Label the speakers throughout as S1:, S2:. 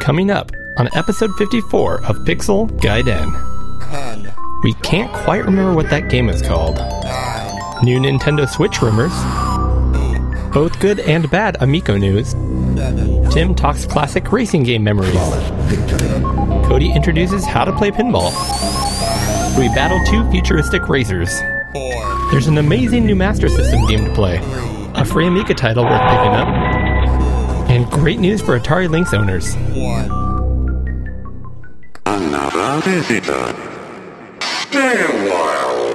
S1: Coming up on episode 54 of Pixel Gaiden.
S2: 10,
S1: We can't quite remember what that game is called.
S2: 9,
S1: New Nintendo Switch rumors. Both good and bad Amico news.
S2: 7,
S1: Tim talks classic racing game memories. Cody introduces how to play pinball. We battle two futuristic racers.
S2: 4,
S1: There's an amazing new Master System game to play.
S2: 3,
S1: A free Amiga title worth picking up. And great news for Atari Lynx owners.
S2: 1.
S3: Another visitor. Stay a while.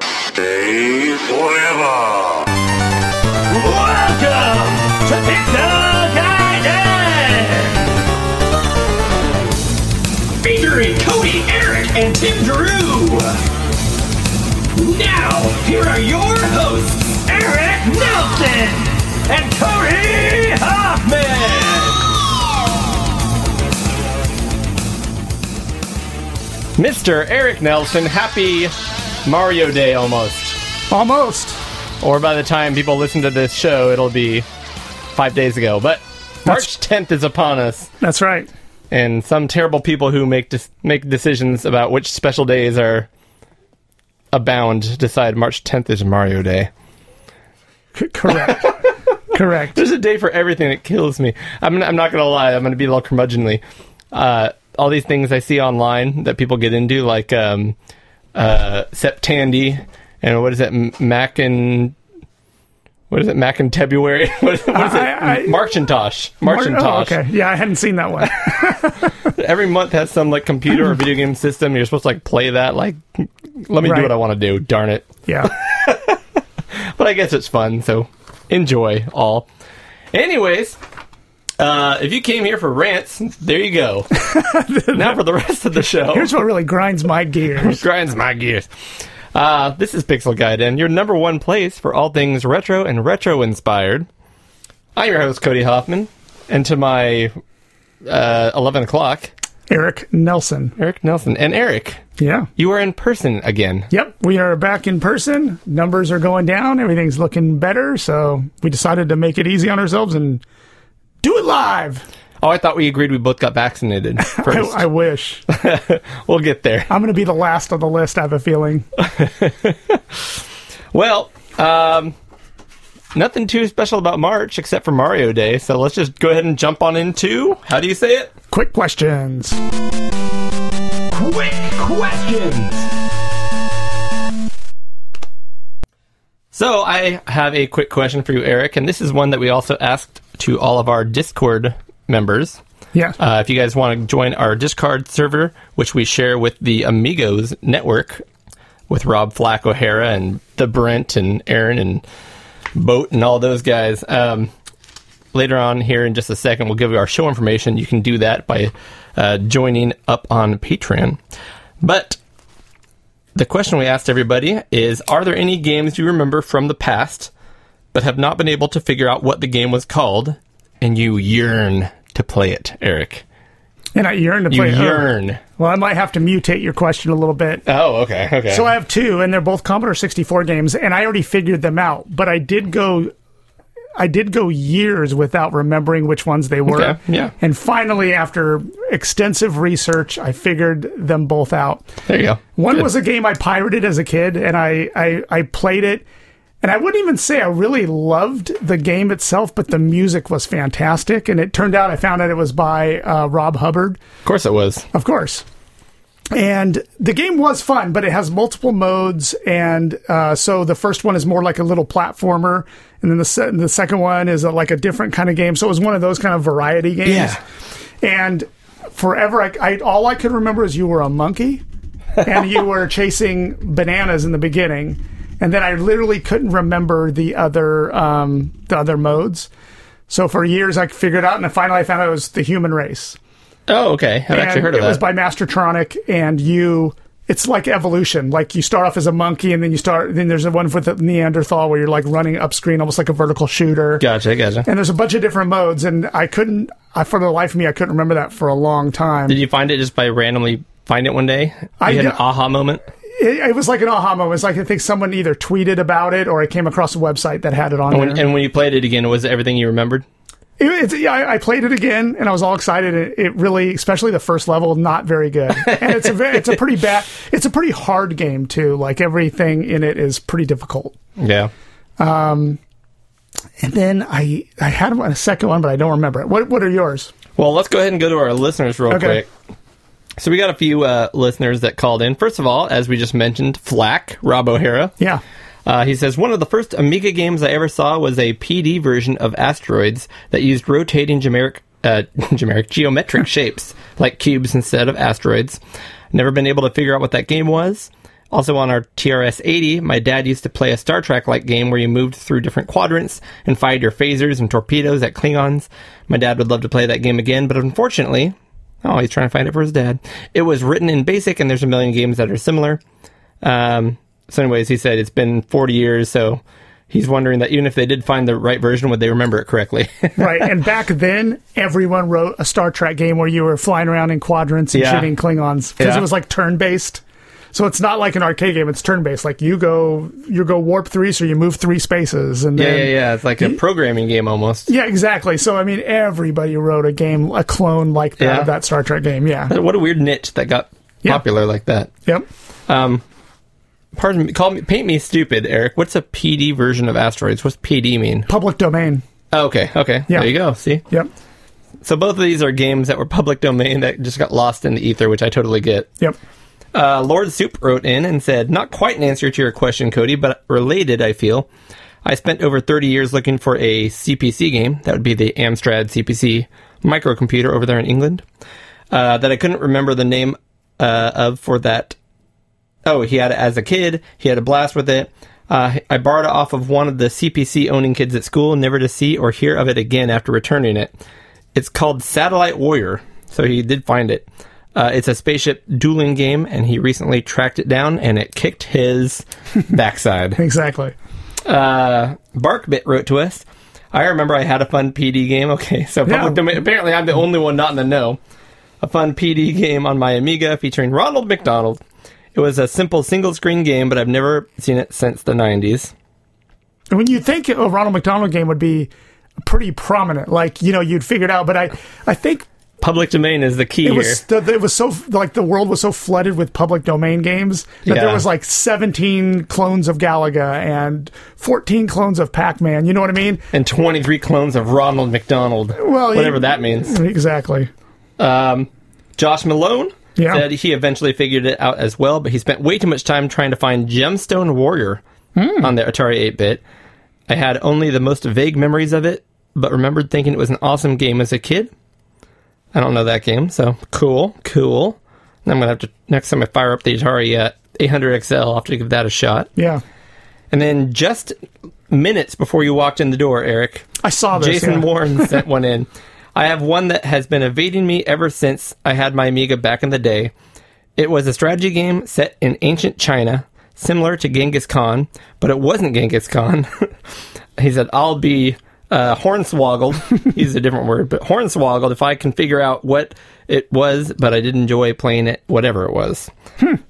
S3: Stay forever.
S1: Welcome to Pixel Gaiden! Featuring Cody, Eric, and Tim Drew! Now, here are your hosts, Eric Nelson and Cody Hoffman! Mr. Eric Nelson, happy Mario Day almost.
S4: Almost.
S1: Or by the time people listen to this show, it'll be five days ago. But March 10th is upon us,
S4: That's right.
S1: and some terrible people who make dis- make decisions about which special days are abound decide March 10th is Mario Day.
S4: C- correct. correct.
S1: There's a day for everything that kills me. I'm, I'm not going to lie, I'm going to be a little curmudgeonly. Uh, all these things I see online that people get into, like um, uh, Septandy, and what is it, M- Mac and. What is it, Mac and February? what is, what is it?
S4: I- I-
S1: Marchintosh. Marchintosh.
S4: Oh, okay. Yeah, I hadn't seen that one.
S1: Every month has some like computer or video game system. You're supposed to like play that. Like, let me do what I want to do. Darn it!
S4: Yeah.
S1: But I guess it's fun, so enjoy all. Anyways, uh, if you came here for rants, there you go. now for the rest of the show.
S4: Here's what really grinds my gears.
S1: grinds my gears. Uh, this is Pixel Gaiden, and your number one place for all things retro and retro inspired. I'm your host, Cody Hoffman, and to my uh, 11 o'clock,
S4: Eric Nelson.
S1: Eric Nelson. And Eric,
S4: Yeah.
S1: you are in person again.
S4: Yep. We are back in person. Numbers are going down. Everything's looking better. So we decided to make it easy on ourselves and do it live.
S1: Oh, I thought we agreed we both got vaccinated
S4: I. I wish.
S1: we'll get there.
S4: I'm going to be the last on the list, I have a feeling.
S1: Well, um, nothing too special about March except for Mario Day. So let's just go ahead and jump on into how do you say it?
S4: Quick questions.
S1: Quick questions. So I have a quick question for you, Eric, and this is one that we also asked to all of our Discord members.
S4: Yeah.
S1: Uh, if you guys want to join our Discord server, which we share with the Amigos network, with Rob Flack O'Hara and the Brent and Aaron and Boat and all those guys. Um, later on here in just a second, we'll give you our show information. You can do that by uh, joining up on Patreon. But the question we asked everybody is Are there any games you remember from the past but have not been able to figure out what the game was called and you yearn to play it, Eric?
S4: And I yearn to
S1: You
S4: play. oh.
S1: yearn.
S4: Well, I might have to mutate your question a little bit.
S1: Oh, okay, okay.
S4: So I have two, and they're both Commodore 64 games, and I already figured them out. But I did go, I did go years without remembering which ones they were.
S1: Okay, yeah.
S4: And finally, after extensive research, I figured them both out.
S1: there you go.
S4: One
S1: Good.
S4: was a game I pirated as a kid, and I, I, I played it. And I wouldn't even say I really loved the game itself, but the music was fantastic. And it turned out I found out it was by uh, Rob Hubbard.
S1: Of course it was.
S4: Of course. And the game was fun, but it has multiple modes, and uh, so the first one is more like a little platformer, and then the se- the second one is a, like a different kind of game. So it was one of those kind of variety games.
S1: Yeah.
S4: And forever, I, I all I could remember is you were a monkey, and you were chasing bananas in the beginning, and then I literally couldn't remember the other um, the other modes. So for years, I figured out, and finally, I found out it was the human race.
S1: Oh, okay. I've actually heard of
S4: it
S1: that.
S4: was by Mastertronic, and you. It's like evolution. Like you start off as a monkey, and then you start. Then there's a one with the Neanderthal where you're like running up screen, almost like a vertical shooter.
S1: gotcha, gotcha.
S4: And there's a bunch of different modes, and I couldn't. I, for the life of me, I couldn't remember that for a long time.
S1: Did you find it just by randomly find it one day? You
S4: I
S1: had an aha moment.
S4: It, it was like an aha moment. It's like I think someone either tweeted about it or I came across a website that had it on
S1: And
S4: there.
S1: when, and when you played it again, was it everything you remembered?
S4: It, yeah, I, I played it again and I was all excited. It, it really, especially the first level, not very good. And it's a it's a pretty bad, it's a pretty hard game too. Like everything in it is pretty difficult.
S1: Yeah.
S4: Um, and then I I had a second one, but I don't remember it. What what are yours?
S1: Well, let's go ahead and go to our listeners real
S4: Okay.
S1: quick. So we got a few uh, listeners that called in. First of all, as we just mentioned, Flack, Rob O'Hara.
S4: Yeah.
S1: Uh, he says one of the first Amiga games I ever saw was a PD version of Asteroids that used rotating generic, uh, generic geometric shapes like cubes instead of asteroids. Never been able to figure out what that game was. Also on our TRS 80, my dad used to play a Star Trek like game where you moved through different quadrants and fired your phasers and torpedoes at Klingons. My dad would love to play that game again, but unfortunately, oh, he's trying to find it for his dad. It was written in BASIC, and there's a million games that are similar. Um, so, anyways, he said it's been 40 years, so he's wondering that even if they did find the right version, would they remember it correctly?
S4: Right. and back then, everyone wrote a Star Trek game where you were flying around in quadrants and
S1: Yeah.
S4: shooting Klingons because
S1: Yeah.
S4: it was like turn based. So it's not like an arcade game; it's turn based. Like you go, you go warp three, so you move three spaces, and
S1: yeah,
S4: then
S1: yeah, yeah. It's like a programming game almost.
S4: Yeah, exactly. So I mean, everybody wrote a game, a clone like that
S1: Yeah.
S4: of that Star Trek game. Yeah.
S1: What a weird niche that got popular like that.
S4: Yep.
S1: Um, pardon me, call me, paint me stupid, Eric. What's a PD version of Asteroids? What's PD mean?
S4: Public domain.
S1: Oh, okay, okay.
S4: Yeah.
S1: There you go. See?
S4: Yep.
S1: So both of these are games that were public domain that just got lost in the ether, which I totally get.
S4: Yep.
S1: Uh, Lord Soup wrote in and said, Not quite an answer to your question, Cody, but related, I feel. I spent over 30 years looking for a CPC game. That would be the Amstrad CPC microcomputer over there in England. Uh, that I couldn't remember the name uh, of for that. Oh, he had it as a kid. He had a blast with it. Uh, I borrowed it off of one of the CPC owning kids at school, never to see or hear of it again after returning it. It's called Satellite Warrior, so he did find it. Uh, it's a spaceship dueling game, and he recently tracked it down, and it kicked his backside.
S4: Exactly.
S1: Uh, Barkbit wrote to us. I remember I had a fun PD game. Okay, so public
S4: Yeah.
S1: domain. Apparently, I'm the only one not in the know. A fun PD game on my Amiga featuring Ronald McDonald. It was a simple single screen game, but I've never seen it since the 90s.
S4: And when you think a Ronald McDonald game would be pretty prominent, like you know you'd figure it out. But I, I think
S1: Public domain is the key
S4: it
S1: here.
S4: was the, it was so like the world was so flooded with public domain games that there was like 17 clones of Galaga and 14 clones of Pac-Man. You know what I mean?
S1: and 23 clones of Ronald McDonald.
S4: Well,
S1: whatever
S4: you-
S1: that means.
S4: Exactly.
S1: Um, Josh Malone
S4: Yeah.
S1: said he eventually figured it out as well, but he spent way too much time trying to find Gemstone Warrior
S4: Hmm.
S1: on the Atari 8 bit. I had only the most vague memories of it, but remembered thinking it was an awesome game as a kid. I don't know that game, so cool, cool. And I'm gonna have to next time I fire up the Atari uh, 800 XL, I'll have to give that a shot.
S4: Yeah.
S1: And then just minutes before you walked in the door, Eric,
S4: I saw this.
S1: Jason
S4: yeah.
S1: Warren sent one in. I have one that has been evading me ever since I had my Amiga back in the day. It was a strategy game set in ancient China, similar to Genghis Khan, but it wasn't Genghis Khan. he said, I'll be uh, hornswoggled. He's a different word, but hornswoggled if I can figure out what it was, but I did enjoy playing it, whatever it was.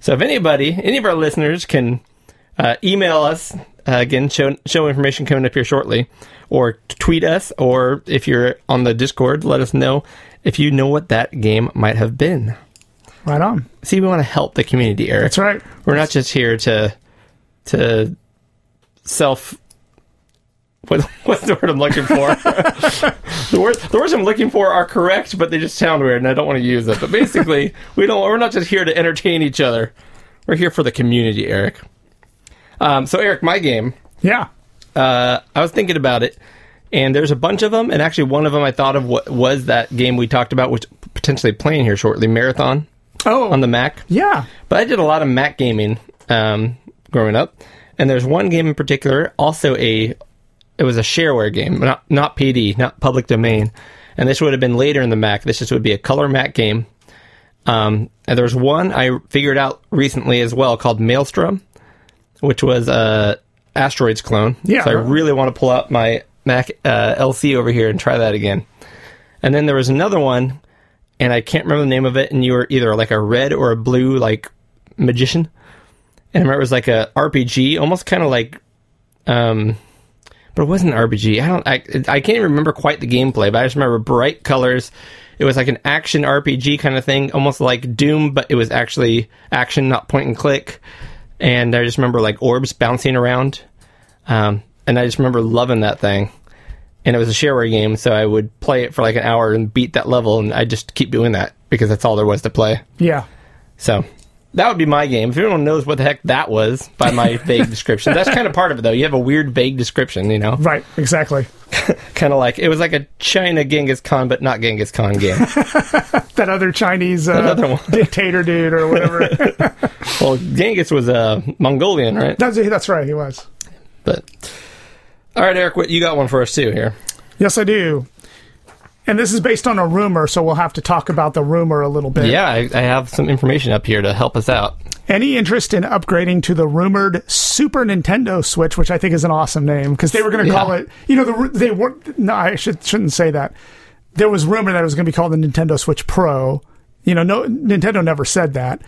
S1: So if anybody, any of our listeners can uh, email us uh, again show, show information coming up here shortly or tweet us or if you're on the discord let us know if you know what that game might have been
S4: Right on.
S1: see we want to help the community eric
S4: That's right.
S1: we're not just here to to self what, what's the word i'm looking for the, word, the words i'm looking for are correct but they just sound weird and i don't want to use it but basically we don't we're not just here to entertain each other we're here for the community eric um, so eric my game
S4: Yeah.
S1: uh, I was thinking about it, and there's a bunch of them, and actually one of them I thought of what was that game we talked about, which potentially playing here shortly, Marathon
S4: Oh.
S1: on the Mac.
S4: yeah.
S1: But I did a lot of Mac gaming um, growing up, and there's one game in particular, also a it was a shareware game, not not PD, not public domain, and this would have been later in the Mac. This just would be a color Mac game. Um, and there's one I figured out recently as well called Maelstrom, which was a Asteroids clone.
S4: Yeah.
S1: So I really want to pull out my Mac uh, LC over here and try that again. And then there was another one, and I can't remember the name of it. And you were either like a red or a blue like magician. And I remember it was like a RPG, almost kind of like, um, but it wasn't an RPG. I don't. I, I can't even remember quite the gameplay, but I just remember bright colors. It was like an action RPG kind of thing, almost like Doom, but it was actually action, not point and click. And I just remember like orbs bouncing around, um, and I just remember loving that thing. And it was a shareware game, so I would play it for like an hour and beat that level, and I just keep doing that because that's all there was to play.
S4: Yeah.
S1: So that would be my game. If anyone knows what the heck that was by my vague description, that's kind of part of it, though. You have a weird vague description, you know,
S4: Right. Exactly.
S1: kind of like it was like a China Genghis Khan, but not Genghis Khan game.
S4: That other Chinese uh,
S1: other
S4: dictator dude or whatever.
S1: well, Genghis was uh, Mongolian, right?
S4: that's, that's right. He was.
S1: But all right, Eric, you got one for us too here?
S4: Yes, I do. And this is based on a rumor, so we'll have to talk about the rumor a little bit.
S1: Yeah, I, I have some information up here to help us out.
S4: Any interest in upgrading to the rumored Super Nintendo Switch, which I think is an awesome name because they were going to call
S1: Yeah.
S4: it. You know, the they weren't, No, I should shouldn't say that. There was rumor that it was going to be called the Nintendo Switch Pro. You know, no Nintendo never said that,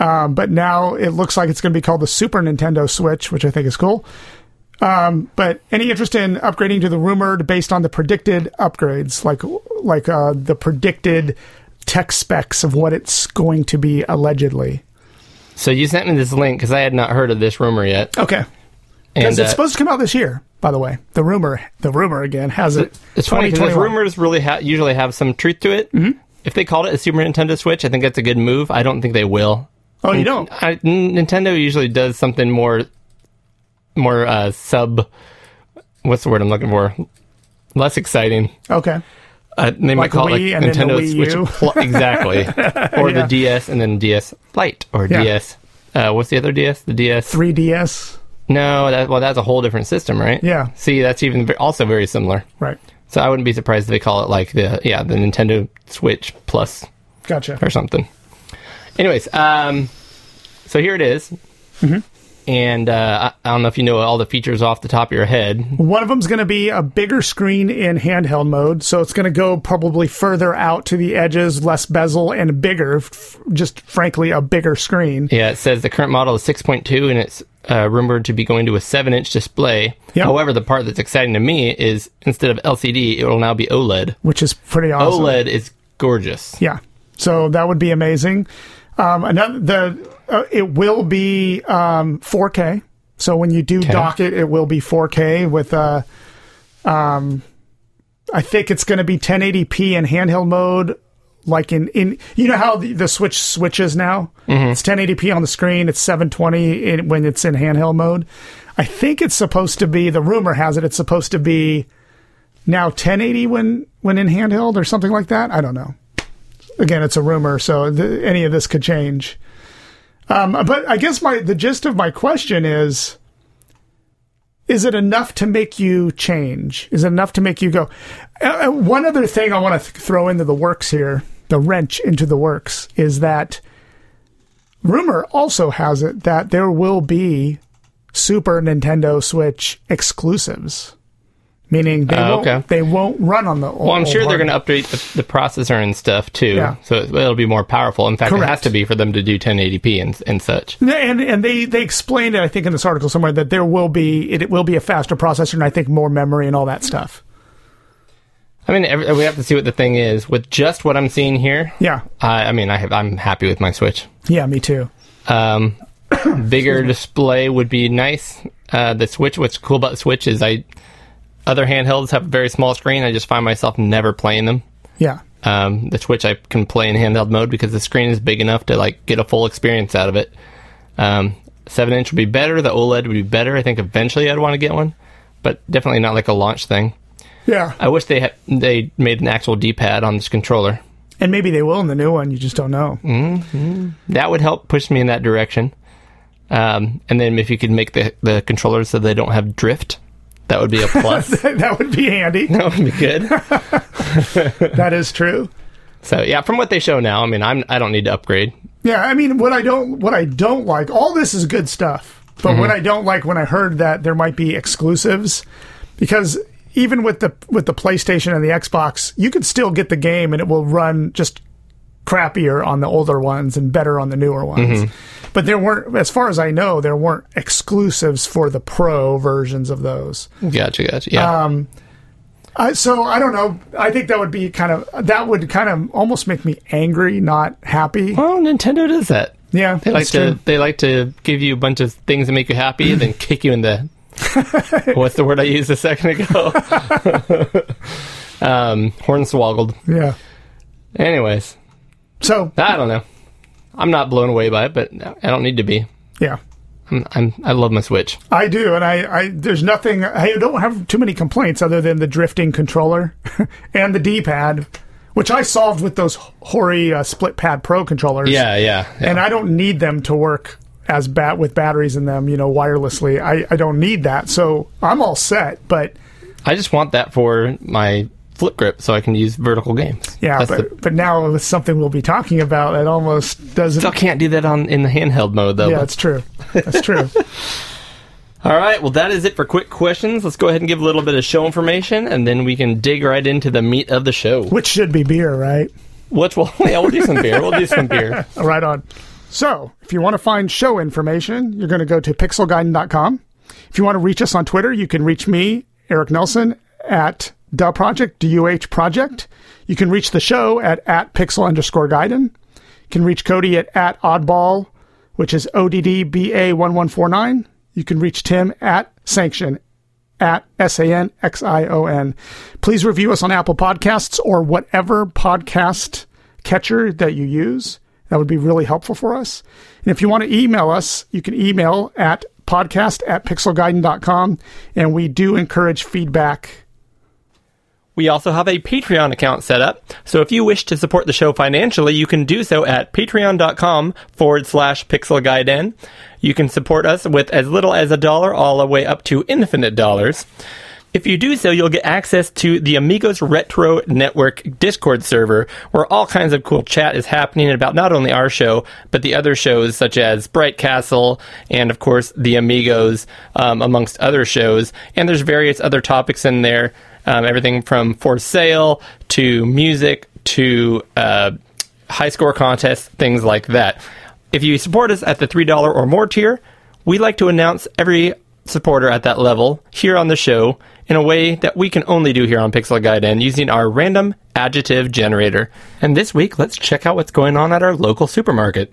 S4: um, but now it looks like it's going to be called the Super Nintendo Switch, which I think is cool. Um, but any interest in upgrading to the rumored based on the predicted upgrades, like like uh, the predicted tech specs of what it's going to be allegedly?
S1: So you sent me this link because I had not heard of this rumor yet,
S4: Okay.
S1: and
S4: Because it's
S1: uh,
S4: supposed to come out this year, by the way. The rumor, the rumor again has it.
S1: It's funny because rumors really ha- usually have some truth to it. Mm-hmm. If they called it a Super Nintendo Switch, I think that's a good move. I don't think they will.
S4: Oh, you don't?
S1: I, Nintendo usually does something more, more uh, sub. What's the word I'm looking for? Less exciting.
S4: Okay.
S1: Uh, they might call
S4: Wii
S1: it like
S4: the
S1: Nintendo
S4: Wii
S1: Switch Pl- exactly, or
S4: Yeah.
S1: the DS and then DS Lite or
S4: Yeah.
S1: DS. Uh, what's the other DS? The DS.
S4: 3DS.
S1: No, that well, that's a whole different system, right?
S4: Yeah.
S1: See, that's even also very similar.
S4: Right.
S1: So I wouldn't be surprised if they call it like the yeah the Nintendo Switch Plus
S4: Gotcha.
S1: or something. Anyways, um, so here it is.
S4: Mm-hmm.
S1: And uh, I, don't know if you know all the features off the top of your head.
S4: One of them is going to be a bigger screen in handheld mode, so it's going to go probably further out to the edges, less bezel, and bigger. F- just frankly, a bigger screen.
S1: Yeah, it says the current model is 6.2 and it's uh, rumored to be going to a 7 inch display.
S4: Yep.
S1: However, the part that's exciting to me is instead of LCD, it will now be OLED.
S4: which is pretty awesome.
S1: OLED is gorgeous.
S4: Yeah. So that would be amazing. Um, another the uh, it will be um, 4K. So when you do dock it, it will be 4K with uh, um, I think it's going to be 1080p in handheld mode. Like in, in you know how the, the Switch switches now. It's 1080p on the screen. It's 720 in, when it's in handheld mode. I think it's supposed to be. The rumor has it. It's supposed to be now 1080 when when in handheld or something like that. I don't know again, it's a rumor, so th- any of this could change. Um, but I guess my the gist of my question is: Is it enough to make you change? Is it enough to make you go? Uh, uh, one other thing I want to th- throw into the works here, the wrench into the works, is that rumor also has it that there will be Super Nintendo Switch exclusives. Meaning they
S1: Oh,
S4: won't
S1: okay.
S4: they won't run on the.
S1: Old, well, I'm sure they're going to update the, the processor and stuff too,
S4: Yeah.
S1: so it, it'll be more powerful. In fact, it has to be for them to do 1080p and, and such.
S4: And and they they explained it, I think, in this article somewhere that there will be it, it will be a faster processor and I think more memory and all that stuff.
S1: I mean, every, we have to see what the thing is. With just what I'm seeing here,
S4: Yeah,
S1: I, I mean, I have, I'm happy with my Switch.
S4: yeah, me too.
S1: Um, bigger display would be nice. Uh, the Switch, what's cool about the Switch is I other handhelds have a very small screen. I just find myself never playing them.
S4: Yeah,
S1: Um, the Switch I can play in handheld mode because the screen is big enough to like get a full experience out of it. Um, seven inch would be better. The OLED would be better. I think eventually I'd want to get one, but definitely not like a launch thing.
S4: yeah,
S1: I wish they had they made an actual D-pad on this controller.
S4: and maybe they will in the new one. You just don't know.
S1: That would help push me in that direction. Um, and then if you could make the the controllers so they don't have drift, that would be a plus.
S4: that would be handy.
S1: that would be good.
S4: that is true.
S1: So yeah, from what they show now, I mean, I'm I don't need to upgrade.
S4: Yeah, I mean, what I don't what I don't like, all this is good stuff, but what mm-hmm. I don't like when I heard that there might be exclusives, because even with the with the PlayStation and the Xbox, you could still get the game and it will run just crappier on the older ones and better on the newer ones. Mm-hmm. But there weren't, as far as I know, there weren't exclusives for the pro versions of those.
S1: Gotcha, gotcha. Yeah.
S4: Um, I, so I don't know. I think that would be kind of that would kind of almost make me angry, not happy.
S1: well, Nintendo does that.
S4: Yeah,
S1: They like to
S4: true.
S1: they like to give you a bunch of things that make you happy, and then kick you in the. what's the word I used a second ago? um, hornswoggled.
S4: Yeah.
S1: Anyways,
S4: So
S1: I don't know. I'm not blown away by it, but I don't need to be.
S4: yeah.
S1: I'm, I'm I love my Switch.
S4: I do, and I, I there's nothing. I don't have too many complaints other than the drifting controller and the D-pad, which I solved with those Hori uh, Split Pad Pro controllers.
S1: Yeah, yeah. yeah.
S4: and I don't need them to work as bat with batteries in them, you know, wirelessly. I, I don't need that, so I'm all set. But
S1: I just want that for my flip grip so I can use vertical games.
S4: yeah,
S1: That's
S4: but
S1: the,
S4: but now with something we'll be talking about, it almost doesn't.
S1: still can't do that on in the handheld mode though.
S4: yeah,
S1: but-
S4: it's true. That's true.
S1: All right, well, that is it for quick questions. Let's go ahead and give a little bit of show information, and then we can dig right into the meat of the show.
S4: Which should be beer, right?
S1: Which will, yeah, we'll do some beer. We'll do some beer.
S4: Right on. So, if you want to find show information, you're going to go to pixelgaiden.com. If you want to reach us on Twitter, you can reach me, Eric Nelson, at Duh Project, D-U-H Project. You can reach the show at, at pixel underscore gaiden. You can reach Cody at, at oddball, which is ODDBA1149. You can reach Tim at Sanxion, at S A N X I O N. Please review us on Apple Podcasts or whatever podcast catcher that you use. That would be really helpful for us. And if you want to email us, you can email at podcast at pixelgaiden.com. And we do encourage feedback.
S1: We also have a Patreon account set up, so if you wish to support the show financially, you can do so at patreon.com forward slash pixelgaiden. You can support us with as little as a dollar all the way up to infinite dollars. If you do so, you'll get access to the Amigos Retro Network Discord server, where all kinds of cool chat is happening about not only our show, but the other shows such as Bright Castle and, of course, the Amigos, um, amongst other shows. And there's various other topics in there, um, everything from for sale to music to uh, high score contests, things like that. If you support us at the $3 or more tier, we like to announce every supporter at that level here on the show in a way that we can only do here on Pixel Gaiden and using our random adjective generator. And this week, let's check out what's going on at our local supermarket.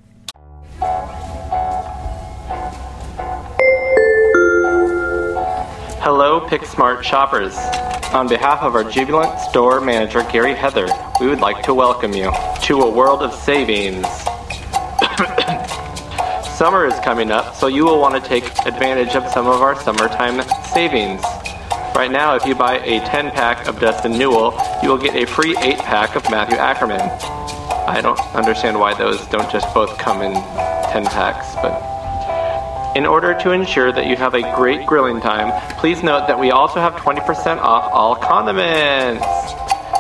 S1: Hello, PixSmart shoppers. On behalf of our jubilant store manager, Gary Heather, we would like to welcome you to a world of savings. Summer is coming up, so you will want to take advantage of some of our summertime savings. Right now, if you buy a 10 pack of Dustin Newell, you will get a free 8 pack of Matthew Ackerman. I don't understand why those don't just both come in 10 packs, but. In order to ensure that you have a great grilling time, please note that we also have 20% off all condiments,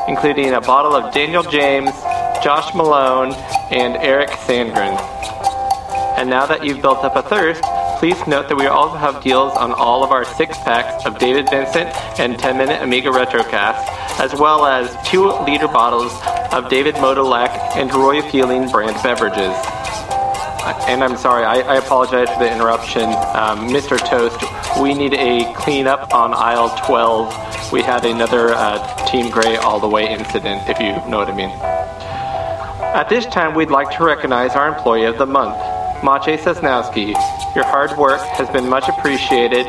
S1: including a bottle of Daniel James, Josh Malone, and Eric Sandgren. And now that you've built up a thirst, please note that we also have deals on all of our six packs of David Vincent and 10 minute Amiga Retrocast, as well as two liter bottles of David Modolak and Roy Feeling brand beverages. And I'm sorry, I, I apologize for the interruption. Um, Mr. Toast, we need a cleanup on aisle 12. We had another uh, Team Gray all the way incident, if you know what I mean. At this time, we'd like to recognize our Employee of the Month, Maciej Sosnowski. Your hard work has been much appreciated,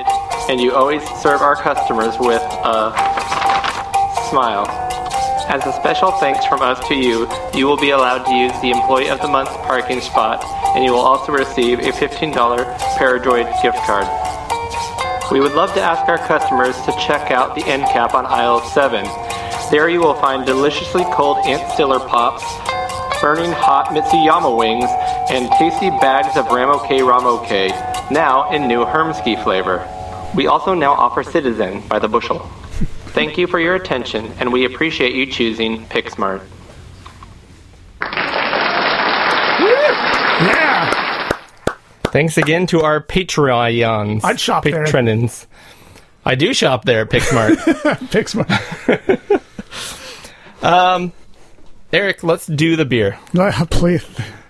S1: and you always serve our customers with a smile. As a special thanks from us to you, you will be allowed to use the Employee of the Month parking spot, and you will also receive a $15 Paradroid gift card. We would love to ask our customers to check out the end cap on aisle 7. There you will find deliciously cold Ant Stiller pops, burning hot Mitsuyama wings, and tasty bags of Ramo K Ramo K, now in new Hermski flavor. We also now offer Citizen by the bushel. Thank you for your attention, and we appreciate you choosing PixSmart.
S4: Yeah.
S1: Thanks again to our Patreons.
S4: I'd shop there.
S1: Patronins. I do shop there at PixSmart.
S4: Pixmart.
S1: Eric, let's do the beer.
S4: Please,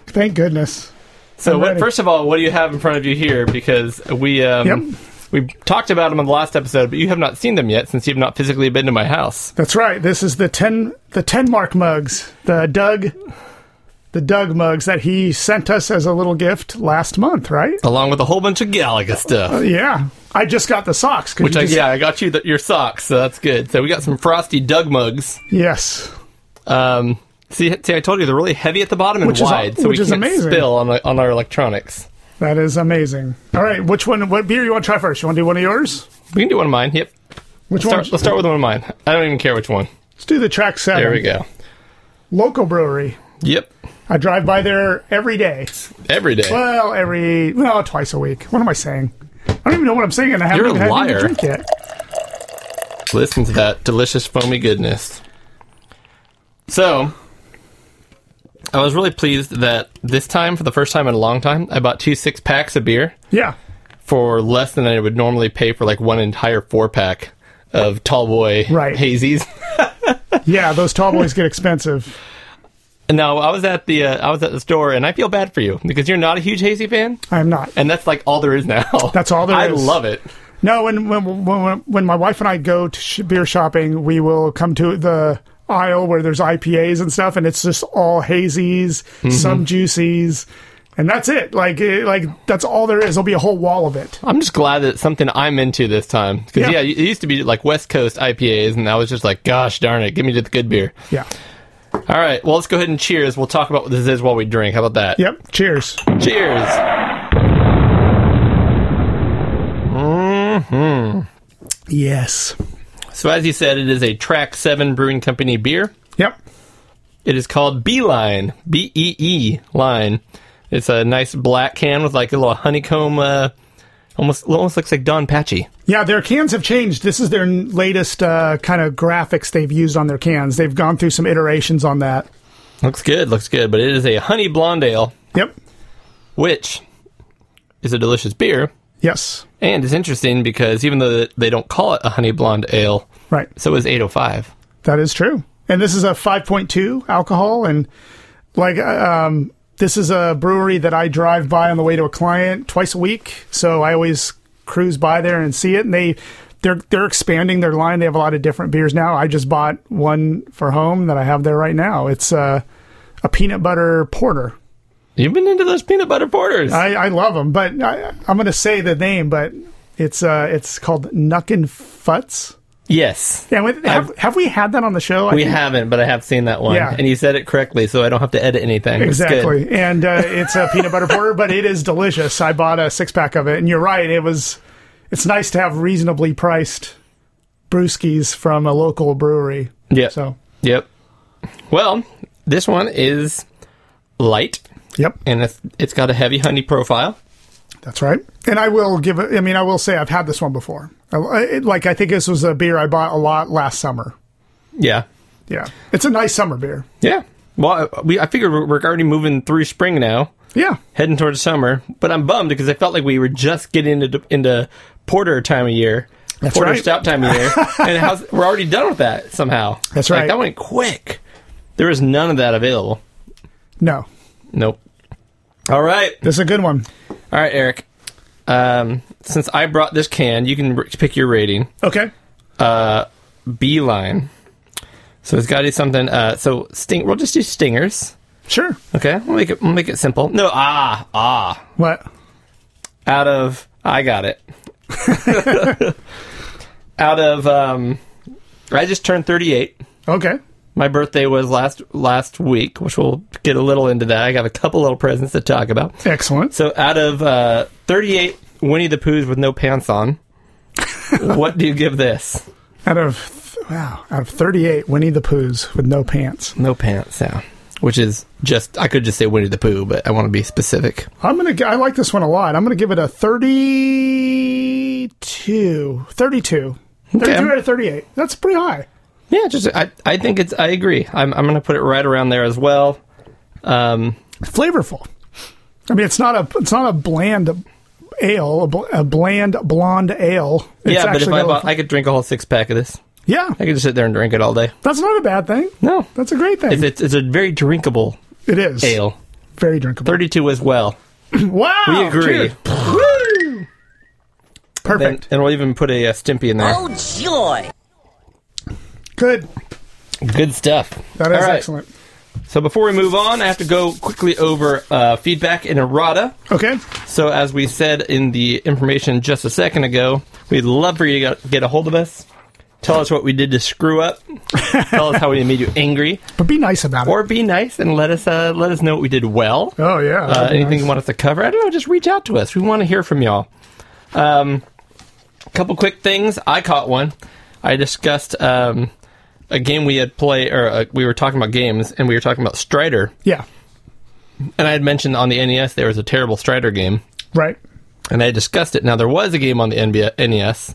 S4: thank goodness.
S1: So, what, first of all, what do you have in front of you here? Because we um,
S4: Yep.
S1: We talked about them on the last episode, but you have not seen them yet since you've not physically been to my house.
S4: That's right. This is the ten the ten mark mugs. The Doug the Doug mugs that he sent us as a little gift last month, right?
S1: Along with a whole bunch of Galaga stuff.
S4: Yeah. I just got the socks.
S1: Which I,
S4: just-
S1: yeah, I got you the, your socks, so that's good. So we got some frosty Doug mugs.
S4: Yes.
S1: Um, see, see, I told you they're really heavy at the bottom and
S4: Which is-
S1: wide, so
S4: which
S1: we
S4: is
S1: can't
S4: amazing.
S1: spill on on our electronics.
S4: That is amazing. All right, which one? What beer you want to try first? You want to do one of yours?
S1: We can do one of mine. Yep.
S4: Which
S1: Start,
S4: one?
S1: let's start with one of mine. I don't even care which one.
S4: Let's do the track seven.
S1: There we go.
S4: Local brewery.
S1: Yep.
S4: I drive by there every day.
S1: Every day.
S4: Well, every well, twice a week. What am I saying? I don't even know what I'm saying, and I haven't
S1: You're a
S4: even had anything
S1: liar.
S4: drink yet.
S1: Listen to that delicious foamy goodness. So, I was really pleased that this time, for the first time in a long time, I bought two six packs of beer
S4: Yeah.
S1: for less than I would normally pay for like one entire four pack of tall boy
S4: Right.
S1: hazies.
S4: Yeah, those tall boys get expensive.
S1: Now I was at the uh, I was at the store, and I feel bad for you because you're not a huge hazy fan,
S4: I am not.
S1: and that's like all there is now.
S4: That's all there
S1: I
S4: is.
S1: love it.
S4: No, when when when, when my wife and I go to sh- beer shopping, we will come to the aisle where there's IPAs and stuff, and it's just all hazies,
S1: Mm-hmm.
S4: some juicies, and that's it. Like it, like that's all there is. There'll be a whole wall of it.
S1: I'm just glad that it's something I'm into this time because
S4: Yeah.
S1: yeah. it used to be like West Coast IPAs, and I was just like, gosh darn it, give me the good beer.
S4: Yeah.
S1: All right, well, let's go ahead and cheers. We'll talk about what this is while we drink. How about that?
S4: Yep. Cheers.
S1: Cheers. Hmm.
S4: Yes.
S1: So, as you said, it is a Track 7 Brewing Company beer.
S4: Yep.
S1: It is called Beeline, B E E line. It's a nice black can with like a little honeycomb, uh, almost almost looks like Don Patchy.
S4: Yeah, their cans have changed. This is their n- latest uh, kind of graphics they've used on their cans. They've gone through some iterations on that.
S1: Looks good, looks good. But it is a honey blonde ale,
S4: Yep.
S1: which is a delicious beer.
S4: Yes.
S1: And it's interesting because even though they don't call it a honey blonde ale,
S4: Right.
S1: so is 805.
S4: That is true. And this is a 5.2 alcohol. And like, um, this is a brewery that I drive by on the way to a client twice a week. So I always cruise by there and see it. And they, they're, they're expanding their line. They have a lot of different beers now. I just bought one for home that I have there right now. It's uh, a peanut butter porter.
S1: You've been into those peanut butter porters.
S4: I, I love them, but I, I'm going to say the name, but it's, uh, it's called Nuckin Futz.
S1: yes.
S4: Yeah, have, have we had that on the show? I
S1: We
S4: think-
S1: haven't, but I have seen that one.
S4: Yeah.
S1: And you said it correctly, so I don't have to edit anything. It's.
S4: Exactly. And uh, it's a peanut butter porter, but it is delicious. I bought a six pack of it, and you're right. It was. It's nice to have reasonably priced brewskis from a local brewery.
S1: Yep.
S4: So,
S1: Yep. Well, this one is light,
S4: yep,
S1: and it's, it's got a heavy honey profile.
S4: that's right. And I will give it. I mean, I will say I've had this one before. I, it, like I think this was a beer I bought a lot last summer.
S1: Yeah.
S4: Yeah, it's a nice summer beer.
S1: Yeah. Well, I- we I figured we're already moving through spring now,
S4: Yeah,
S1: heading towards summer. But I'm bummed because I felt like we were just getting into into porter time of year,
S4: That's
S1: porter
S4: right.
S1: stout time of year, and how's, we're already done with that somehow.
S4: That's
S1: Like,
S4: right.
S1: that went quick. There is none of that available.
S4: no,
S1: Nope. All right.
S4: this is a good one.
S1: All right, Eric. Um, since I brought this can, you can r- pick your rating.
S4: Okay, Uh,
S1: Beeline. So it's got to be something. Uh, so sting. We'll just do stingers.
S4: sure.
S1: Okay, we'll make it. We'll make it simple. No, ah, ah.
S4: What?
S1: Out of. I got it. Out of. Um, I just turned thirty-eight.
S4: Okay,
S1: My birthday was last last week, which we'll get a little into that. I got a couple little presents to talk about.
S4: excellent.
S1: So out of uh, 38 Winnie the Poohs with no pants on, what do you give this?
S4: Out of wow, out of 38 Winnie the Poohs with no pants.
S1: No pants, yeah. Which is just, I could just say Winnie the Pooh, but I want to be specific.
S4: I'm gonna. g- I like this one a lot. I'm gonna give it a 32. 32. 32 out of 38. That's pretty high.
S1: Yeah, just, I, I think it's, I agree. I'm, I'm going to put it right around there as well. Um,
S4: Flavorful. I mean, it's not a. It's not a bland ale. A, bl- a bland blonde ale. It's
S1: yeah, but if
S4: actually
S1: I bought, I could drink a whole six pack of this.
S4: Yeah,
S1: I could just sit there and drink it all day.
S4: that's not a bad thing.
S1: No,
S4: That's a great thing.
S1: it's, it's, it's a very drinkable
S4: it is
S1: ale.
S4: very drinkable.
S1: 32 as well.
S4: Wow,
S1: We agree.
S4: Woo! Perfect.
S1: And, and we'll even put a, uh Stimpy in there.
S5: Oh, joy!
S4: Good.
S1: Good stuff.
S4: That is
S1: right.
S4: excellent.
S1: So before we move on, I have to go quickly over uh, feedback in errata.
S4: Okay.
S1: So as we said in the information just a second ago, we'd love for you to get a hold of us. Tell us what we did to screw up. Tell us how we made you angry,
S4: But be nice about
S1: or
S4: it.
S1: Or be nice and let us uh, let us know what we did well.
S4: Oh yeah.
S1: uh, anything
S4: nice.
S1: you want us to cover. I don't know. Just reach out to us. We want to hear from y'all. Um, a couple quick things. I caught one. I discussed um, a game we had play, or uh, we were talking about games, and we were talking about Strider.
S4: Yeah.
S1: And I had mentioned on the NES there was a terrible Strider game,
S4: Right.
S1: and I discussed it. Now there was a game on the NBA NES,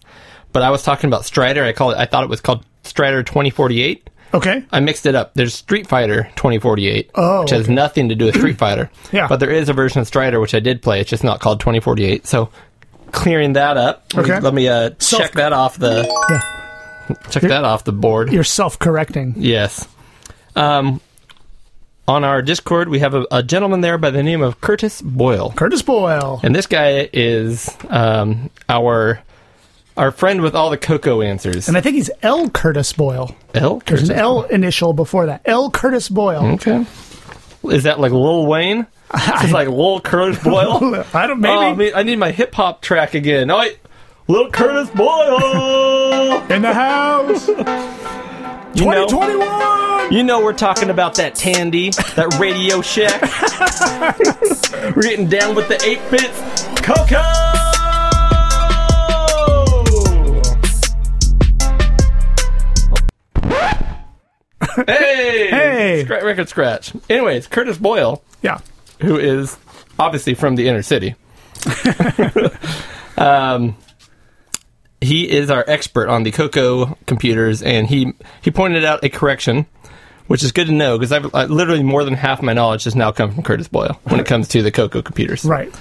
S1: but I was talking about Strider. I called it. I thought it was called Strider 2048.
S4: Okay.
S1: I mixed it up. There's Street Fighter 2048,
S4: Oh,
S1: which has
S4: okay.
S1: nothing to do with Street Fighter.
S4: Yeah.
S1: But there is a version of Strider which I did play. It's just not called 2048. So clearing that up.
S4: Okay.
S1: Let me uh, check that off the
S4: Yeah.
S1: Check that off the board.
S4: You're self-correcting.
S1: Yes. Um, on our Discord, we have a, a gentleman there by the name of Curtis Boyle,
S4: Curtis Boyle.
S1: and this guy is um, our our friend with all the Coco answers.
S4: And I think he's L. Curtis Boyle.
S1: L.
S4: There's
S1: Curtis
S4: an L initial before that. L. Curtis Boyle.
S1: Okay. Is that like Lil Wayne? It's like Lil Curtis Boyle.
S4: I don't
S1: Oh, I,
S4: maybe
S1: mean, I need my hip hop track again. Oh, wait. Lil Curtis Boyle.
S4: In the house.
S1: you know,
S4: 2021.
S1: you know, we're talking about that Tandy, that Radio Shack. we're getting down with the eight bits. Coco. Hey!
S4: Hey!
S1: Scra- record scratch. Anyways, Curtis Boyle
S4: Yeah.
S1: who is obviously from the inner city. um, he is our expert on the Coco computers, and he he pointed out a correction, which is good to know because I've I, literally more than half my knowledge has now come from Curtis Boyle when it comes to the Coco computers.
S4: Right.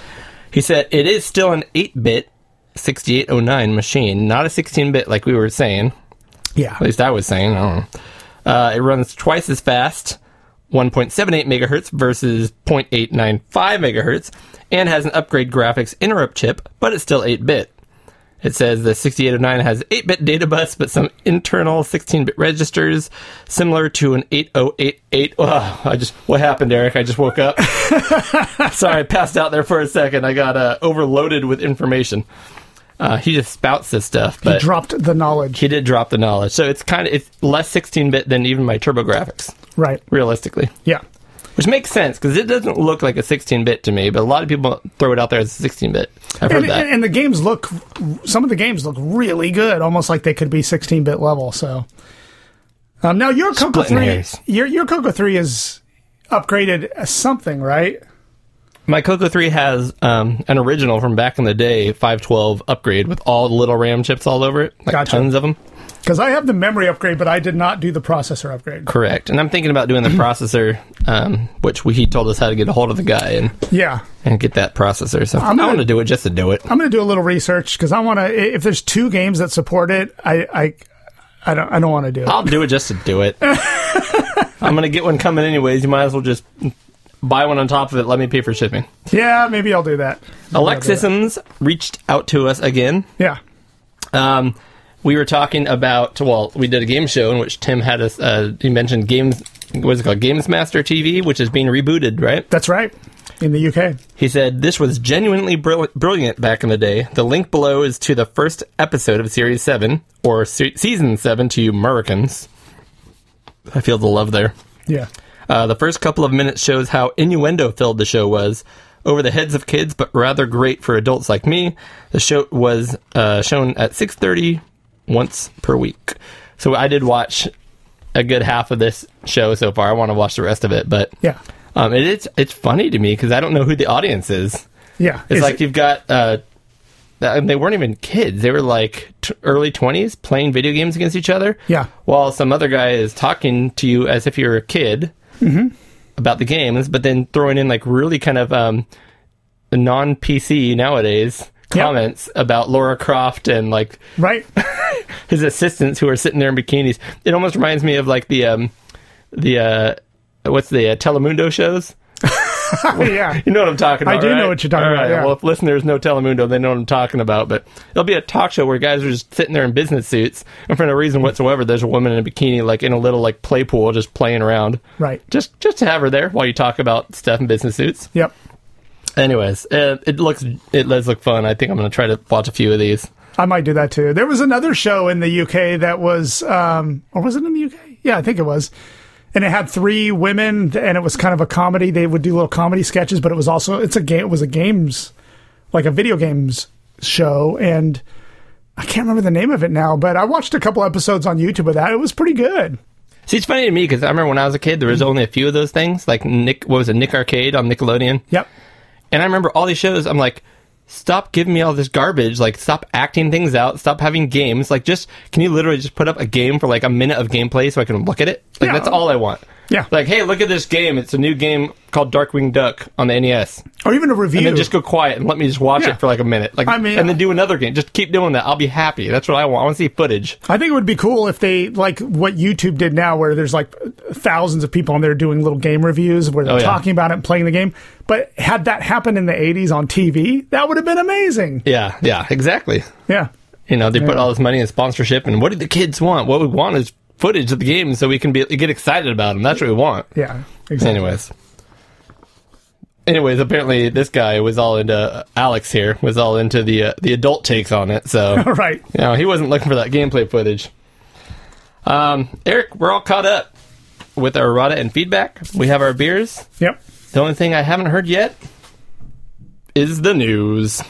S1: He said it is still an 8-bit 6809 machine, not a 16-bit like we were saying.
S4: Yeah.
S1: At least I was saying. I don't know. Uh, it runs twice as fast, 1.78 megahertz versus 0.895 megahertz, and has an upgrade graphics interrupt chip, but it's still 8 bit. It says the 6809 has 8 bit data bus, but some internal 16 bit registers, similar to an 8088. Oh, I just, what happened, Eric? I just woke up. Sorry, I passed out there for a second. I got uh, overloaded with information. Uh, he just spouts this stuff,
S4: He dropped the knowledge.
S1: he did drop the knowledge. So it's kind of it's less 16-bit than even my TurboGrafx,
S4: Right.
S1: realistically.
S4: Yeah.
S1: Which makes sense because it doesn't look like a 16-bit to me, but a lot of people throw it out there as a 16-bit. I've heard
S4: And,
S1: that.
S4: and, the games look, some of the games look really good, almost like they could be 16 bit level. So, um, now your Coco
S1: Splitting
S4: 3,
S1: hairs.
S4: your, your Coco 3 is upgraded something, right?
S1: my Coco 3 has um, an original from back in the day 512 upgrade with all the little RAM chips all over it, like
S4: Gotcha.
S1: tons of them.
S4: Because I have the memory upgrade, but I did not do the processor upgrade.
S1: Correct. And I'm thinking about doing the processor, um, which we, he told us how to get a hold of the guy and,
S4: Yeah.
S1: and get that processor. So
S4: I'm
S1: I
S4: gonna-
S1: want to do it just to do it.
S4: I'm going to do a little research because I want to. If there's two games that support it, I I, I don't I don't want to do it.
S1: I'll do it just to do it. I'm gonna get one coming anyways. You might as well just buy one on top of it. Let me pay for shipping.
S4: yeah, maybe I'll do that. Maybe I'll do that.
S1: Alexisms reached out to us again.
S4: Yeah.
S1: Um, we were talking about well, we did a game show in which Tim had us. Uh, he mentioned games. What is it called? Games Master TV, which is being rebooted, right?
S4: That's right. In the UK.
S1: He said this was genuinely brill- brilliant back in the day. The link below is to the first episode of Series Seven or se- Season Seven to you Americans. I feel the love there.
S4: Yeah.
S1: Uh, the first couple of minutes shows how innuendo filled the show was. Over the heads of kids, but rather great for adults like me. The show was uh, shown at 6:30 once per week. So I did watch a good half of this show so far. I want to watch the rest of it, but
S4: Yeah.
S1: um, it is it's funny to me because I don't know who the audience is.
S4: Yeah.
S1: It's
S4: Is
S1: like
S4: it-
S1: you've got uh, and they weren't even kids; they were like t- early twenties playing video games against each other.
S4: Yeah.
S1: while some other guy is talking to you as if you're a kid
S4: Mm-hmm.
S1: about the games, but then throwing in like really kind of um, non PC nowadays
S4: Yep.
S1: comments about Laura Croft and like
S4: right.
S1: his assistants who are sitting there in bikinis. It almost reminds me of like the um the uh what's the uh, Telemundo shows.
S4: yeah.
S1: You know what I'm talking about.
S4: I do know what you're talking
S1: All
S4: about,
S1: right,
S4: yeah.
S1: Well, if listeners know Telemundo, they know what I'm talking about. But it'll be a talk show where guys are just sitting there in business suits, and for no reason whatsoever, there's a woman in a bikini, like in a little like play pool, just playing around.
S4: Right.
S1: Just just to have her there while you talk about stuff in business suits.
S4: Yep.
S1: Anyways, uh, it looks it does look fun. I think I'm going to try to watch a few of these.
S4: I might do that too. There was another show in the UK that was, um, or was it in the UK? Yeah, I think it was. And it had three women, and it was kind of a comedy. They would do little comedy sketches, but it was also it's a game. It was a games, like a video games show, and I can't remember the name of it now. But I watched a couple episodes on YouTube of that. It was pretty good.
S1: See, it's funny to me because I remember when I was a kid, there was only a few of those things, like Nick. What was it, Nick Arcade on Nickelodeon?
S4: Yep.
S1: And I remember all these shows. I'm like, stop giving me all this garbage. Like, stop acting things out. Stop having games. Like, just can you literally just put up a game for like a minute of gameplay so I can look at it? Like,
S4: Yeah.
S1: that's all I want.
S4: Yeah.
S1: Like, hey, look at this game. It's a new game called Darkwing Duck on the NES.
S4: Or even a review.
S1: And then just go quiet and let me just watch
S4: Yeah.
S1: it for like a minute. Like,
S4: I mean,
S1: and then do another game. Just keep doing that. I'll be happy. That's what I want. I want to see footage.
S4: I think it would be cool if they like what YouTube did now, where there's like thousands of people on there doing little game reviews where they're
S1: Oh, yeah.
S4: talking about it and playing the game. But had that happened in the 80s on TV, that would have been amazing.
S1: Yeah, yeah, exactly.
S4: Yeah.
S1: You know, they put all this money in sponsorship, and what do the kids want? What we want is footage of the game so we can be get excited about them. That's what we want.
S4: Yeah. Exactly.
S1: Anyways. Anyways, apparently this guy was all into Alex here was all into the uh, the adult takes on it. So
S4: right.
S1: you know, he wasn't looking for that gameplay footage. Um, Eric, we're all caught up with our errata and feedback. We have our beers.
S4: Yep.
S1: The only thing I haven't heard yet is the news.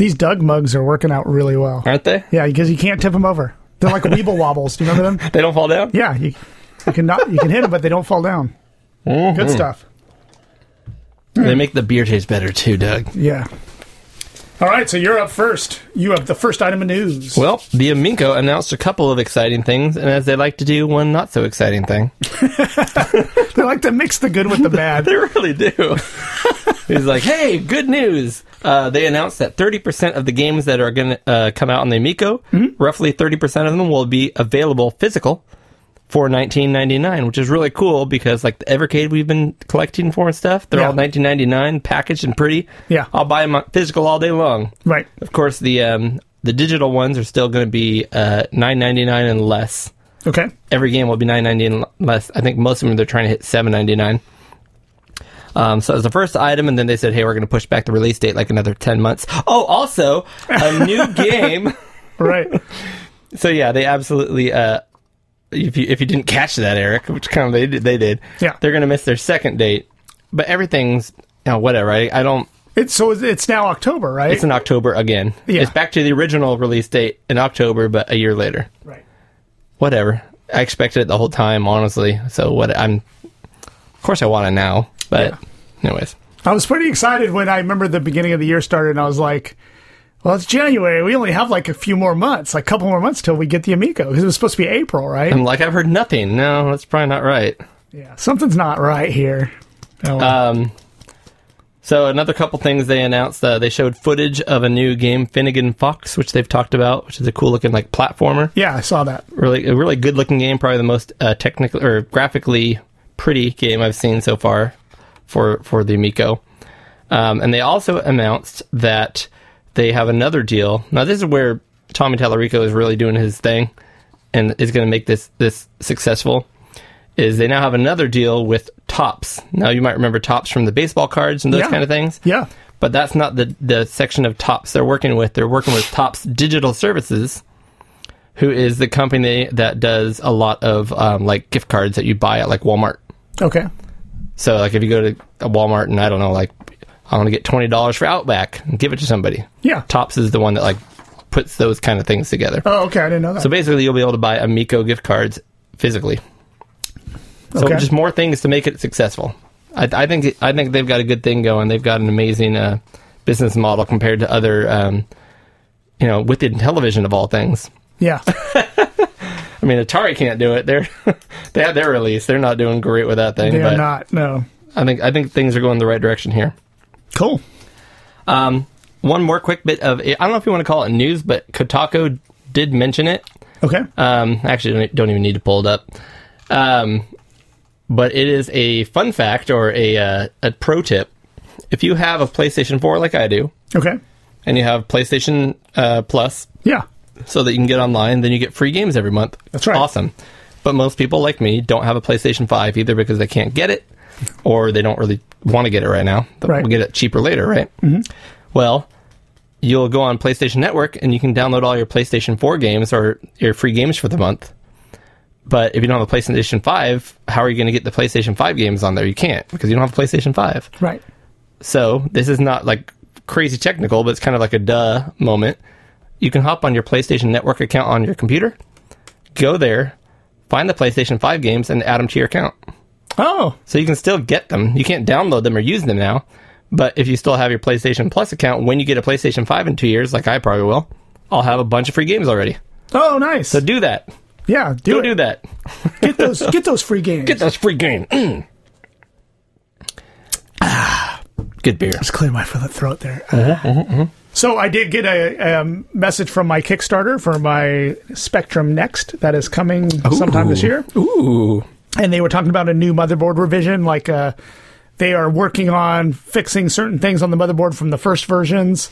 S4: These Doug mugs are working out really well.
S1: Aren't they?
S4: Yeah, because you can't tip them over. They're like Weeble wobbles. Do you remember them?
S1: They don't fall down.
S4: Yeah, you, you can not you can hit them, but they don't fall down.
S1: Mm-hmm.
S4: Good stuff.
S1: They make the beer taste better too, Doug.
S4: Yeah. All right, so you're up first. You have the first item of news.
S1: Well, the Amico announced a couple of exciting things, and as they like to do, one not so exciting thing.
S4: they like to mix the good with the bad.
S1: They really do. He's like, hey, good news. Uh, they announced that 30% of the games that are going to uh, come out on the Amico, roughly 30% of them will be available physical for 19.99, which is really cool because like the Evercade we've been collecting for and stuff, they're
S4: Yeah.
S1: all 19.99, packaged and pretty.
S4: Yeah.
S1: I'll buy them physical all day long.
S4: Right.
S1: Of course, the um, the digital ones are still going to be uh, 9.99 and less.
S4: Okay.
S1: Every game will be 9.99 and less. I think most of them they're trying to hit 7.99. Um, so it was the first item, and then they said, "Hey, we're going to push back the release date like another 10 months." Oh, also a new game.
S4: Right.
S1: So yeah, they absolutely. Uh, if you if you didn't catch that, Eric, which kind of they did, they did.
S4: Yeah.
S1: they're going to miss their second date, but everything's you know, whatever. I, I don't.
S4: It's so it's now October, right?
S1: It's in October again.
S4: Yeah.
S1: It's back to the original release date in October, but a year later.
S4: right.
S1: Whatever. I expected it the whole time, honestly. So what I'm. Of course, I want it now, but anyways.
S4: I was pretty excited when I remember the beginning of the year started, and I was like, "Well, it's January. We only have like a few more months, like a couple more months till we get the Amico because it was supposed to be April, right?"
S1: I'm like, I've heard nothing. No, that's probably not right.
S4: yeah, something's not right here. Oh.
S1: Um, so another couple things they announced. Uh, they showed footage of a new game, Finnegan Fox, which they've talked about, which is a cool looking like platformer.
S4: yeah, I saw that.
S1: Really, a really good looking game. Probably the most uh, technical or graphically pretty game I've seen so far for for the Miko. Um, and they also announced that they have another deal. Now this is where Tommy Tallarico is really doing his thing, and is going to make this this successful. Is they now have another deal with Topps. Now you might remember Topps from the baseball cards and those
S4: Yeah.
S1: kind of things.
S4: Yeah,
S1: But that's not the the section of Topps they're working with. They're working with Topps Digital Services, who is the company that does a lot of um, like gift cards that you buy at like Walmart.
S4: okay,
S1: So like if you go to a Walmart and I don't know like I want to get twenty dollars for Outback and give it to somebody.
S4: yeah.
S1: Topps is the one that like puts those kind of things together.
S4: Oh, okay, I didn't know that.
S1: So basically, you'll be able to buy Amico gift cards physically. So
S4: Okay.
S1: just more things to make it successful. I, I think I think they've got a good thing going. They've got an amazing uh, business model compared to other, um, you know, within television of all things.
S4: yeah,
S1: mean, Atari can't do it. They're they had their release. They're not doing great with that thing.
S4: They
S1: but
S4: are not. No.
S1: I think I think things are going the right direction here.
S4: Cool.
S1: Um, one more quick bit of I don't know if you want to call it news, but Kotaku did mention it.
S4: Okay.
S1: Um, actually, don't, don't even need to pull it up. Um, but it is a fun fact or a uh, a pro tip. If you have a PlayStation 4 like I do,
S4: Okay.
S1: and you have PlayStation uh, Plus,
S4: Yeah.
S1: So that you can get online, then you get free games every month.
S4: That's right.
S1: Awesome. But most people like me don't have a PlayStation 5 either because they can't get it or they don't really want to get it right now. They'll
S4: Right.
S1: get it cheaper later, right? Mm-hmm. Well, you'll go on PlayStation Network and you can download all your PlayStation 4 games or your free games for the month. But if you don't have a PlayStation 5, how are you going to get the PlayStation 5 games on there? You can't because you don't have a PlayStation 5.
S4: Right.
S1: So this is not like crazy technical, but it's kind of like a duh moment. You can hop on your PlayStation Network account on your computer, go there, find the PlayStation 5 games, and add them to your account.
S4: Oh.
S1: So you can still get them. You can't download them or use them now. But if you still have your PlayStation Plus account, when you get a PlayStation 5 in two years, like I probably will, I'll have a bunch of free games already.
S4: Oh, nice.
S1: So do that.
S4: yeah. Do
S1: Go
S4: it.
S1: do that.
S4: Get those. Get those free games.
S1: Get those free games. Mm. Ah, Good beer.
S4: Just clear my throat there.
S1: Uh-huh,
S4: So I did get a um, message from my Kickstarter for my Spectrum Next that is coming sometime this year,
S1: Ooh.
S4: and they were talking about a new motherboard revision. Like uh, they are working on fixing certain things on the motherboard from the first versions.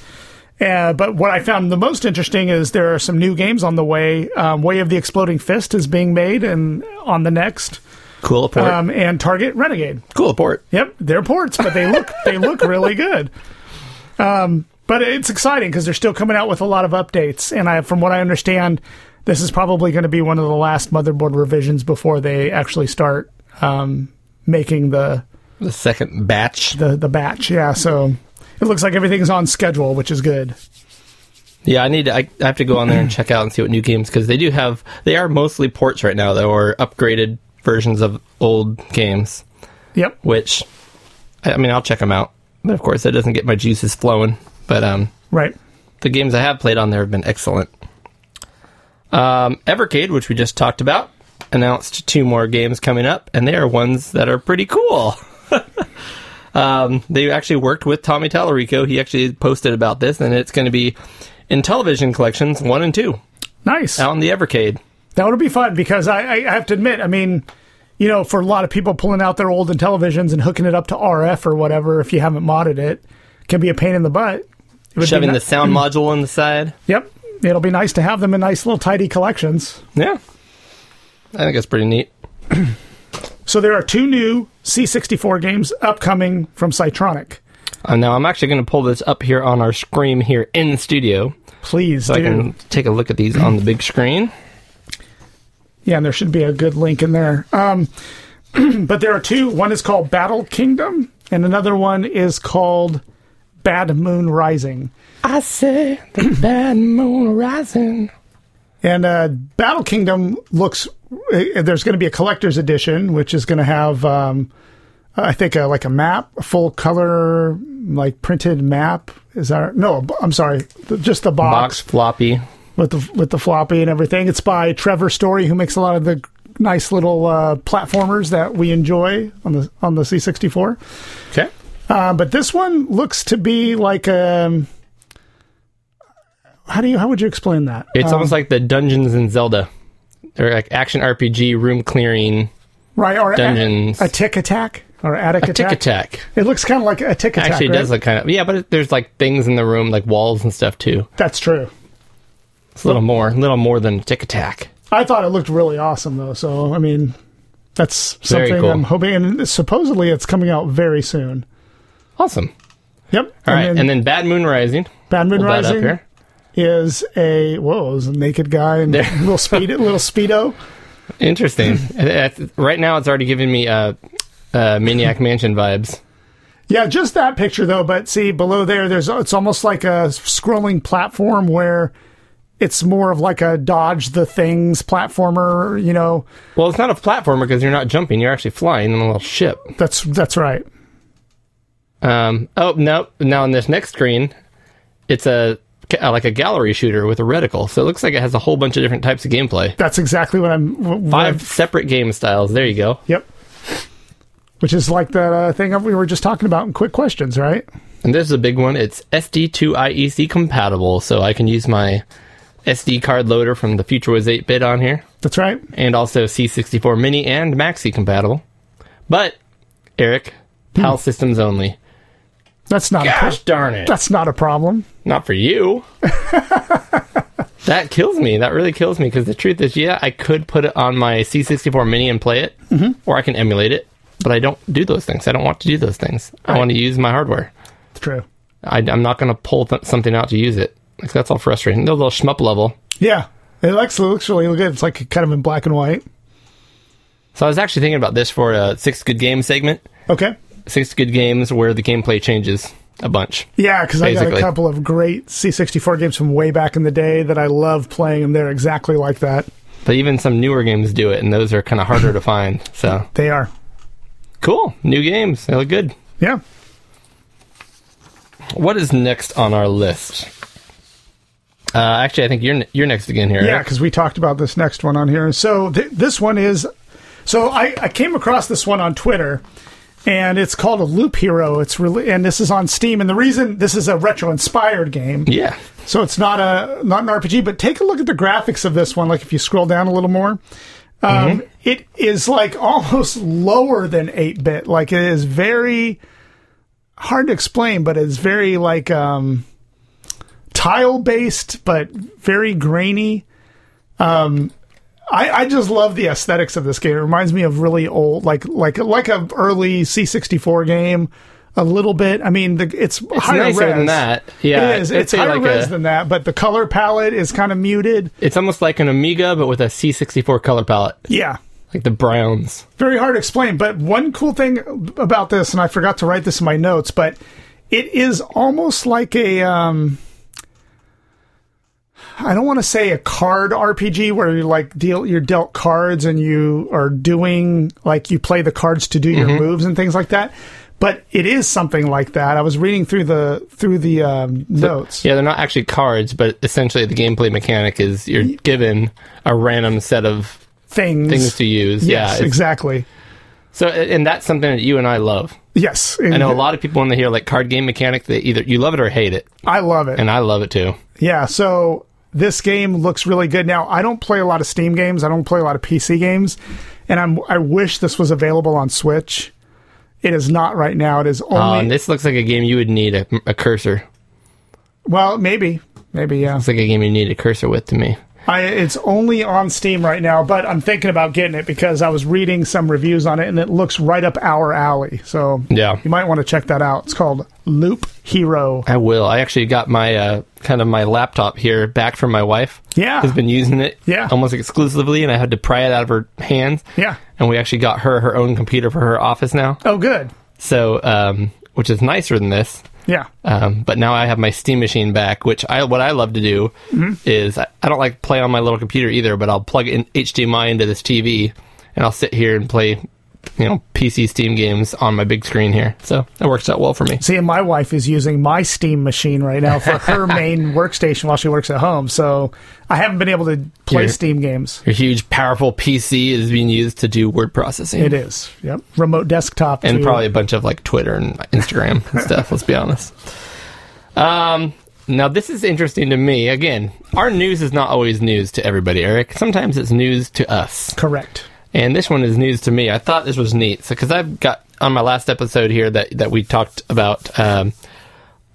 S4: Uh, but what I found the most interesting is there are some new games on the way. Um, way of the Exploding Fist is being made, and on the next,
S1: Cool port.
S4: um, and Target Renegade.
S1: cool port.
S4: Yep, they're ports, but they look they look really good. Um, but it's exciting because they're still coming out with a lot of updates, and I, from what I understand, this is probably going to be one of the last motherboard revisions before they actually start um, making the,
S1: The second batch.
S4: the the batch. Yeah, so it looks like everything's on schedule, which is good.
S1: Yeah, I need to. I, I have to go on there and check out and see what new games because they do have. They are mostly ports right now, though, or upgraded versions of old games.
S4: Yep.
S1: Which, I, I mean, I'll check them out. But of course, that doesn't get my juices flowing. But um,
S4: Right.
S1: the games I have played on there have been excellent. Um, Evercade, which we just talked about, announced two more games coming up, and they are ones that are pretty cool. um, they actually worked with Tommy Tallarico. He actually posted about this, and it's going to be in television collections one and two
S4: Nice.
S1: out in the Evercade.
S4: That would be fun because I, I have to admit, I mean, you know, for a lot of people pulling out their old televisions and hooking it up to RF or whatever, if you haven't modded it, can be a pain in the butt. It would be
S1: Shoving
S4: ni-
S1: the sound module on the side.
S4: Yep. It'll be nice to have them in nice little tidy collections.
S1: Yeah. I think that's pretty neat.
S4: So there are two new C64 games upcoming from Psytronic.
S1: Uh, now, I'm actually going to pull this up here on our screen here in the studio
S4: Please
S1: so
S4: do.
S1: I can take a look at these on the big screen.
S4: Yeah, and there should be a good link in there. Um, but there are two. One is called Battle Kingdom, and another one is called Bad Moon Rising.
S1: I say the bad moon rising.
S4: And uh, Battle Kingdom looks. Uh, there's going to be a collector's edition, which is going to have, um, I think, uh, like a map, a full color, like printed map. Is that no? I'm sorry, just the
S1: Box floppy.
S4: with the with the floppy and everything. It's by Trevor Storey, who makes a lot of the nice little uh, platformers that we enjoy on the on the C64.
S1: Okay.
S4: Uh, but this one looks to be like um how do you how would you explain that?
S1: It's
S4: Um,
S1: almost like the dungeons in Zelda. They're like action RPG, room clearing,
S4: right or
S1: dungeons.
S4: a, tick attack or
S1: Atic
S4: Atac.
S1: tick attack.
S4: It looks kind of like Atic Atac.
S1: Actually, it
S4: right?
S1: does look kind of yeah, but it, there's like things in the room, like walls and stuff too.
S4: That's true.
S1: It's a little more, a little more than Atic Atac.
S4: I thought it looked really awesome though. So I mean, that's something
S1: cool.
S4: I'm hoping. And supposedly it's coming out very soon.
S1: Awesome.
S4: Yep.
S1: All right, and then Bad Moon Rising.
S4: Bad Moon
S1: up
S4: Rising
S1: here.
S4: is a whoa, is a naked guy and
S1: There.
S4: little speed, little speedo.
S1: Interesting. Right now, it's already giving me uh, uh, Maniac Mansion vibes.
S4: Yeah, just that picture though. But see below there, there's it's almost like a scrolling platform where it's more of like a dodge the things platformer. You know,
S1: Well, it's not a platformer because you're not jumping; you're actually flying in a little ship.
S4: that's that's right.
S1: Um, oh no! Now on this next screen, it's a uh, like a gallery shooter with a reticle. So it looks like it has a whole bunch of different types of gameplay.
S4: That's exactly what I'm. What
S1: Five
S4: I'm-
S1: separate game styles. There you go.
S4: Yep. Which is like the uh, thing we were just talking about in quick questions, right?
S1: And this is a big one. It's SD2 IEC compatible, so I can use my SD card loader from the Future Was 8 bit on here,
S4: That's right.
S1: and also C64 Mini and Maxi compatible. But Eric, PAL systems only.
S4: That's not a
S1: Gosh
S4: pro-
S1: darn it!
S4: that's not a problem.
S1: Not for you. that kills me. That really kills me because the truth is, yeah, I could put it on my C64 Mini and play it, mm-hmm. or I can emulate it. But I don't do those things. I don't want to do those things. I want to use my hardware.
S4: It's true.
S1: I, am not going to pull th- something out to use it. Like that's all frustrating. The little shmup level.
S4: Yeah, it looks it looks really good. It's like kind of in black and white.
S1: So I was actually thinking about this for a six good games segment.
S4: Okay.
S1: Six good games where the gameplay changes a bunch.
S4: Yeah, because I got a couple of great C64 games from way back in the day that I love playing, and they're exactly like that.
S1: But even some newer games do it, and those are kind of harder to find. So
S4: They are.
S1: cool, new games. They look good.
S4: Yeah.
S1: What is next on our list? Uh, actually, I think you're you're next again here.
S4: Yeah, because we talked about this next one on here. So th- this one is. So I, I came across this one on Twitter, and it's called a Loop Hero. It's really and this is on Steam. And the reason this is a retro inspired game,
S1: yeah.
S4: so it's not a not an RPG. But take a look at the graphics of this one. Like if you scroll down a little more, um, it is like almost lower than eight bit. Like it is very hard to explain, but it's very like um, tile based, but very grainy. Um, I, I just love the aesthetics of this game. It reminds me of really old, like like like a early C64 game, a little bit. I mean, the, it's,
S1: It's
S4: higher
S1: nicer
S4: res.
S1: than that. Yeah,
S4: it is. It's higher
S1: like
S4: res
S1: a-
S4: than that, but the color palette is kind of muted.
S1: It's almost like an Amiga, but with a C64 color palette,
S4: Yeah,
S1: like the browns.
S4: very hard to explain. But one cool thing about this, and I forgot to write this in my notes, but it is almost like a. Um, I don't want to say a card RPG where you like deal you're dealt cards and you are doing like you play the cards to do your moves and things like that. But it is something like that. I was reading through the through the um, notes.
S1: Yeah, they're not actually cards, but essentially the gameplay mechanic is you're given a random set of
S4: Things,
S1: things to use. yeah,
S4: Yes,
S1: it's-
S4: exactly.
S1: So, and that's something that you and I love.
S4: Yes,
S1: I know a lot of people when they hear like card game mechanic, they either you love it or hate it,
S4: I love it.
S1: and I love it too.
S4: Yeah, so this game looks really good. Now, I don't play a lot of Steam games. I don't play a lot of PC games, and I'm I wish this was available on Switch. It is not right now. It is
S1: Uh,
S4: only
S1: and this looks like a game you would need a, a cursor.
S4: well, maybe, maybe yeah.
S1: It's like a game you need a cursor with to me.
S4: I, it's only on Steam right now, but I'm thinking about getting it because I was reading some reviews on it, and it looks right up our alley. So
S1: Yeah.
S4: you might want to check that out. It's called Loop Hero.
S1: I will. I actually got my uh, kind of my laptop here back from my wife.
S4: Yeah.
S1: has been using it.
S4: Yeah.
S1: almost exclusively, and I had to pry it out of her hands.
S4: Yeah.
S1: and we actually got her her own computer for her office now.
S4: Oh, good.
S1: So, um, which is nicer than this.
S4: Yeah.
S1: Um, but now I have my Steam machine back, which I what I love to do
S4: Mm-hmm.
S1: is I, I don't like play on my little computer either, but I'll plug in HDMI into this TV and I'll sit here and play, you know, PC Steam games on my big screen here. So it works out well for me.
S4: See, and my wife is using my Steam machine right now for her main workstation while she works at home. So I haven't been able to play
S1: Your-
S4: Steam games.
S1: Your huge, powerful PC is being used to do word processing.
S4: It is. Yep. Remote desktop.
S1: and
S4: too.
S1: probably a bunch of like Twitter and Instagram and stuff. Let's be honest. Um, now this is interesting to me. Again, our news is not always news to everybody, Eric. Sometimes it's news to us,
S4: correct.
S1: And this one is news to me. I thought this was neat, so because I've got on my last episode here that that we talked about. Um,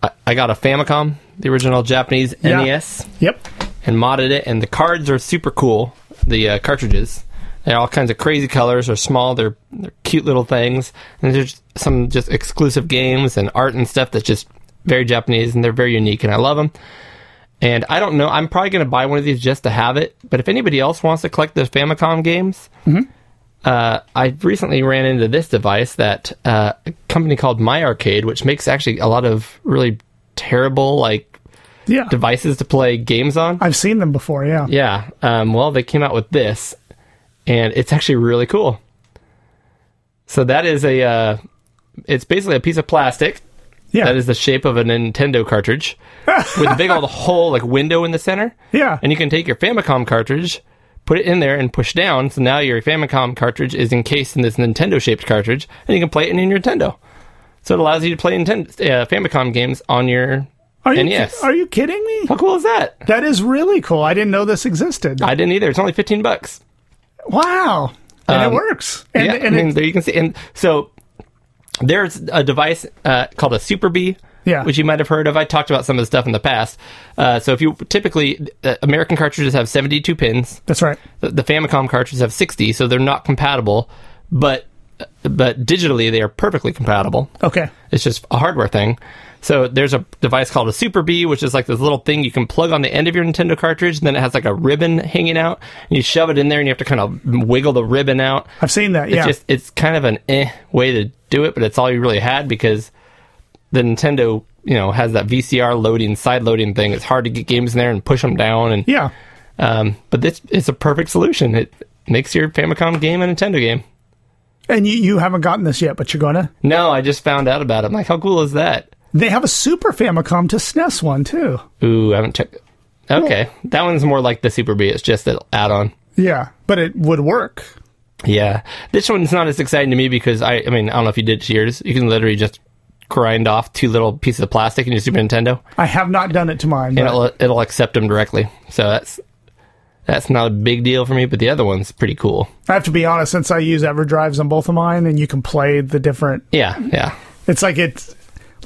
S1: I, I got a Famicom, the original Japanese
S4: Yeah.
S1: NES
S4: Yep.
S1: and modded it, and the cards are super cool. The uh, cartridges, they're all kinds of crazy colors. They're small. They're they're cute little things, and there's some just exclusive games and art and stuff that's just very Japanese, and they're very unique, and I love them. And I don't know. I'm probably going to buy one of these just to have it. But if anybody else wants to collect the Famicom games, uh, I recently ran into this device that uh, a company called My Arcade, which makes actually a lot of really terrible like
S4: Yeah.
S1: devices to play games on.
S4: I've seen them before. Yeah.
S1: Yeah. Um, well, they came out with this, and it's actually really cool. So that is a, uh, it's basically a piece of plastic,
S4: Yeah.
S1: That is the shape of a Nintendo cartridge with a big old hole, like window in the center.
S4: Yeah.
S1: And you can take your Famicom cartridge, put it in there, and push down. So now your Famicom cartridge is encased in this Nintendo shaped cartridge, and you can play it in your Nintendo. So it allows you to play Nintendo, uh, Famicom games on your
S4: Are you,
S1: NES.
S4: are you kidding me?
S1: How cool is that?
S4: That is really cool. I didn't know this existed.
S1: I didn't either. It's only 15 bucks.
S4: wow. And
S1: Um,
S4: it works. And,
S1: yeah,
S4: and
S1: I mean,
S4: it-
S1: there you can see. And so there's a device uh, called a Super B,
S4: Yeah.
S1: which you might have heard of. I talked about some of the stuff in the past. Uh, so if you typically uh, American cartridges have 72 pins,
S4: that's right.
S1: the, the Famicom cartridges have 60, so they're not compatible, but but digitally they are perfectly compatible.
S4: Okay.
S1: It's just a hardware thing. So there's a device called a Super B, which is like this little thing you can plug on the end of your Nintendo cartridge, and then it has like a ribbon hanging out, and you shove it in there, and you have to kind of wiggle the ribbon out.
S4: I've seen that.
S1: It's
S4: Yeah.
S1: just it's kind of an eh way to do it, but it's all you really had because the Nintendo, you know, has that VCR loading, side loading thing. It's hard to get games in there and push them down, and
S4: yeah.
S1: um, but this it's a perfect solution. It makes your Famicom game a Nintendo game.
S4: And you, you haven't gotten this yet, but you're to.
S1: No, I just found out about it. I'm like, how cool is that?
S4: They have a Super Famicom to SNES one, too.
S1: Ooh, I haven't checked. Okay, that one's more like the Super B. It's just an add-on.
S4: Yeah. But it would work.
S1: Yeah, this one's not as exciting to me because I, I mean, I don't know if you did it yours. You can literally just grind off two little pieces of plastic in your Super Nintendo,
S4: I have not done it to mine.
S1: and
S4: But
S1: it'll it'll accept them directly. So that's that's not a big deal for me. But the other one's pretty cool.
S4: I have to be honest, since I use EverDrives on both of mine, and you can play the different.
S1: Yeah, yeah,
S4: It's like it's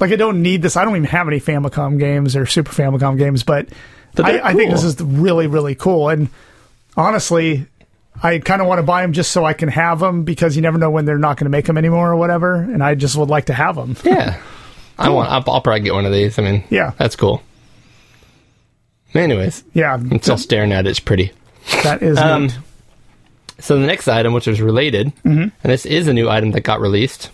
S4: like I don't need this. I don't even have any Famicom games or Super Famicom games, but,
S1: But
S4: I, I think this is really really cool. And honestly, I kind of want to buy them just so I can have them because you never know when they're not going to make them anymore or whatever. And I just would like to have them.
S1: yeah. I want. I'll, I'll probably get one of these. I mean,
S4: Yeah.
S1: that's cool. Anyways,
S4: Yeah,
S1: I'm still staring at it. It's pretty.
S4: that is
S1: Um. So the next item, which is related, and this is a new item that got released,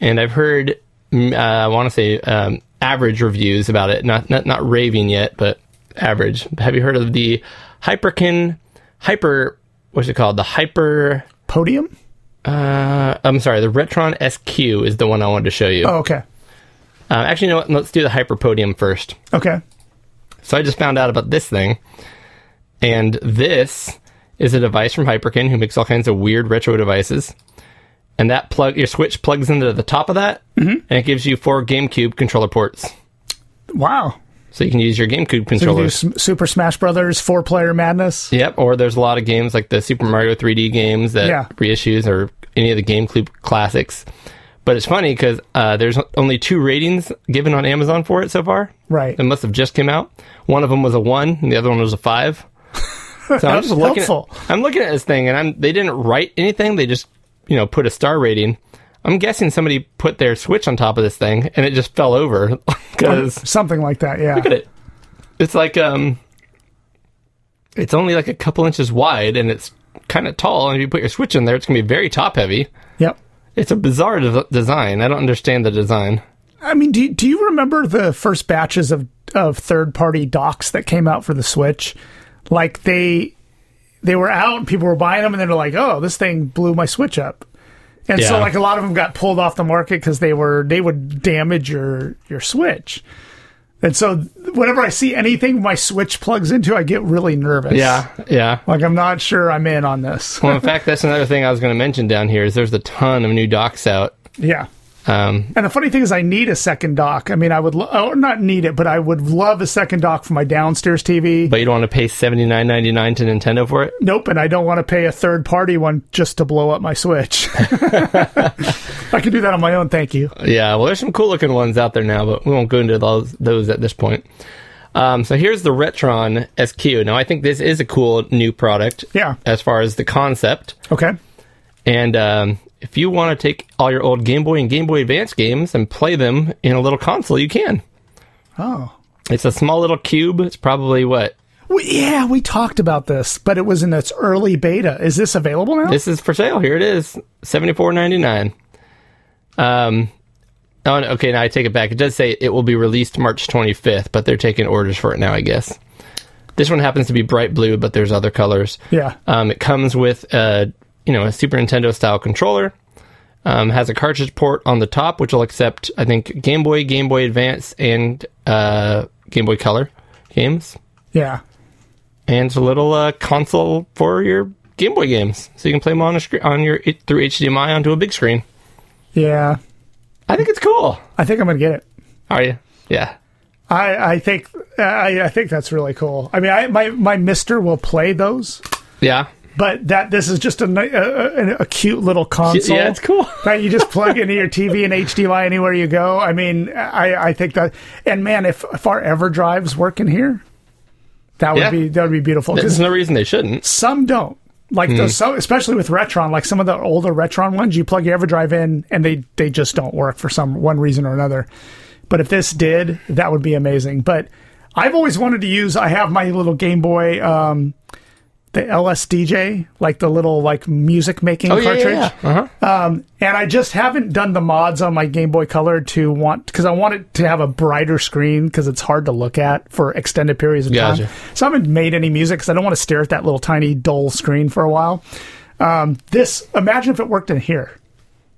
S1: and I've heard, uh, I want to say, um, average reviews about it. Not, not not raving yet, but average. Have you heard of the Hyperkin Hyper? What's it called? The Hyper.
S4: Podium.
S1: Uh, I'm sorry. The Retron SQ is the one I wanted to show you.
S4: Oh, okay,
S1: Uh, actually, you know what? Let's do the Hyper Podium first.
S4: okay.
S1: So I just found out about this thing, and this is a device from Hyperkin who makes all kinds of weird retro devices. And that plug, your Switch plugs into the top of that, and it gives you four GameCube controller ports,
S4: Wow.
S1: so you can use your GameCube
S4: So you can do
S1: controllers.
S4: Super Smash Brothers four player madness.
S1: Yep. Or there's a lot of games like the Super Mario 3D games that
S4: Yeah.
S1: reissues, or any of the GameCube classics. But it's funny because uh, there's only two ratings given on Amazon for it so far.
S4: Right.
S1: It must have just came out. One of them was a one, and the other one was a five. So I'm just looking. At,
S4: Helpful.
S1: I'm looking at this thing, and I'm. They didn't write anything. They just, you know, put a star rating. I'm guessing somebody put their Switch on top of this thing, and it just fell over because
S4: Something like that. Yeah.
S1: look at it. It's like um, it's only like a couple inches wide, and it's kind of tall. And if you put your Switch in there, it's gonna be very top heavy.
S4: Yep.
S1: It's a bizarre de- design. I don't understand the design.
S4: I mean, do do you remember the first batches of of third party docks that came out for the Switch? Like they they were out, and people were buying them, and they're like, "Oh, this thing blew my Switch up." And so, like a lot of them got pulled off the market because they were they would damage your your Switch. And so, whenever I see anything my Switch plugs into, I get really nervous.
S1: Yeah, yeah.
S4: like I'm not sure I'm in on this.
S1: Well, in fact, that's another thing I was going to mention down here is there's a ton of new docks out.
S4: yeah.
S1: Um,
S4: And the funny thing is, I need a second dock. I mean, I would lo- oh, not need it, but I would love a second dock for my downstairs TV.
S1: but you don't want to pay seventy nine ninety nine to Nintendo for it.
S4: nope, and I don't want to pay a third party one just to blow up my Switch. I can do that on my own, thank you.
S1: Yeah, well, there's some cool looking ones out there now, but we won't go into those those at this point. Um, so here's the Retron SQ. Now I think this is a cool new product.
S4: Yeah.
S1: As far as the concept,
S4: Okay.
S1: and um, if you want to take all your old Game Boy and Game Boy Advance games and play them in a little console, you can.
S4: Oh.
S1: It's a small little cube. It's probably what
S4: yeah, we talked about this, but it was in its early beta. Is this available now?
S1: This is for sale. Here it is, seventy four ninety nine. Um, oh, okay. Now I take it back. It does say it will be released March twenty fifth, but they're taking orders for it now. I guess this one happens to be bright blue, but there's other colors.
S4: yeah.
S1: Um, it comes with a you know a Super Nintendo style controller, Um, has a cartridge port on the top, which will accept, I think, Game Boy, Game Boy Advance, and uh, Game Boy Color games.
S4: Yeah.
S1: And it's a little uh, console for your Game Boy games, so you can play them on a screen on your through HDMI onto a big screen.
S4: Yeah.
S1: I think it's cool.
S4: I think I'm gonna get it.
S1: Are you? Yeah.
S4: I, I think I, I think that's really cool. I mean, I, my my MiSTer will play those,
S1: Yeah.
S4: But that this is just a, a, a, cute little console.
S1: Yeah, it's cool.
S4: that you just plug into your TV and HDMI anywhere you go. I mean, I, I think that, and man, if, if our EverDrives work in here, that would
S1: Yeah.
S4: be that would be beautiful.
S1: There's no reason they shouldn't.
S4: some don't. Like
S1: Hmm.
S4: those, so especially with Retron, like some of the older Retron ones, you plug your EverDrive in and they they just don't work for some one reason or another. But if this did, that would be amazing. But I've always wanted to use. I have my little Game Boy, um, the LSDJ, like the little like music making
S1: Oh
S4: cartridge.
S1: yeah, yeah. Uh-huh.
S4: And I just haven't done the mods on my Game Boy Color to want because I want it to have a brighter screen because it's hard to look at for extended periods of
S1: Gotcha.
S4: time. So I haven't made any music because I don't want to stare at that little tiny dull screen for a while. Um, this imagine if it worked in here,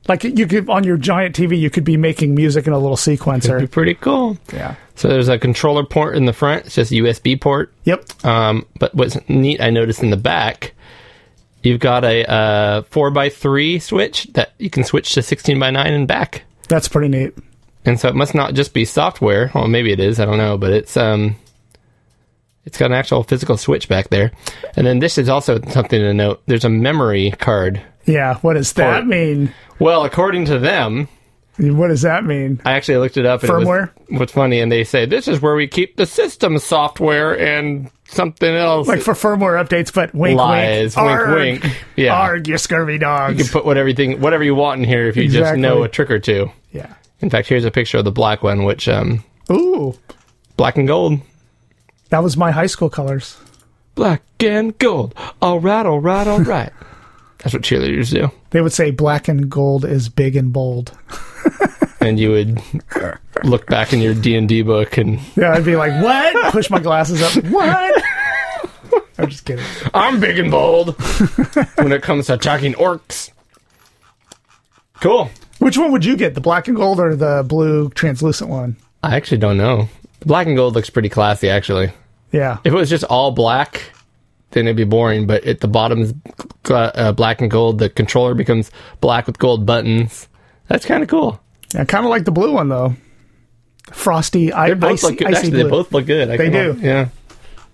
S4: like you could on your giant TV, you could be making music in a little sequencer
S1: It'd be pretty cool.
S4: Yeah.
S1: So there's a controller port in the front. It's just a USB port.
S4: Yep.
S1: Um, but what's neat, I noticed in the back, you've got a uh, four x three switch that you can switch to sixteen by nine and back.
S4: That's pretty neat.
S1: And so it must not just be software. Well, maybe it is. I don't know, but it's um, it's got an actual physical switch back there. And then this is also something to note. There's a memory card.
S4: Yeah. What does that
S1: Port.
S4: mean?
S1: Well, according to them,
S4: What does that mean?
S1: I actually looked it up. And
S4: Firmware?
S1: It was, what's funny, and they say this is where we keep the system software and something else.
S4: Like for firmware updates, but wink,
S1: Lies,
S4: wink,
S1: wink,
S4: Arg.
S1: wink. Yeah.
S4: Arg, you scurvy dogs.
S1: you can put whatever everything, whatever you want in here if you just know a trick or two.
S4: yeah.
S1: In fact, here's a picture of the black one, which um,
S4: Ooh,
S1: black and gold,
S4: that was my high school colors.
S1: black and gold. All right, all right, all right. That's what cheerleaders do.
S4: They would say black and gold is big and bold.
S1: And you would look back in your D and D book, and
S4: Yeah, I'd be like, what? Push my glasses up. What? I'm just kidding.
S1: I'm big and bold when it comes to attacking orcs. Cool.
S4: Which one would you get, the black and gold or the blue translucent one?
S1: I actually don't know. Black and gold looks pretty classy, actually.
S4: Yeah.
S1: If it was just all black, then it'd be boring. But at the bottom is uh, black and gold. The controller becomes black with gold buttons. That's kind of cool.
S4: I kind of like the blue one though. Frosty, I,
S1: They both
S4: icy,
S1: look good. Actually,
S4: blue.
S1: they both look good. I
S4: They do.
S1: Yeah.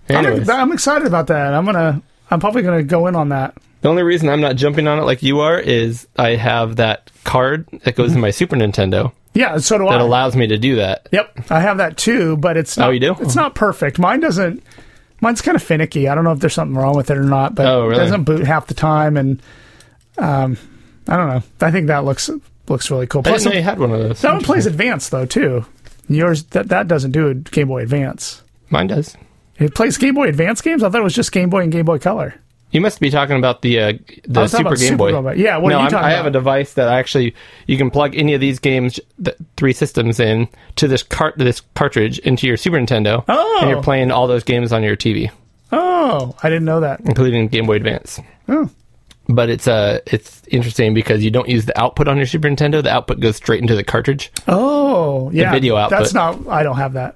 S4: I'm, I'm excited about that. I'm gonna. I'm probably gonna go in on that.
S1: the only reason I'm not jumping on it like you are is I have that card that goes in my Super Nintendo
S4: Yeah, so do
S1: that
S4: I.
S1: That allows me to do that.
S4: Yep, I have that too, but it's not,
S1: Oh, you do?
S4: It's not perfect. Mine doesn't. Mine's kind of finicky. I don't know if there's something wrong with it or not, but
S1: Oh, really?
S4: it doesn't boot half the time, and um, I don't know. I think that looks looks really cool.
S1: I
S4: Plus,
S1: didn't know you had one of those.
S4: that one plays advanced though too. Yours that that doesn't do a Game Boy Advance.
S1: Mine does.
S4: It plays Game Boy Advance games. I thought it was just Game Boy and Game Boy Color.
S1: You must be talking about the uh, the
S4: I was talking
S1: Super
S4: about
S1: Game
S4: Super
S1: Boy.
S4: Yeah, what
S1: no,
S4: are you
S1: I'm-
S4: talking
S1: I have a device that actually you can plug any of these games, the three systems in to this cart this cartridge into your Super Nintendo,
S4: Oh.
S1: and you're playing all those games on your TV,
S4: Oh, I didn't know that.
S1: including Game Boy Advance.
S4: Oh,
S1: But it's uh it's interesting because you don't use the output on your Super Nintendo. The output goes straight into the cartridge.
S4: oh, yeah.
S1: video output.
S4: That's not. I don't have that.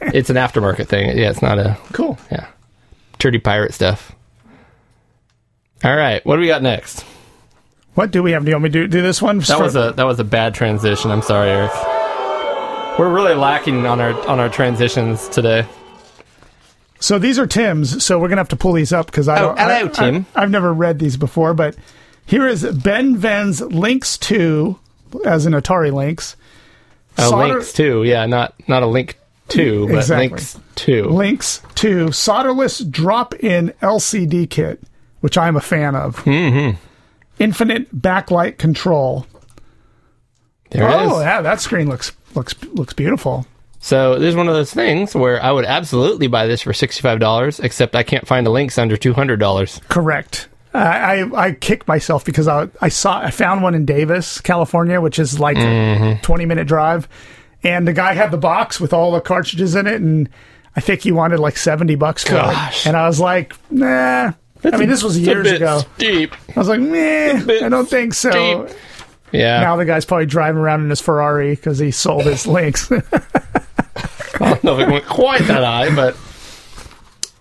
S1: It's an aftermarket thing. Yeah, it's not a
S4: cool.
S1: yeah, dirty pirate stuff. All right, what do we got next?
S4: What do we have? Do you want me to do, do this one?
S1: That was a that was a bad transition. I'm sorry, Eric. We're really lacking on our on our transitions today.
S4: So these are Tim's. So we're gonna have to pull these up because I
S1: Oh,
S4: don't.
S1: hello,
S4: I,
S1: Tim.
S4: I, have never read these before, but here is Ben Ven's Lynx Two, as in Atari Lynx.
S1: Oh,
S4: Solder-
S1: links too. Yeah, not not a link to, but
S4: Exactly.
S1: links to.
S4: Lynx to solderless drop-in LCD kit, which I'm a fan of. Mm-hmm. Infinite backlight control.
S1: There it is.
S4: oh, yeah, that screen looks looks looks beautiful.
S1: So this is one of those things where I would absolutely buy this for sixty five dollars, except I can't find a Lynx under two hundred dollars.
S4: Correct. I, I I kicked myself because I I saw I found one in Davis, California, which is like
S1: Mm-hmm.
S4: a twenty minute drive, and the guy had the box with all the cartridges in it, and I think he wanted like seventy bucks for
S1: Gosh.
S4: it, and I was like, nah. I mean, this was years ago.
S1: Steep.
S4: I was like, meh, I don't think so.
S1: steep. Yeah.
S4: Now the guy's probably driving around in his Ferrari because he sold his Lynx.
S1: I don't know if it went quite that high, but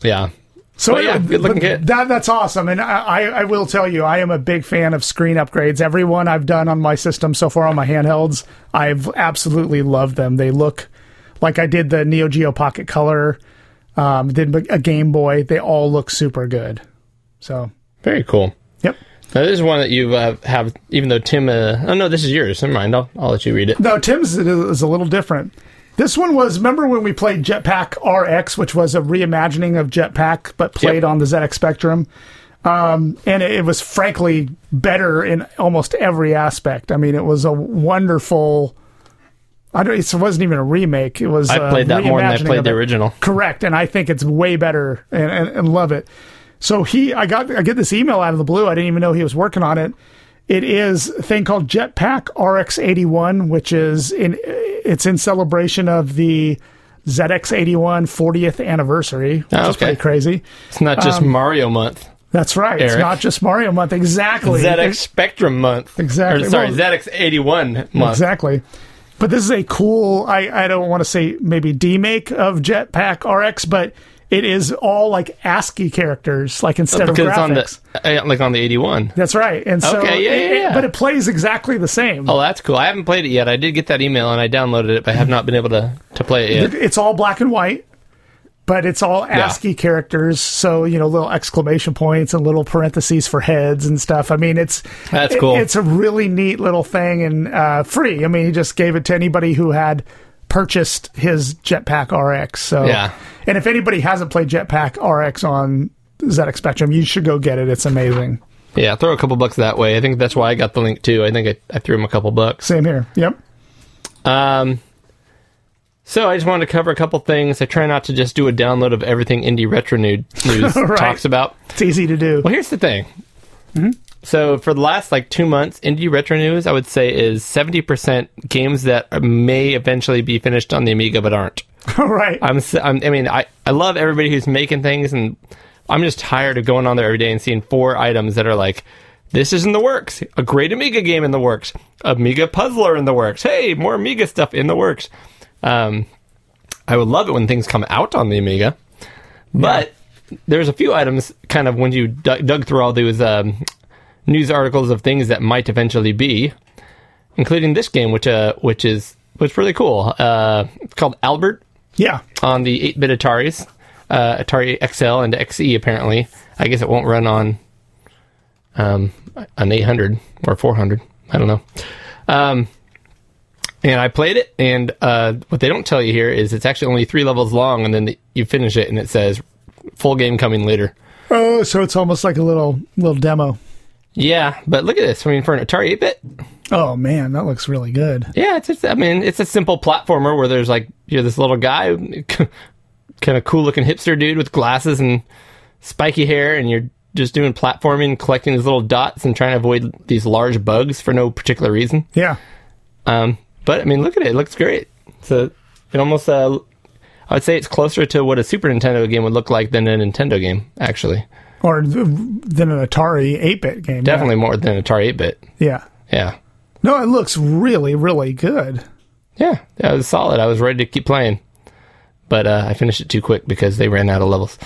S1: yeah.
S4: So
S1: But yeah, good looking.
S4: That that's awesome, and I, I I will tell you, I am a big fan of screen upgrades. Every one I've done on my system so far on my handhelds, I've absolutely loved them. They look like I did the Neo Geo Pocket Color, um, did a Game Boy. They all look super good. So,
S1: Very cool.
S4: yep.
S1: Now, this is one that you uh, have, even though Tim. Uh, oh no, this is yours. Never mind. I'll, I'll let you read it.
S4: No, Tim's is a little different. This one was remember when we played Jetpac RX, which was a reimagining of Jetpac, but played
S1: Yep.
S4: on the ZX Spectrum. Um, and it, it was frankly better in almost every aspect. I mean, it was a wonderful. I don't. It wasn't even a remake. It was.
S1: I played that more than I played the original.
S4: Correct, and I think it's way better and, and, and love it. So he, I got, I get this email out of the blue. I didn't even know he was working on it. It is a thing called Jetpac RX81, which is in, it's in celebration of the ZX81 40th anniversary, which
S1: Oh,
S4: is
S1: okay.
S4: pretty crazy.
S1: It's not just
S4: Um,
S1: Mario month.
S4: That's right. It's not just Mario month. Exactly.
S1: ZX Spectrum month.
S4: Exactly.
S1: Or, sorry,
S4: Well-
S1: ZX 81 month.
S4: Exactly. But this is a cool, I, I don't want to say maybe demake of Jetpac RX, but it is all like ASCII characters, like instead of
S1: Because on
S4: graphics.
S1: the uh, like on the 81.
S4: That's right. And so,
S1: Okay, yeah,
S4: it-
S1: yeah,
S4: it-
S1: yeah.
S4: but it plays exactly the same.
S1: Oh, that's cool. I haven't played it yet. I did get that email and I downloaded it, but I have not been able to, to play it yet.
S4: It's all black and white, but it's all ASCII characters. So, you know, little exclamation points and little parentheses for heads and stuff. I mean, it's
S1: That's
S4: it-
S1: cool.
S4: it's a really neat little thing and uh, free. I mean, he just gave it to anybody who had purchased his Jetpac RX. So,
S1: Yeah.
S4: And if anybody hasn't played Jetpac RX on ZX Spectrum, you should go get it. It's amazing.
S1: Yeah, throw a couple bucks that way. I think that's why I got the link too. I think I, I threw him a couple bucks.
S4: Same here. Yep.
S1: Um, so I just wanted to cover a couple things. I try not to just do a download of everything indie retro news
S4: Right.
S1: talks about.
S4: It's easy to do.
S1: Well, here's the thing.
S4: Mm-hmm.
S1: So for the last like two months, indie retro news I would say is seventy percent games that may eventually be finished on the Amiga but aren't.
S4: All right.
S1: I'm, I'm I mean I I love everybody who's making things and I'm just tired of going on there every day and seeing four items that are like this is in the works, a great Amiga game in the works, Amiga puzzler in the works. Hey, more Amiga stuff in the works. Um, I would love it when things come out on the Amiga, but there's a few items kind of when you dug, dug through all those um, news articles of things that might eventually be, including this game, which uh, which is which really cool. Uh, it's called Albert
S4: yeah.
S1: on the 8-bit Ataris, uh, Atari XL and XE. Apparently, I guess it won't run on um, an 800 or 400. I don't know. Um, and I played it, and uh, what they don't tell you here is it's actually only three levels long, and then the, you finish it, and it says full game coming later.
S4: Oh, so it's almost like a little little demo.
S1: Yeah, but look at this. I mean, for an Atari 8-bit,
S4: Oh man, that looks really good.
S1: yeah, it's, it's I mean, it's a simple platformer where there's like you're this little guy, kind of cool looking hipster dude with glasses and spiky hair, and you're just doing platforming, collecting these little dots and trying to avoid these large bugs for no particular reason.
S4: Yeah.
S1: Um, but I mean, look at it; it looks great. So it almost, uh, I would say, it's closer to what a Super Nintendo game would look like than a Nintendo game. Actually,
S4: Or than an Atari 8-bit game.
S1: definitely more than Atari 8-bit.
S4: Yeah.
S1: Yeah.
S4: No, it looks really, really good.
S1: Yeah, that was solid. I was ready to keep playing, but uh, I finished it too quick because they ran out of levels.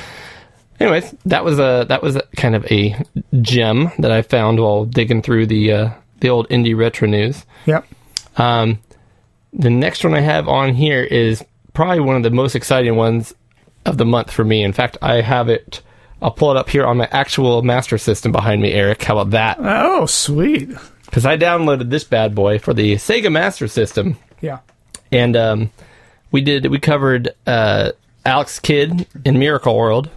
S1: Anyways, that was a that was a, kind of a gem that I found while digging through the uh, the old indie retro news.
S4: Yep.
S1: Um, the next one I have on here is probably one of the most exciting ones of the month for me. In fact, I have it. I'll pull it up here on my actual Master System behind me, Eric. How about that?
S4: Oh, sweet.
S1: Because I downloaded this bad boy for the Sega Master System
S4: Yeah.
S1: and um, we did we covered uh, Alex Kidd in Miracle World.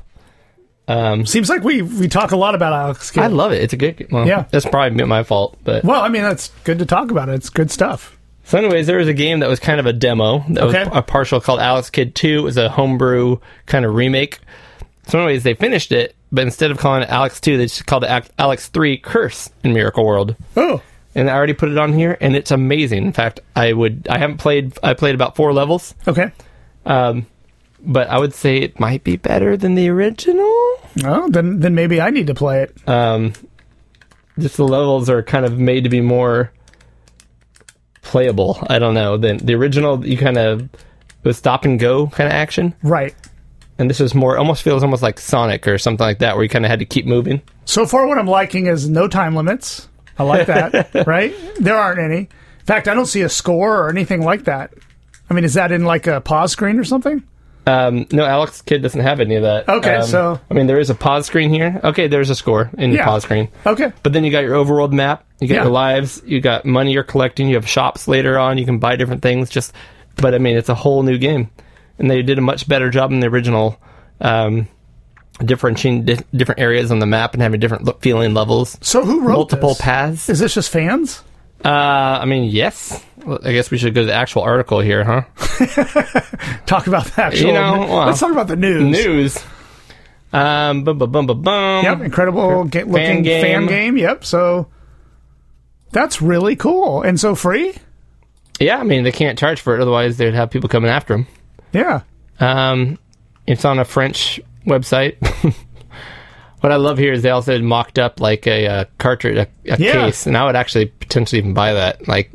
S4: Um, Seems like we we talk a lot about Alex Kidd.
S1: I love it. It's a good. Well,
S4: Yeah.
S1: that's probably my fault. But
S4: well, I mean, that's good to talk about. It's good stuff.
S1: so, anyways, there was a game that was kind of a demo that
S4: Okay.
S1: was a partial called Alex Kidd Two. It was a homebrew kind of remake. So, anyways, they finished it, but instead of calling it Alex Two, they just called it Alex Three Curse in Miracle World.
S4: Oh,
S1: And I already put it on here, and it's amazing. In fact, I would I haven't played I played about four levels.
S4: okay.
S1: Um, but I would say it might be better than the original.
S4: Oh, then then maybe I need to play it.
S1: Um, just the levels are kind of made to be more playable. I don't know. The the original you kind of it was stop and go kind of action,
S4: Right.
S1: And this is more almost feels almost like Sonic or something like that, where you kind of had to keep moving.
S4: So far, what I'm liking is no time limits. I like that. right? There aren't any. In fact, I don't see a score or anything like that. I mean, is that in like a pause screen or something?
S1: Um, no, Alex Kidd doesn't have any of that.
S4: Okay,
S1: Um,
S4: so-
S1: I mean, there is a pause screen here. Okay, there's a score in
S4: Yeah.
S1: the pause screen.
S4: Okay.
S1: But then you got your overworld map. You got
S4: Yeah.
S1: your lives. You got money you're collecting. You have shops later on. You can buy different things. Just, but I mean, it's a whole new game, and they did a much better job than the original. Um, differentiating di- different areas on the map and having different look, feeling levels.
S4: So who wrote
S1: Multiple
S4: this?
S1: paths.
S4: Is this just fans?
S1: Uh, I mean, yes. Well, I guess we should go to the actual article here, huh?
S4: Talk about the actual.
S1: You know, well,
S4: let's talk about the news.
S1: News. Um, bum, bum, bum, bum, bum.
S4: Yep, incredible ga- looking
S1: game.
S4: fan game. Yep. So that's really cool and so free.
S1: Yeah, I mean, they can't charge for it, otherwise they'd have people coming after them.
S4: Yeah.
S1: Um, it's on a French website. what I love here is they also mocked up like a, uh cartridge, a, a
S4: Yeah.
S1: case, and I would actually potentially even buy that. Like,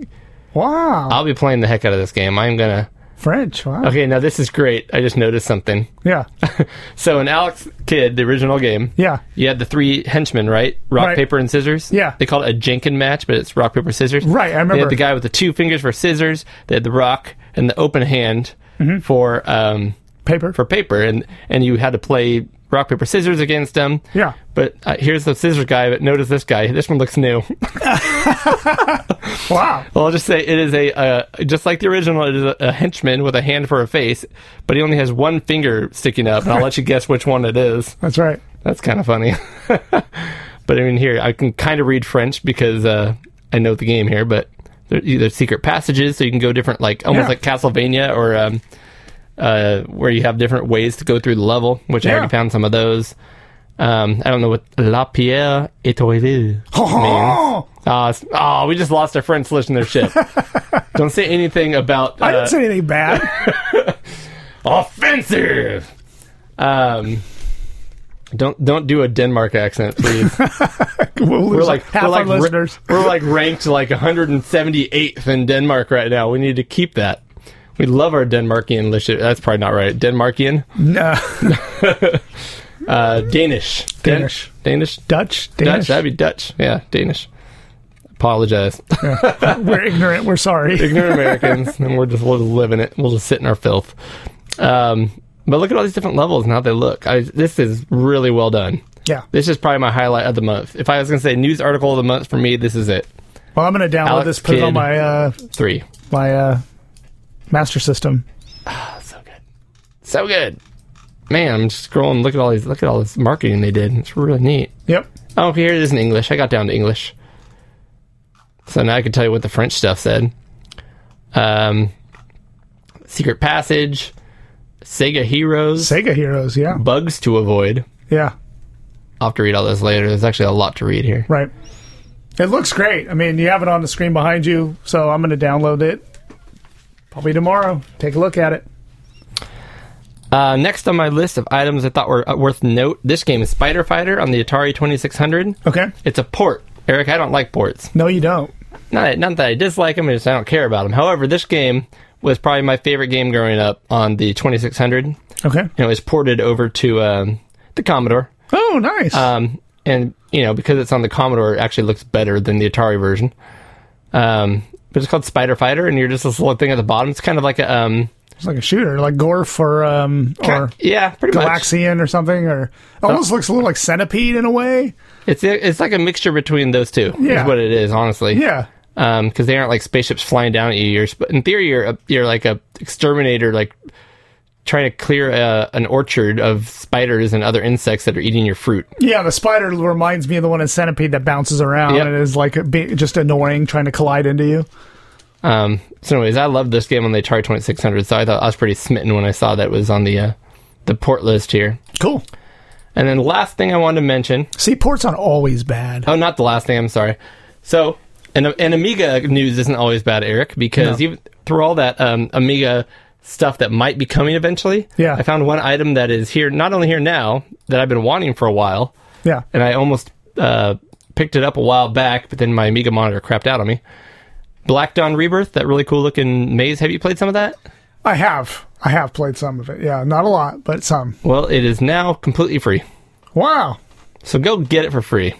S4: Wow.
S1: I'll be playing the heck out of this game. I'm gonna.
S4: French. Wow.
S1: Okay, now this is great. I just noticed something.
S4: Yeah.
S1: So in Alex Kidd, the original game,
S4: Yeah.
S1: you had the three henchmen, right? Rock,
S4: Right.
S1: paper, and scissors.
S4: Yeah.
S1: They called it a Janken match, but it's rock, paper, scissors.
S4: Right, I
S1: They
S4: remember.
S1: had the guy with the two fingers for scissors. They had the rock and the open hand
S4: Mm-hmm.
S1: for um,
S4: Paper.
S1: for paper, and and you had to play rock, paper, scissors against them.
S4: Yeah.
S1: But uh, here's the scissors guy. But notice this guy. This one looks new.
S4: wow.
S1: well, I'll just say it is a uh, just like the original. It is a, a henchman with a hand for a face, but he only has one finger sticking up, and I'll let you guess which one it is.
S4: That's right.
S1: That's kind of funny. but I mean, here I can kind of read French because uh, I know the game here. But there- there's secret passages, so you can go different, like almost
S4: Yeah.
S1: like Castlevania, or um, uh, where you have different ways to go through the level. Which I already found some of those. Um, I don't know what La Pierre Étoilée
S4: Oh,
S1: uh, oh, we just lost our friends lifting their ship. don't say anything about uh,
S4: I didn't say anything bad.
S1: offensive. Um, don't don't do a Denmark accent, please.
S4: We'll
S1: we're like
S4: half
S1: we're
S4: our
S1: like ra-
S4: listeners.
S1: we're like ranked like 178th in Denmark right now. We need to keep that. We love our Denmarkian That's probably not right. Denmarkian,
S4: No.
S1: uh, Danish, Dan-
S4: Danish.
S1: Danish,
S4: Dutch.
S1: Dutch.
S4: Danish.
S1: That'd be Dutch. Yeah, Danish. Apologize,
S4: We're ignorant. We're sorry.
S1: ignorant Americans, and we're just we'll just live in it. We'll just sit in our filth. Um, but look at all these different levels and how they look. I, this is really well done.
S4: Yeah.
S1: This is probably my highlight of the month. If I was going to say news article of the month for me, this is it.
S4: Well, I'm going to download
S1: Alex
S4: this, put it on my uh,
S1: Three.
S4: my uh, master system.
S1: So good. So good. Man, I'm just scrolling. Look at all these. Look at all this marketing they did. It's really neat.
S4: Yep.
S1: Oh, here it is in English. I got down to English. So now I can tell you what the French stuff said. Um, Secret Passage, Sega Heroes,
S4: Sega Heroes. Yeah.
S1: Bugs to Avoid.
S4: Yeah.
S1: I'll have to read all this later. There's actually a lot to read here.
S4: Right. It looks great. I mean, you have it on the screen behind you, so I'm going to download it probably tomorrow. Take a look at it.
S1: Uh, next on my list of items I thought were uh, worth note, this game is Spider Fighter on the Atari 2600.
S4: Okay.
S1: It's a port. Eric, I don't like ports.
S4: No, you don't.
S1: Not, not that I dislike them, I just I don't care about them. However, this game was probably my favorite game growing up on the 2600.
S4: Okay.
S1: And it was ported over to um, the Commodore.
S4: Oh, nice.
S1: Um, and, you know, because it's on the Commodore, it actually looks better than the Atari version. Um, but it's called Spider Fighter, and you're just this little thing at the bottom. It's kind of like a. Um,
S4: it's like a shooter, like Gorf or um or
S1: yeah, pretty much.
S4: Galaxian or something, or almost looks a little like Centipede in a way.
S1: It's it's like a mixture between those two.
S4: Yeah.
S1: is what it is, honestly.
S4: Yeah.
S1: because they aren't like spaceships flying down at you. You're, in theory, you're a, you're like a exterminator, like trying to clear a, an orchard of spiders and other insects that are eating your fruit.
S4: Yeah, the spider reminds me of the one in Centipede that bounces around
S1: Yep.
S4: and is like just annoying, trying to collide into you.
S1: Um, so, anyways, I love this game on the Atari 2600, so I thought I was pretty smitten when I saw that it was on the uh, the port list here.
S4: Cool.
S1: And then the last thing I wanted to mention.
S4: See, ports aren't always bad.
S1: Oh, not the last thing. I'm sorry. So, and, and Amiga news isn't always bad, Eric, because
S4: No.
S1: even through all that um, Amiga stuff that might be coming eventually,
S4: Yeah.
S1: I found one item that is here, not only here now, that I've been wanting for a while,
S4: Yeah.
S1: and I almost uh, picked it up a while back, but then my Amiga monitor crapped out on me. Black Dawn Rebirth, that really cool looking maze. Have you played some of that?
S4: I have. I have played some of it. Yeah, not a lot, but some.
S1: Well, it is now completely free.
S4: Wow.
S1: So go get it for free.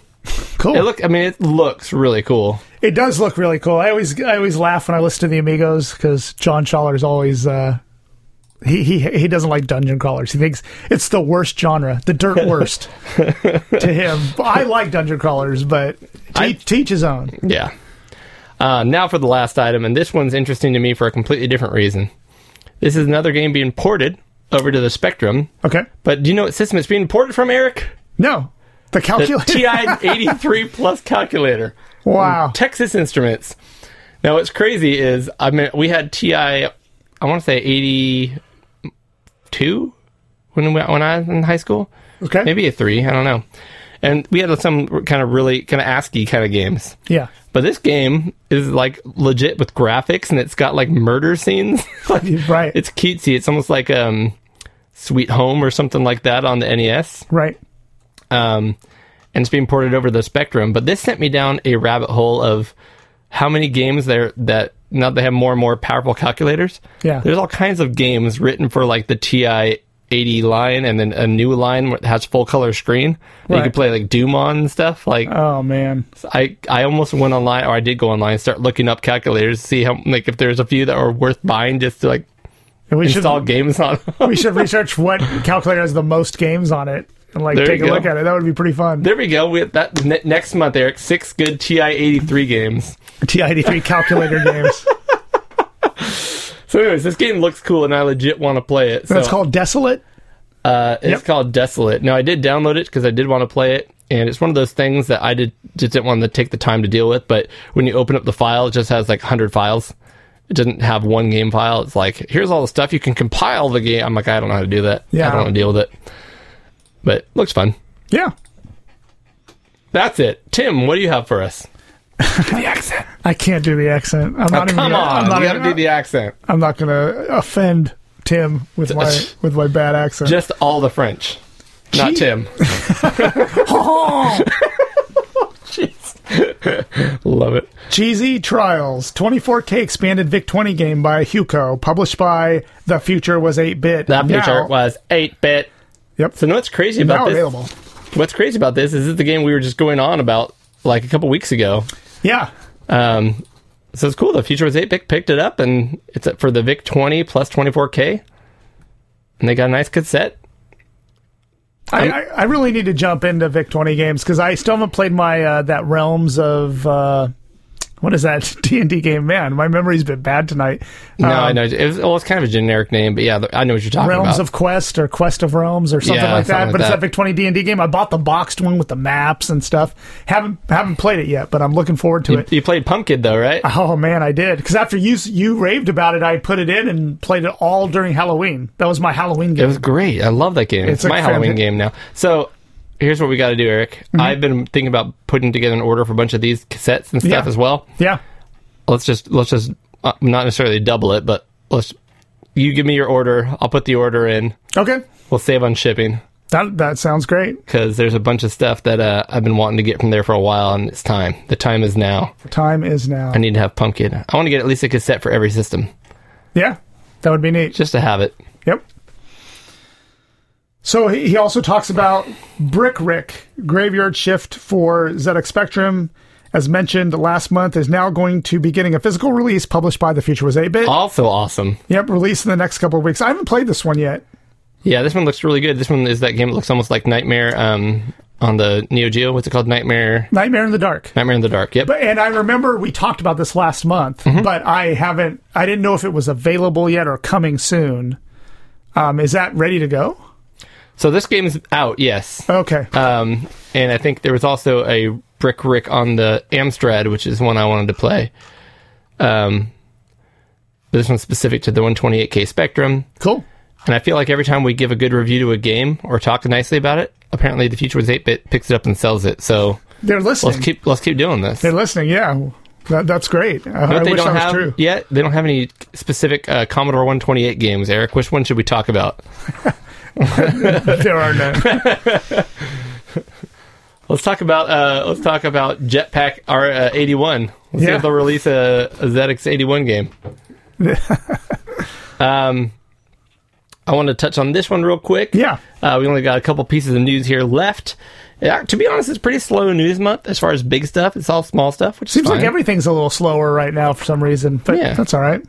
S4: Cool.
S1: It look I mean it looks really cool.
S4: It does look really cool. I always I always laugh when I listen to the Amigos because John Schaller is always uh, he he he doesn't like dungeon crawlers. He thinks it's the worst genre, the dirt worst to him. I like dungeon crawlers, but
S1: I-
S4: te- teach his own.
S1: Yeah. Uh, now for the last item, and this one's interesting to me for a completely different reason. This is another game being ported over to the Spectrum.
S4: Okay.
S1: But do you know what system it's being ported from, Eric?
S4: No, the
S1: The
S4: calculator.
S1: TI 83 Plus calculator.
S4: wow.
S1: Texas Instruments. Now, what's crazy is I mean we had TI. I want to say 82 when we, when I was in high school.
S4: Okay.
S1: Maybe a three. I don't know. And we had some kind of really kind of ASCII kind of games.
S4: Yeah.
S1: But this game is like legit with graphics, and it's got like murder scenes. like,
S4: Right.
S1: It's cutesy. It's almost like um, Sweet Home or something like that on the NES.
S4: Right.
S1: Um, and it's being ported over the Spectrum. But this sent me down a rabbit hole of how many games there that now they have more and more powerful calculators.
S4: Yeah.
S1: There's all kinds of games written for like the TI 80 line and then a new line that has full color screen. that You can play like Doom on and stuff. Like
S4: Oh man.
S1: I I almost went online, or I did go online, and start looking up calculators, to see how like if there's a few that are worth buying just to like
S4: We should
S1: install games on.
S4: we should research what calculator has the most games on it and like
S1: There
S4: take a
S1: go.
S4: look at it. That would be pretty fun.
S1: there we go. We that ne- next month, Eric, six good TI eighty three games.
S4: TI-83 calculator games.
S1: So, anyways, this game looks cool, and I legit want to play it. So
S4: That's called Desolate.
S1: uh, it's
S4: Yep.
S1: called Desolate. Now, I did download it because I did want to play it, and it's one of those things that I did just didn't want to take the time to deal with. But when you open up the file, it just has like hundred files. It doesn't have one game file. It's like here's all the stuff you can compile the game. I'm like, I don't know how to do that.
S4: Yeah.
S1: I don't want to deal with it. But looks fun.
S4: Yeah.
S1: That's it. Tim, what do you have for us? the accent.
S4: I can't do the accent. I'm
S1: Oh,
S4: not even
S1: come
S4: gonna,
S1: on,
S4: I'm not,
S1: you got to do the accent.
S4: I'm not going to offend Tim with my with my bad accent.
S1: Just all the French, not Tim.
S4: oh,
S1: Love it.
S4: Cheesy Trials, 24K expanded Vic 20 game by Huco, published by The Future Was 8 Bit.
S1: That picture was eight bit.
S4: Yep.
S1: So, know what's crazy about this?
S4: available.
S1: What's crazy about this is this is the game we were just going on about like a couple weeks ago.
S4: Yeah.
S1: Um, so it's cool. The Future was 8 bit picked it up, and it's for the VIC 20 plus 24K. And they got a nice cassette.
S4: I, I, I really need to jump into Vic 20 games because I still haven't played my uh, that Realms of uh, what is that D and D game? Man, my memory's been bad tonight.
S1: No,
S4: Um,
S1: I know. It was, well, it's kind of a generic name, but yeah, I know what you're talking
S4: Realms
S1: about.
S4: Realms of Quest or Quest of Realms or something
S1: Yeah,
S4: like that.
S1: something like
S4: but it's
S1: that.
S4: that Vic 20 D and D game. I bought the boxed one with the maps and stuff. Haven't haven't played it yet, but I'm looking forward to
S1: you,
S4: it.
S1: you played Pumpkin, though, right?
S4: Oh man, I did because after you you raved about it, I put it in and played it all during Halloween. That was my Halloween game.
S1: It was great. I love that game. It's,
S4: It's
S1: my Halloween game now. So here's what we got to do, Eric. I've been thinking about putting together an order for a bunch of these cassettes and stuff
S4: Yeah.
S1: as well.
S4: yeah,
S1: Let's just let's just uh, not necessarily double it, but let's. You give me your order. I'll put the order in.
S4: okay,
S1: We'll save on shipping
S4: that that sounds great.
S1: because there's a bunch of stuff that uh, I've been wanting to get from there for a while, and it's time. The time is now.
S4: The time is now.
S1: I need to have Pumpkin. I want to get at least a cassette for every system,
S4: yeah, that would be neat.
S1: just to have it.
S4: Yep. So he, he also talks about Brick Rick Graveyard Shift for ZX Spectrum. As mentioned last month, is now going to be getting a physical release published by the Future Was 8 Bit.
S1: Also awesome.
S4: Yep, released in the next couple of weeks. I haven't played this one yet.
S1: Yeah, this one looks really good. This one is that game that looks almost like Nightmare um, on the Neo Geo. What's it called? Nightmare.
S4: Nightmare in the Dark.
S1: Nightmare in the Dark. Yep.
S4: But and I remember we talked about this last month,
S1: Mm-hmm.
S4: but I haven't. I didn't know if it was available yet or coming soon. Um, is that ready to go?
S1: So this game's out. Yes.
S4: Okay.
S1: Um, and I think there was also a Brick Rick on the Amstrad, which is one I wanted to play. Um, but this one's specific to the 128K Spectrum.
S4: cool.
S1: And I feel like every time we give a good review to a game or talk nicely about it, apparently the Future was 8-bit picks it up and sells it. So
S4: They're listening.
S1: let's keep let's keep doing this.
S4: They're listening. Yeah, that, that's great. I,
S1: But
S4: I
S1: they
S4: wish
S1: don't
S4: that was
S1: have
S4: true.
S1: yet. They don't have any specific uh, Commodore 128 games. Eric, which one should we talk about?
S4: there are none.
S1: Let's talk about uh, let's talk about Jetpac R81. We'll see
S4: Yeah.
S1: if they'll release a, a ZX81 game. um, I want to touch on this one real quick.
S4: Yeah.
S1: Uh, we only got a couple pieces of news here left. Yeah, to be honest, it's pretty slow news month as far as big stuff. It's all small stuff, which
S4: Seems like everything's a little slower right now for some reason, but
S1: Yeah.
S4: that's all right.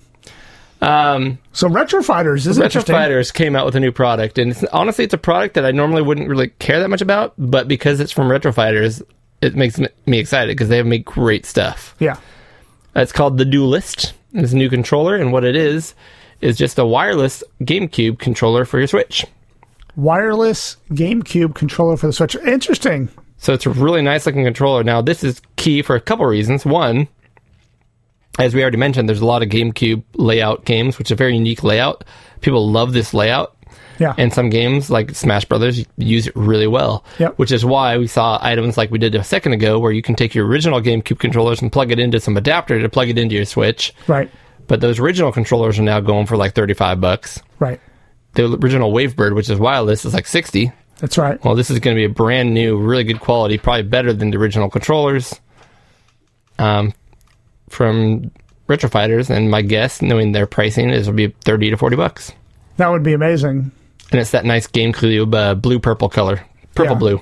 S1: Um,
S4: So Retro Fighters is
S1: Retro. Fighters came out with a new product, and it's, honestly, it's a product that I normally wouldn't really care that much about, but because it's from Retro Fighters, it makes me- me excited because they make great stuff.
S4: Yeah.
S1: It's called the Duelist. It's a new controller, and what it is is just a wireless GameCube controller for your Switch.
S4: Wireless GameCube controller for the Switch. Interesting.
S1: So it's a really nice looking controller. Now, this is key for a couple reasons. One, as we already mentioned, there's a lot of GameCube layout games, which is a very unique layout. People love this layout.
S4: Yeah.
S1: And some games, like Smash Brothers, use it really well.
S4: Yep.
S1: Which is why we saw items like we did a second ago, where you can take your original GameCube controllers and plug it into some adapter to plug it into your Switch.
S4: right.
S1: But those original controllers are now going for like 35 bucks.
S4: Right.
S1: The original Wavebird, which is wireless, is like 60.
S4: That's right.
S1: Well, this is going to be a brand new, really good quality, probably better than the original controllers um, from Retro Fighters. And my guess, knowing their pricing, is it'll be 30 to 40 bucks.
S4: That would be amazing.
S1: And it's that nice GameCube uh, blue purple color. Purple
S4: Yeah.
S1: blue.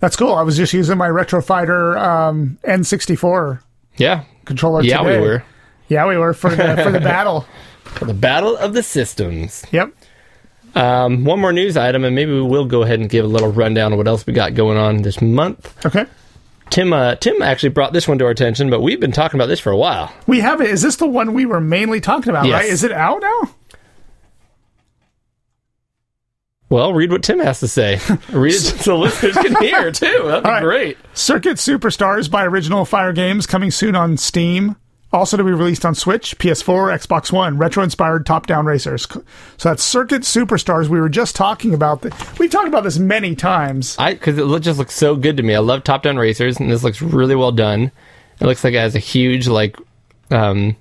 S4: That's cool. I was just using my Retro Fighter um, N64
S1: Yeah.
S4: controller
S1: Yeah,
S4: today.
S1: we were.
S4: Yeah, we were for the for the battle.
S1: For the Battle of the Systems.
S4: Yep.
S1: Um, one more news item, and maybe we will go ahead and give a little rundown of what else we got going on this month.
S4: Okay.
S1: Tim, uh, Tim actually brought this one to our attention, but we've been talking about this for a while.
S4: We have it. Is this the one we were mainly talking about,
S1: Yes.
S4: right? Is it out now?
S1: Well, read what Tim has to say. read it so listeners can hear too. That'd be
S4: right.
S1: great.
S4: Circuit Superstars by Original Fire Games coming soon on Steam. Also to be released on Switch, PS4, Xbox One. Retro-inspired top-down racers. So that's Circuit Superstars. We were just talking about. The, we've talked about this many times.
S1: I because it just looks so good to me. I love top down racers, and this looks really well done. It looks like it has a huge like, um,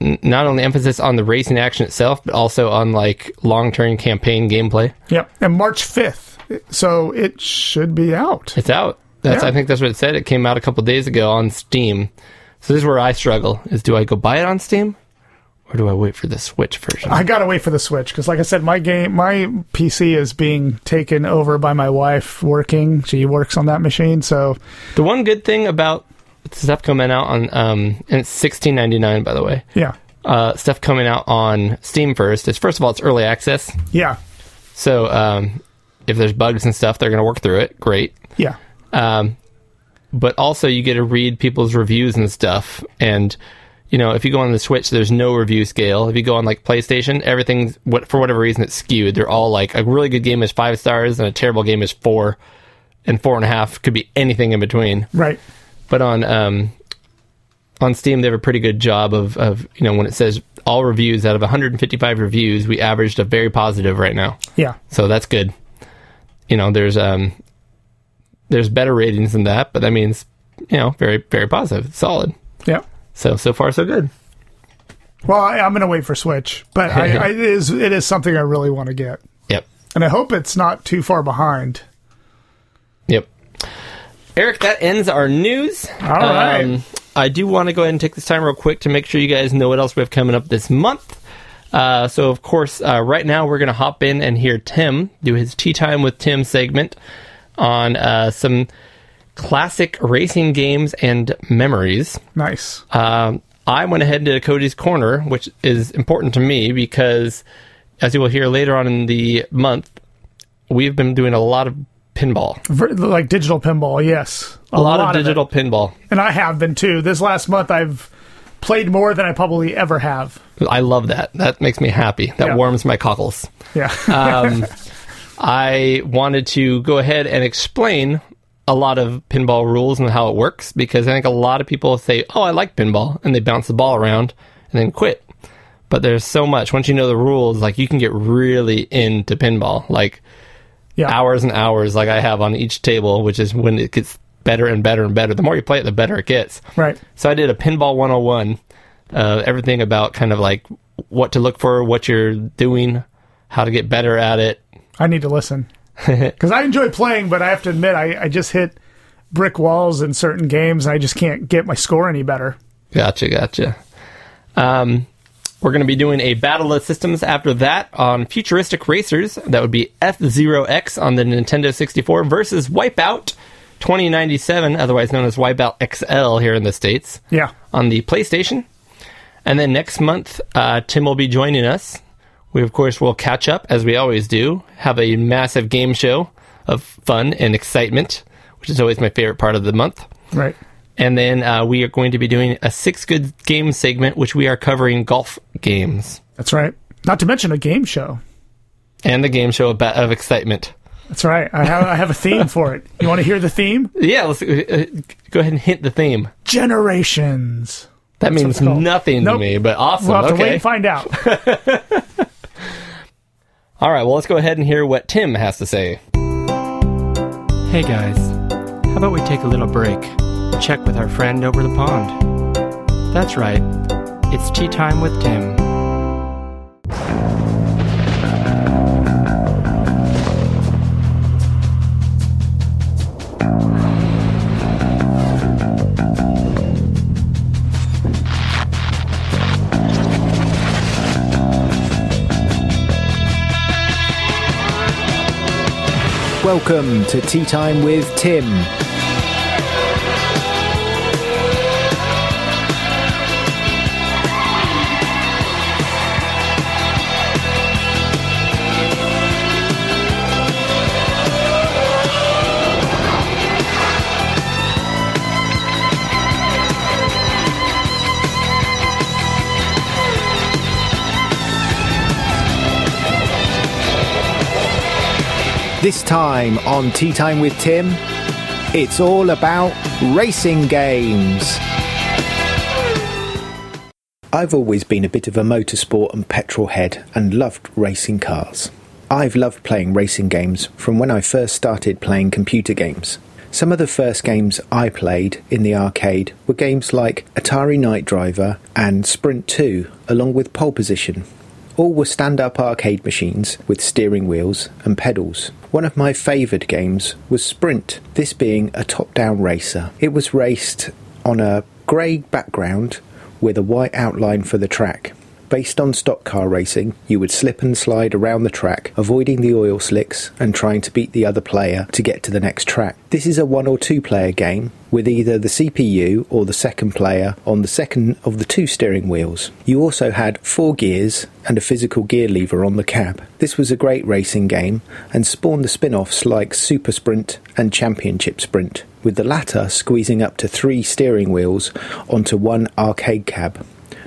S1: not only emphasis on the racing action itself, but also on like long term campaign gameplay.
S4: Yep. And March 5th. So it should be out.
S1: It's out. That's
S4: Yeah.
S1: I think that's what it said. It came out a couple days ago on Steam. So this is where I struggle: is do I go buy it on Steam, or do I wait for the Switch version?
S4: I gotta wait for the Switch because, like I said, my game, my PC is being taken over by my wife working. She works on that machine, so
S1: the one good thing about stuff coming out on um, and it's sixteen ninety nine by the way.
S4: yeah,
S1: uh, stuff coming out on Steam first is first of all it's early access,
S4: yeah,
S1: so um, if there's bugs and stuff, they're going to work through it. Great,
S4: yeah,
S1: um, but also you get to read people's reviews and stuff. And you know, if you go on the Switch, there's no review scale. If you go on like PlayStation, everything's what for whatever reason it's skewed. They're all like a really good game is five stars and a terrible game is four, and four and a half could be anything in between.
S4: right,
S1: But on um, on Steam, they have a pretty good job of, of you know when it says all reviews out of 155 reviews, we averaged a very positive right now,
S4: yeah,
S1: so that's good. You know, there's um, there's better ratings than that, but that means you know very very positive, solid.
S4: yeah.
S1: So so far so good.
S4: Well, I, I'm gonna wait for Switch, but I, I, it is it is something I really want to get,
S1: Yep,
S4: and I hope it's not too far behind.
S1: yep. Eric, that ends our news.
S4: All right.
S1: Um, I do want to go ahead and take this time real quick to make sure you guys know what else we have coming up this month. Uh, so, of course, uh, right now we're going to hop in and hear Tim do his Tea Time with Tim segment on uh, some classic racing games and memories.
S4: Nice.
S1: Um, I went ahead to Cody's Corner, which is important to me because, as you will hear later on in the month, we've been doing a lot of pinball,
S4: like digital pinball, yes,
S1: a, lot, of
S4: it.
S1: digital pinball.
S4: and I have been too. This last month, I've played more than I probably ever have.
S1: I love that. That makes me happy. That
S4: Yeah.
S1: warms my cockles.
S4: Yeah,
S1: Um, I wanted to go ahead and explain a lot of pinball rules and how it works because I think a lot of people say, "Oh, I like pinball," and they bounce the ball around and then quit. But there's so much once you know the rules, like you can get really into pinball, like
S4: yeah,
S1: hours and hours, like I have on each table, which is when it gets better and better and better. The more you play it, the better it gets.
S4: right.
S1: So I did a pinball 101, uh, everything about kind of like what to look for, what you're doing, how to get better at it.
S4: I need to listen because I enjoy playing, but I have to admit, I, I just hit brick walls in certain games. And I just can't get my score any better.
S1: Gotcha, gotcha. Um, we're going to be doing a Battle of Systems after that on Futuristic Racers. That would be F Zero X on the Nintendo 64 versus Wipeout 2097, otherwise known as Wipeout XL here in the States,
S4: Yeah.
S1: on the PlayStation. And then next month, uh, Tim will be joining us. We, of course, will catch up as we always do, have a massive game show of fun and excitement, which is always my favorite part of the month.
S4: Right.
S1: And then uh, we are going to be doing a six good game segment, which we are covering golf games
S4: That's right. Not to mention a game show.
S1: and the game show of, of excitement.
S4: That's right. I have I have a theme for it. You want to hear the theme?
S1: Yeah, let's uh, go ahead and hint the theme.
S4: Generations.
S1: That means nothing
S4: Nope.
S1: to me, but awesome.
S4: We'll have to wait
S1: okay.
S4: and find out.
S1: All right, well, let's go ahead and hear what Tim has to say.
S5: Hey guys, how about we take a little break? Check with our friend over the pond. That's right, it's tea time with Tim.
S6: Welcome to Tea Time with Tim. This time on Tea Time with Tim, it's all about racing games. I've always been a bit of a motorsport and petrol head and loved racing cars. I've loved playing racing games from when I first started playing computer games. Some of the first games I played in the arcade were games like Atari Night Driver and Sprint 2, along with Pole Position. All were stand up arcade machines with steering wheels and pedals. One of my favoured games was Sprint, this being a top down racer. It was raced on a grey background with a white outline for the track. Based on stock car racing, you would slip and slide around the track, avoiding the oil slicks and trying to beat the other player to get to the next track. This is a one or two player game with either the CPU or the second player on the second of the two steering wheels. You also had four gears and a physical gear lever on the cab. This was a great racing game and spawned the spin offs like Super Sprint and Championship Sprint, with the latter squeezing up to three steering wheels onto one arcade cab.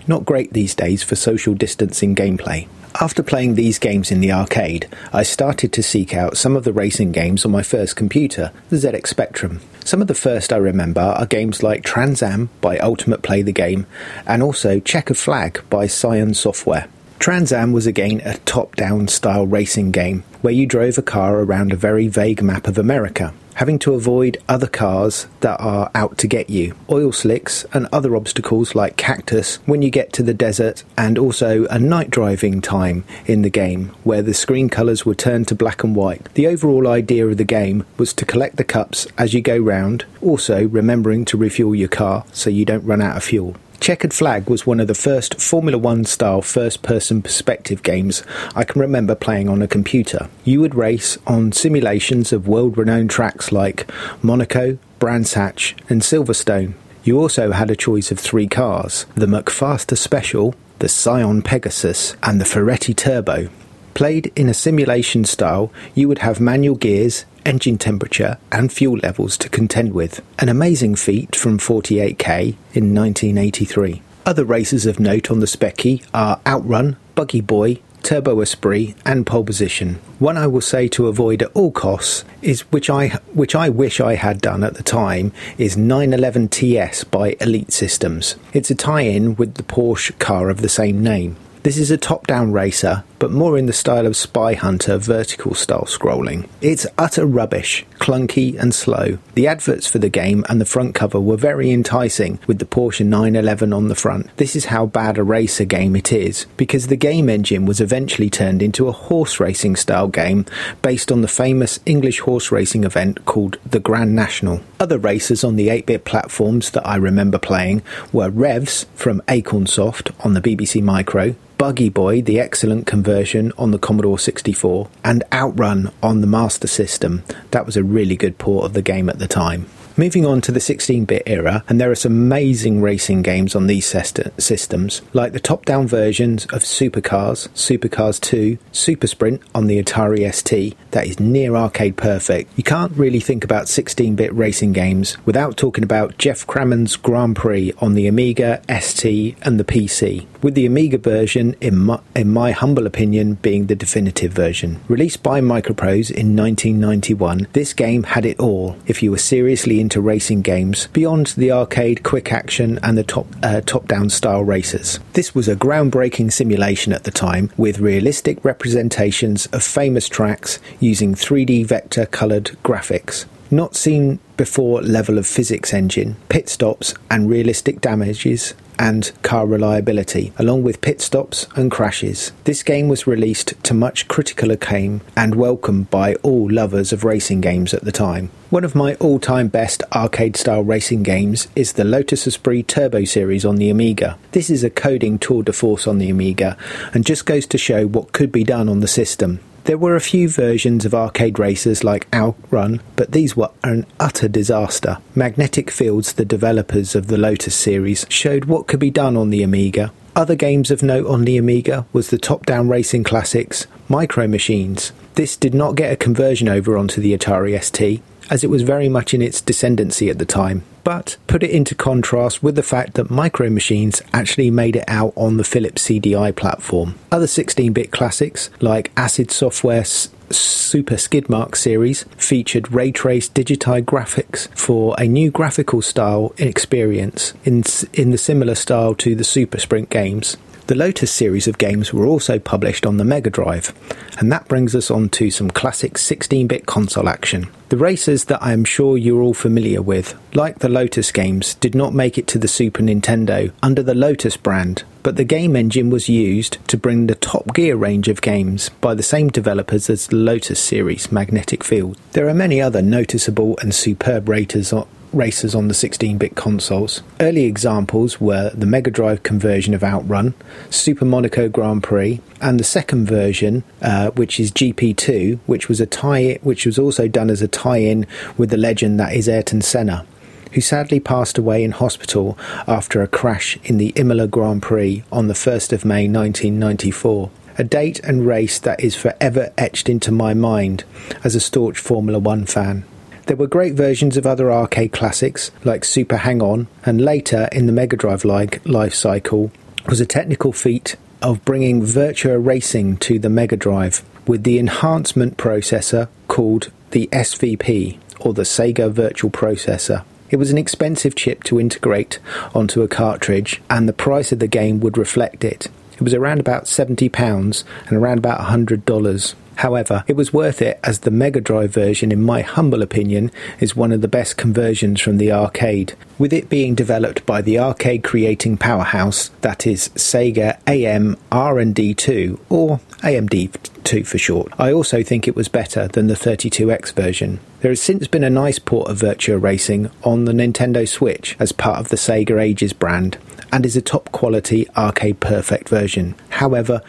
S6: Not great these days for social distancing gameplay. After playing these games in the arcade, I started to seek out some of the racing games on my first computer, the ZX Spectrum. Some of the first I remember are games like Trans Am by Ultimate Play the Game and also Checker Flag by Psion Software. Trans Am was again a top down style racing game where you drove a car around a very vague map of America, having to avoid other cars that are out to get you, oil slicks, and other obstacles like cactus when you get to the desert, and also a night driving time in the game where the screen colours were turned to black and white. The overall idea of the game was to collect the cups as you go round, also remembering to refuel your car so you don't run out of fuel. Chequered Flag was one of the first Formula One style first person perspective games I can remember playing on a computer. You would race on simulations of world renowned tracks like Monaco, Brands Hatch, and Silverstone. You also had a choice of three cars the McFaster Special, the Psion Pegasus, and the Ferretti Turbo. Played in a simulation style, you would have manual gears, engine temperature, and fuel levels to contend with. An amazing feat from 48K in 1983. Other races of note on the Speccy are Outrun, Buggy Boy, Turbo Esprit, and Pole Position. One I will say to avoid at all costs is which I which I wish I had done at the time is 911 TS by Elite Systems. It's a tie-in with the Porsche car of the same name. This is a top down racer, but more in the style of Spy Hunter vertical style scrolling. It's utter rubbish, clunky, and slow. The adverts for the game and the front cover were very enticing, with the Porsche 911 on the front. This is how bad a racer game it is, because the game engine was eventually turned into a horse racing style game based on the famous English horse racing event called the Grand National. Other racers on the 8 bit platforms that I remember playing were Revs from Acornsoft on the BBC Micro, Buggy Boy, the excellent conversion on the Commodore 64, and Outrun on the Master System. That was a really good port of the game at the time. Moving on to the 16 bit era, and there are some amazing racing games on these syst- systems, like the top down versions of Supercars, Supercars 2, Super Sprint on the Atari ST, that is near arcade perfect. You can't really think about 16 bit racing games without talking about Geoff Crammond's Grand Prix on the Amiga, ST, and the PC, with the Amiga version, in my, in my humble opinion, being the definitive version. Released by Microprose in 1991, this game had it all if you were seriously into racing games beyond the arcade quick action and the top uh, top down style races. This was a groundbreaking simulation at the time with realistic representations of famous tracks using 3D vector colored graphics. Not seen before level of physics engine, pit stops and realistic damages and car reliability, along with pit stops and crashes. This game was released to much critical acclaim and welcomed by all lovers of racing games at the time. One of my all time best arcade style racing games is the Lotus Esprit Turbo series on the Amiga. This is a coding tour de force on the Amiga and just goes to show what could be done on the system. There were a few versions of arcade racers like Outrun, but these were an utter disaster. Magnetic Fields, the developers of the Lotus series, showed what could be done on the Amiga. Other games of note on the Amiga was the top-down racing classics Micro Machines. This did not get a conversion over onto the Atari ST, as it was very much in its descendancy at the time. But put it into contrast with the fact that Micro Machines actually made it out on the Philips CDI platform. Other 16 bit classics like Acid Software's Super Skidmark series featured ray traced digitized graphics for a new graphical style experience in, in the similar style to the Super Sprint games. The Lotus series of games were also published on the Mega Drive, and that brings us on to some classic 16 bit console action. The races that I am sure you're all familiar with, like the Lotus games, did not make it to the Super Nintendo under the Lotus brand, but the game engine was used to bring the Top Gear range of games by the same developers as the Lotus series, Magnetic Field. There are many other noticeable and superb raters racers on the 16 bit consoles. Early examples were the Mega Drive conversion of Outrun, Super Monaco Grand Prix, and the second version, uh, which is GP2, which was a tie, which was also done as a tie-in with the legend that is Ayrton Senna. Who sadly passed away in hospital after a crash in the Imola Grand Prix on the 1st of May 1994 a date and race that is forever etched into my mind as a staunch Formula One fan. There were great versions of other arcade classics like Super Hang On, and later in the Mega Drive life cycle was a technical feat of bringing Virtua Racing to the Mega Drive with the enhancement processor called the SVP or the Sega Virtua Processor. It was an expensive chip to integrate onto a cartridge, and the price of the game would reflect it. It was around about £70 and around about $100. However, it was worth it as the Mega Drive version, in my humble opinion, is one of the best conversions from the arcade, with it being developed by the arcade creating powerhouse that is Sega AM R&D2 or AMD2 for short. I also think it was better than the 32X version. There has since been a nice port of Virtua Racing on the Nintendo Switch as part of the Sega Ages brand and is a top quality arcade perfect version. However,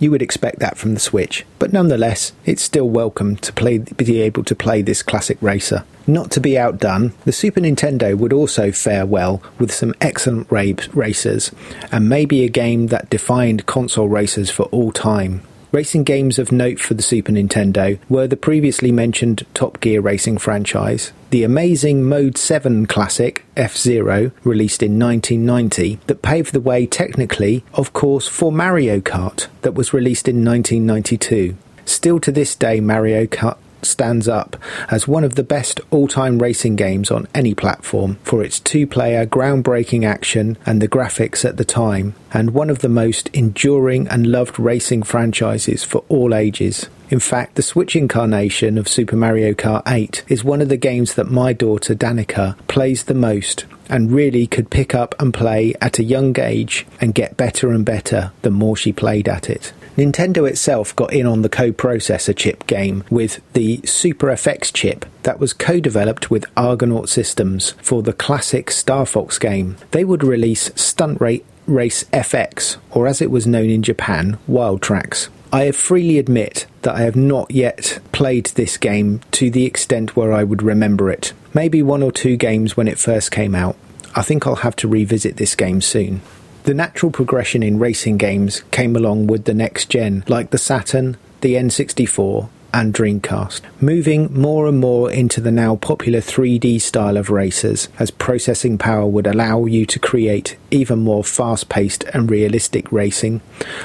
S6: you would expect that from the Switch, but nonetheless, it's still welcome to play, be able to play this classic racer. Not to be outdone, the Super Nintendo would also fare well with some excellent racers, and maybe a game that defined console racers for all time. Racing games of note for the Super Nintendo were the previously mentioned Top Gear racing franchise, the amazing Mode 7 classic F Zero, released in 1990, that paved the way technically, of course, for Mario Kart, that was released in 1992. Still to this day, Mario Kart stands up as one of the best all time racing games on any platform for its two player groundbreaking action and the graphics at the time, and one of the most enduring and loved racing franchises for all ages. In fact, the Switch incarnation of Super Mario Kart 8 is one of the games that my daughter Danica plays the most and really could pick up and play at a young age and get better and better the more she played at it. Nintendo itself got in on the co-processor chip game with the Super FX chip that was co-developed with Argonaut Systems for the classic Star Fox game. They would release Stunt Rate Race FX, or as it was known in Japan, Wild Trax. I freely admit that I have not yet played this game to the extent where I would remember it. Maybe one or two games when it first came out. I think I'll have to revisit this game soon. The natural progression in racing games came along with the next gen, like the Saturn, the N64, and Dreamcast, moving more and more into the now popular 3D style of races, as processing power would allow you to create even more fast paced and realistic racing,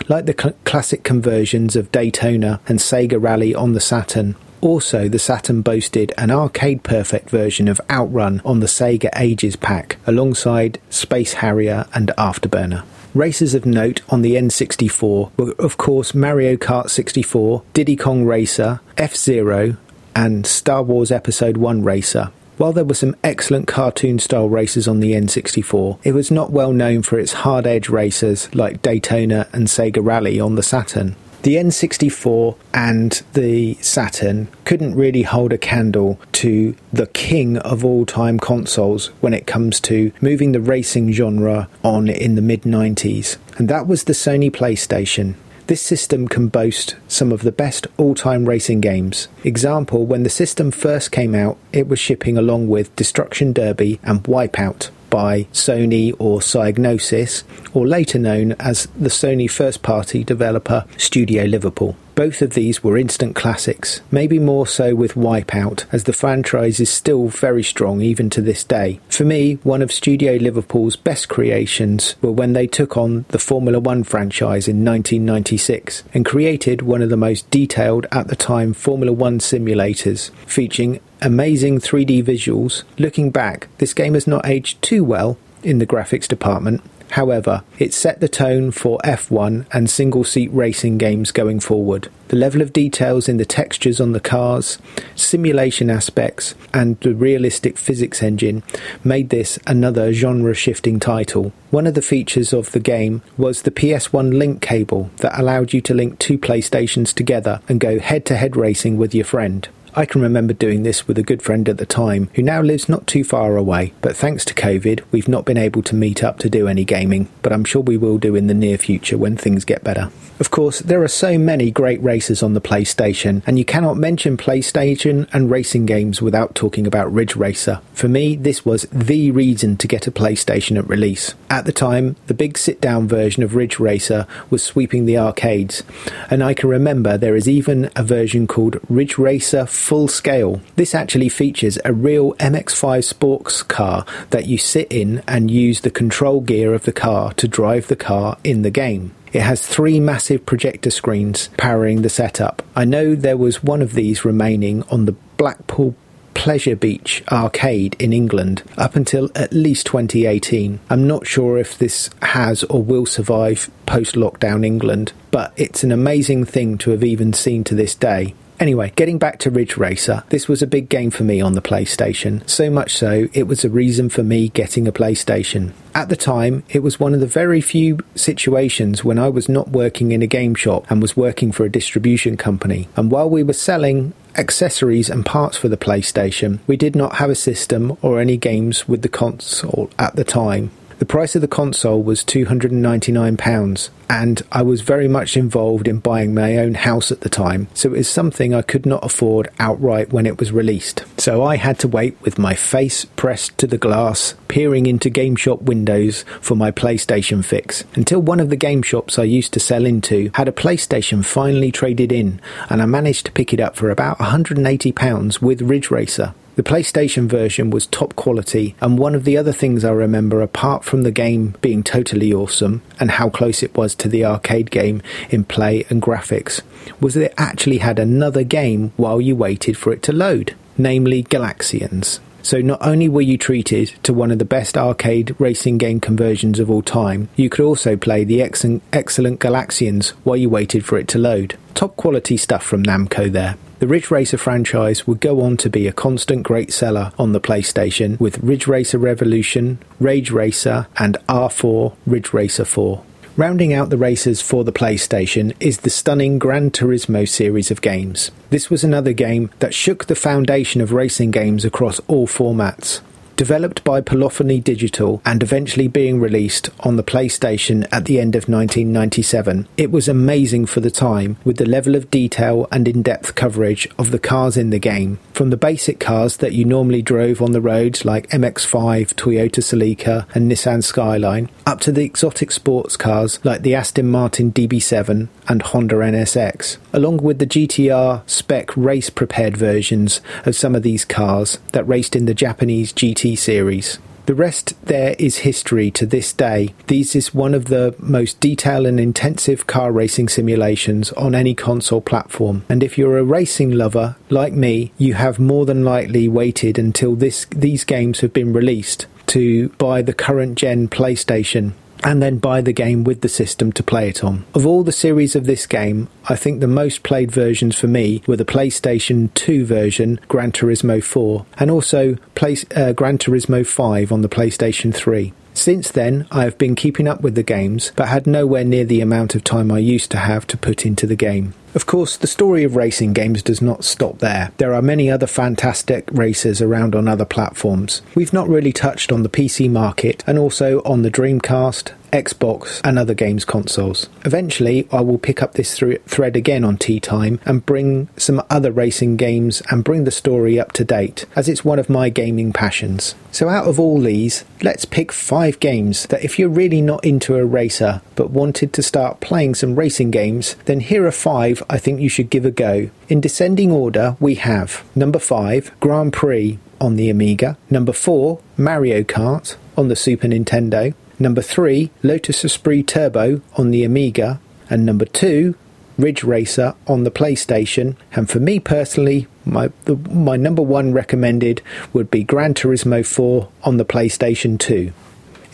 S6: like the cl- classic conversions of Daytona and Sega Rally on the Saturn. Also, the Saturn boasted an arcade perfect version of Outrun on the Sega Ages pack, alongside Space Harrier and Afterburner. Races of note on the N64 were, of course, Mario Kart 64, Diddy Kong Racer, F Zero, and Star Wars Episode 1 Racer. While there were some excellent cartoon style races on the N64, it was not well known for its hard edge racers like Daytona and Sega Rally on the Saturn. The N64 and the Saturn couldn't really hold a candle to the king of all time consoles when it comes to moving the racing genre on in the mid 90s, and that was the Sony PlayStation. This system can boast some of the best all time racing games. Example, when the system first came out, it was shipping along with Destruction Derby and Wipeout by Sony or Psygnosis, or later known as the Sony first party developer Studio Liverpool. Both of these were instant classics, maybe more so with Wipeout, as the franchise is still very strong even to this day. For me, one of Studio Liverpool's best creations were when they took on the Formula One franchise in 1996 and created one of the most detailed at the time Formula One simulators, featuring amazing 3D visuals. Looking back, this game has not aged too well in the graphics department. However, it set the tone for F1 and single seat racing games going forward. The level of details in the textures on the cars, simulation aspects, and the realistic physics engine made this another genre shifting title. One of the features of the game was the PS1 link cable that allowed you to link two PlayStations together and go head to head racing with your friend. I can remember doing this with a good friend at the time who now lives not too far away, but thanks to COVID, we've not been able to meet up to do any gaming, but I'm sure we will do in the near future when things get better. Of course, there are so many great races on the PlayStation, and you cannot mention PlayStation and racing games without talking about Ridge Racer. For me, this was the reason to get a PlayStation at release. At the time, the big sit down version of Ridge Racer was sweeping the arcades, and I can remember there is even a version called Ridge Racer Full Scale. This actually features a real MX5 sports car that you sit in and use the control gear of the car to drive the car in the game. It has three massive projector screens powering the setup. I know there was one of these remaining on the Blackpool Pleasure Beach arcade in England up until at least 2018. I'm not sure if this has or will survive post lockdown England, but it's an amazing thing to have even seen to this day. Anyway, getting back to Ridge Racer, this was a big game for me on the PlayStation, so much so it was a reason for me getting a PlayStation. At the time, it was one of the very few situations when I was not working in a game shop and was working for a distribution company. And while we were selling accessories and parts for the PlayStation, we did not have a system or any games with the console at the time. The price of the console was £299, and I was very much involved in buying my own house at the time, so it was something I could not afford outright when it was released. So I had to wait with my face pressed to the glass, peering into game shop windows for my PlayStation fix, until one of the game shops I used to sell into had a PlayStation finally traded in, and I managed to pick it up for about £180 with Ridge Racer. The PlayStation version was top quality, and one of the other things I remember, apart from the game being totally awesome and how close it was to the arcade game in play and graphics, was that it actually had another game while you waited for it to load, namely Galaxians. So not only were you treated to one of the best arcade racing game conversions of all time, you could also play the excellent, excellent Galaxians while you waited for it to load. Top quality stuff from Namco there. The Ridge Racer franchise would go on to be a constant great seller on the PlayStation with Ridge Racer Revolution, Rage Racer, and R4 Ridge Racer 4. Rounding out the races for the PlayStation is the stunning Gran Turismo series of games. This was another game that shook the foundation of racing games across all formats. Developed by Polyphony Digital and eventually being released on the PlayStation at the end of 1997, it was amazing for the time with the level of detail and in depth coverage of the cars in the game. From the basic cars that you normally drove on the roads, like MX5, Toyota Celica, and Nissan Skyline, up to the exotic sports cars like the Aston Martin DB7 and Honda NSX, along with the GTR spec race prepared versions of some of these cars that raced in the Japanese GT series. The rest there is history to this day. These is one of the most detailed and intensive car racing simulations on any console platform. And if you're a racing lover like me, you have more than likely waited until this these games have been released to buy the current gen PlayStation and then buy the game with the system to play it on. Of all the series of this game, I think the most played versions for me were the PlayStation 2 version, Gran Turismo 4, and also Play, uh, Gran Turismo 5 on the PlayStation 3. Since then, I have been keeping up with the games, but had nowhere near the amount of time I used to have to put into the game. Of course, the story of racing games does not stop there. There are many other fantastic racers around on other platforms. We've not really touched on the PC market and also on the Dreamcast, Xbox, and other games consoles. Eventually, I will pick up this thr- thread again on Tea Time and bring some other racing games and bring the story up to date, as it's one of my gaming passions. So, out of all these, let's pick five games that if you're really not into a racer but wanted to start playing some racing games, then here are five I think you should give a go. In descending order, we have number five, Grand Prix on the Amiga, number four, Mario Kart on the Super Nintendo, number three, Lotus Esprit Turbo on the Amiga, and number two, Ridge Racer on the PlayStation. And for me personally, my the, my number one recommended would be Gran Turismo 4 on the PlayStation 2.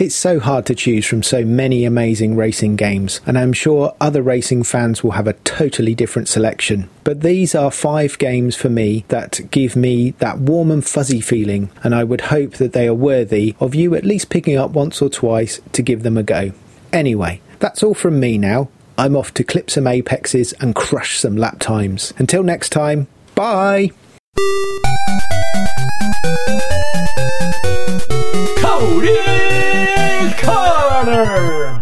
S6: It's so hard to choose from so many amazing racing games, and I'm sure other racing fans will have a totally different selection. But these are five games for me that give me that warm and fuzzy feeling, and I would hope that they are worthy of you at least picking up once or twice to give them a go. Anyway, that's all from me now. I'm off to clip some apexes and crush some lap times. Until next time, bye!
S1: Cody's Corner!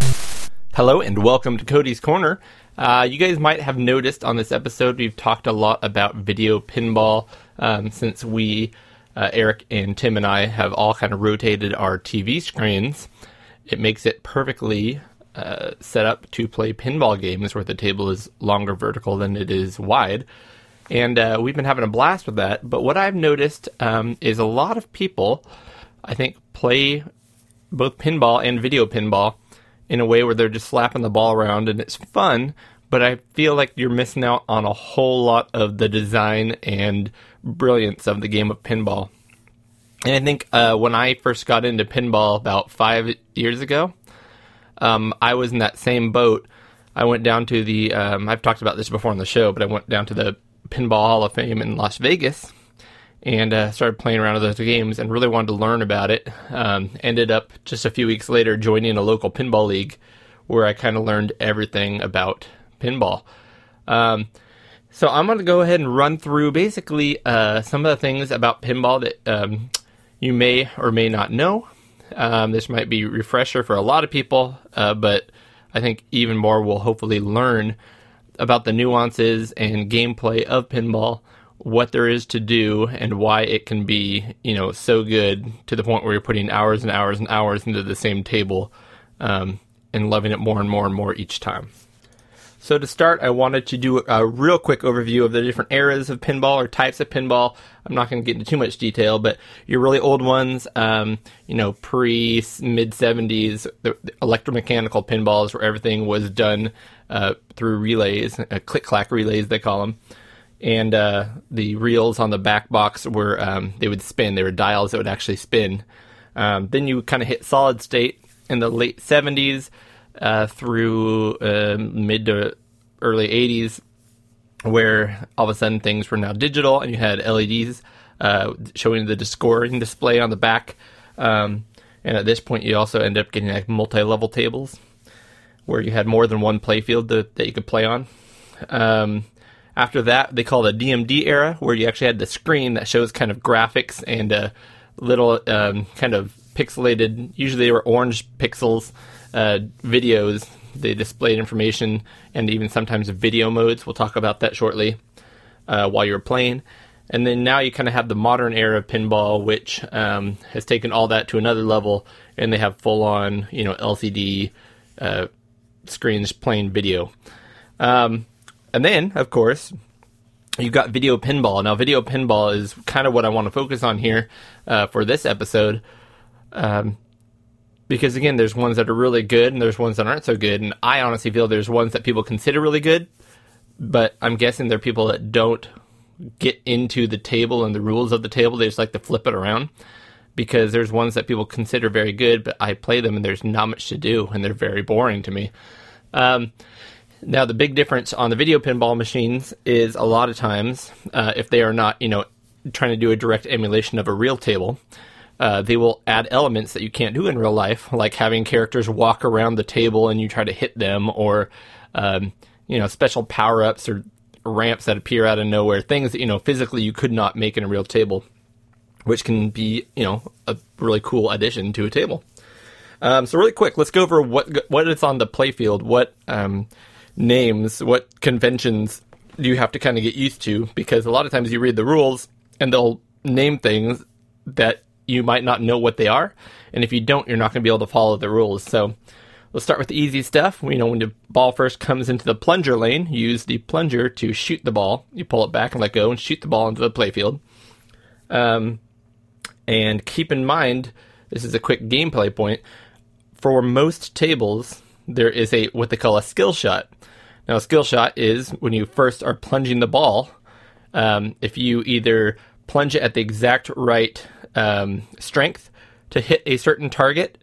S1: Hello and welcome to Cody's Corner. Uh, you guys might have noticed on this episode we've talked a lot about video pinball um, since we, uh, Eric and Tim and I, have all kind of rotated our TV screens. It makes it perfectly uh, set up to play pinball games where the table is longer vertical than it is wide. And uh, we've been having a blast with that. But what I've noticed um, is a lot of people, I think, play both pinball and video pinball in a way where they're just slapping the ball around and it's fun. But I feel like you're missing out on a whole lot of the design and brilliance of the game of pinball. And I think uh, when I first got into pinball about five years ago, um, I was in that same boat. I went down to the, um, I've talked about this before on the show, but I went down to the Pinball Hall of Fame in Las Vegas and uh, started playing around with those games and really wanted to learn about it. Um, ended up just a few weeks later joining a local pinball league where I kind of learned everything about pinball. Um, so I'm going to go ahead and run through basically uh, some of the things about pinball that um, you may or may not know. Um, this might be refresher for a lot of people, uh, but I think even more will hopefully learn about the nuances and gameplay of pinball, what there is to do, and why it can be, you know, so good to the point where you're putting hours and hours and hours into the same table um, and loving it more and more and more each time. So to start, I wanted to do a real quick overview of the different eras of pinball or types of pinball. I'm not going to get into too much detail, but your really old ones, um, you know, pre mid 70s, the, the electromechanical pinballs where everything was done uh, through relays, uh, click clack relays they call them. and uh, the reels on the back box were um, they would spin. They were dials that would actually spin. Um, then you kind of hit solid state in the late 70s uh, through uh, mid to early 80s, where all of a sudden things were now digital and you had LEDs uh, showing the scoring display on the back. Um, and at this point, you also end up getting like multi-level tables where you had more than one playfield that, that you could play on. Um, after that, they call a DMD era, where you actually had the screen that shows kind of graphics and a little um, kind of pixelated. Usually, they were orange pixels uh, videos. They displayed information and even sometimes video modes. We'll talk about that shortly uh, while you're playing. And then now you kind of have the modern era of pinball, which um, has taken all that to another level, and they have full on, you know, LCD uh, screens playing video. Um, and then, of course, you've got video pinball. Now, video pinball is kind of what I want to focus on here uh, for this episode. Um, because again, there's ones that are really good and there's ones that aren't so good. And I honestly feel there's ones that people consider really good, but I'm guessing there are people that don't get into the table and the rules of the table. They just like to flip it around because there's ones that people consider very good, but I play them and there's not much to do and they're very boring to me. Um, now, the big difference on the video pinball machines is a lot of times, uh, if they are not, you know, trying to do a direct emulation of a real table, uh, they will add elements that you can't do in real life, like having characters walk around the table and you try to hit them, or um, you know, special power ups or ramps that appear out of nowhere, things that you know physically you could not make in a real table, which can be you know a really cool addition to a table. Um, so really quick, let's go over what what is on the playfield, what um, names, what conventions do you have to kind of get used to? Because a lot of times you read the rules and they'll name things that you might not know what they are, and if you don't, you're not going to be able to follow the rules. So let's start with the easy stuff. We know when the ball first comes into the plunger lane, you use the plunger to shoot the ball. You pull it back and let go and shoot the ball into the playfield. Um, and keep in mind, this is a quick gameplay point. For most tables, there is a what they call a skill shot. Now, a skill shot is when you first are plunging the ball. Um, if you either plunge it at the exact right um, strength to hit a certain target,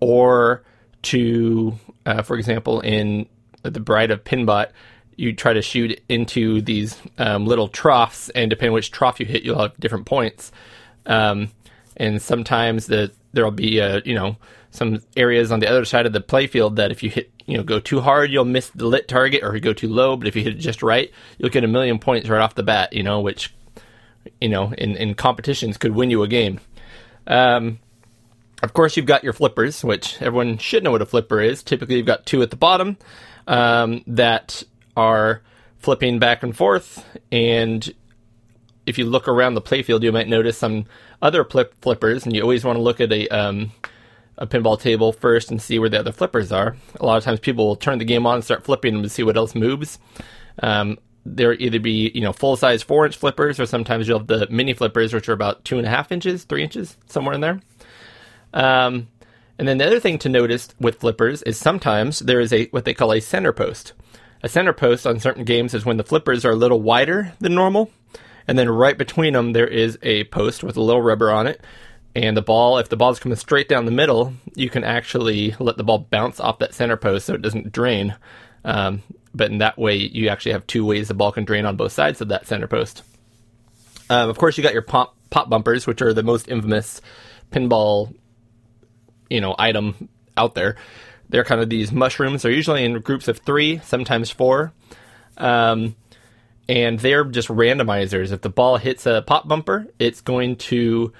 S1: or to, uh, for example, in the Bride of Pinbot, you try to shoot into these um, little troughs, and depending which trough you hit, you'll have different points. Um, and sometimes the there'll be uh, you know some areas on the other side of the playfield that if you hit you know go too hard, you'll miss the lit target, or you go too low. But if you hit it just right, you'll get a million points right off the bat. You know, which you know in in competitions could win you a game. Um, of course, you've got your flippers, which everyone should know what a flipper is. Typically, you've got two at the bottom um, that are flipping back and forth. And if you look around the playfield, you might notice some other flip flippers, and you always want to look at a um, a pinball table first and see where the other flippers are. A lot of times, people will turn the game on and start flipping them to see what else moves. Um, there either be you know full size four inch flippers, or sometimes you'll have the mini flippers, which are about two and a half inches, three inches, somewhere in there. Um, and then the other thing to notice with flippers is sometimes there is a what they call a center post. A center post on certain games is when the flippers are a little wider than normal, and then right between them there is a post with a little rubber on it. And the ball, if the ball is coming straight down the middle, you can actually let the ball bounce off that center post so it doesn't drain. Um, but in that way, you actually have two ways the ball can drain on both sides of that center post. Um, of course, you got your pop pop bumpers, which are the most infamous pinball you know item out there. They're kind of these mushrooms. They're usually in groups of three, sometimes four, um, and they're just randomizers. If the ball hits a pop bumper, it's going to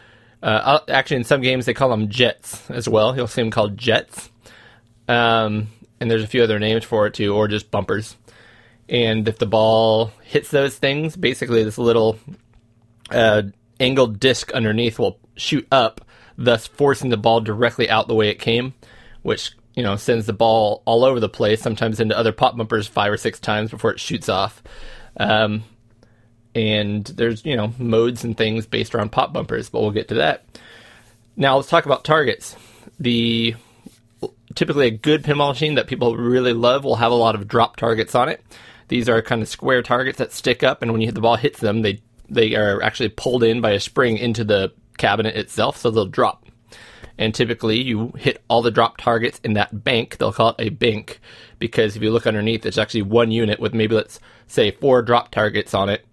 S1: uh, actually in some games they call them jets as well. You'll see them called jets, um, and there's a few other names for it too, or just bumpers. And if the ball hits those things, basically this little uh, angled disc underneath will shoot up thus forcing the ball directly out the way it came, which you know sends the ball all over the place, sometimes into other pop bumpers five or six times before it shoots off. Um, and there's you know modes and things based around pop bumpers, but we'll get to that. Now let's talk about targets. The typically a good pinball machine that people really love will have a lot of drop targets on it. These are kind of square targets that stick up, and when you hit the ball hits them, they they are actually pulled in by a spring into the cabinet itself, so they'll drop. And typically, you hit all the drop targets in that bank. They'll call it a bank because if you look underneath, it's actually one unit with maybe let's say four drop targets on it.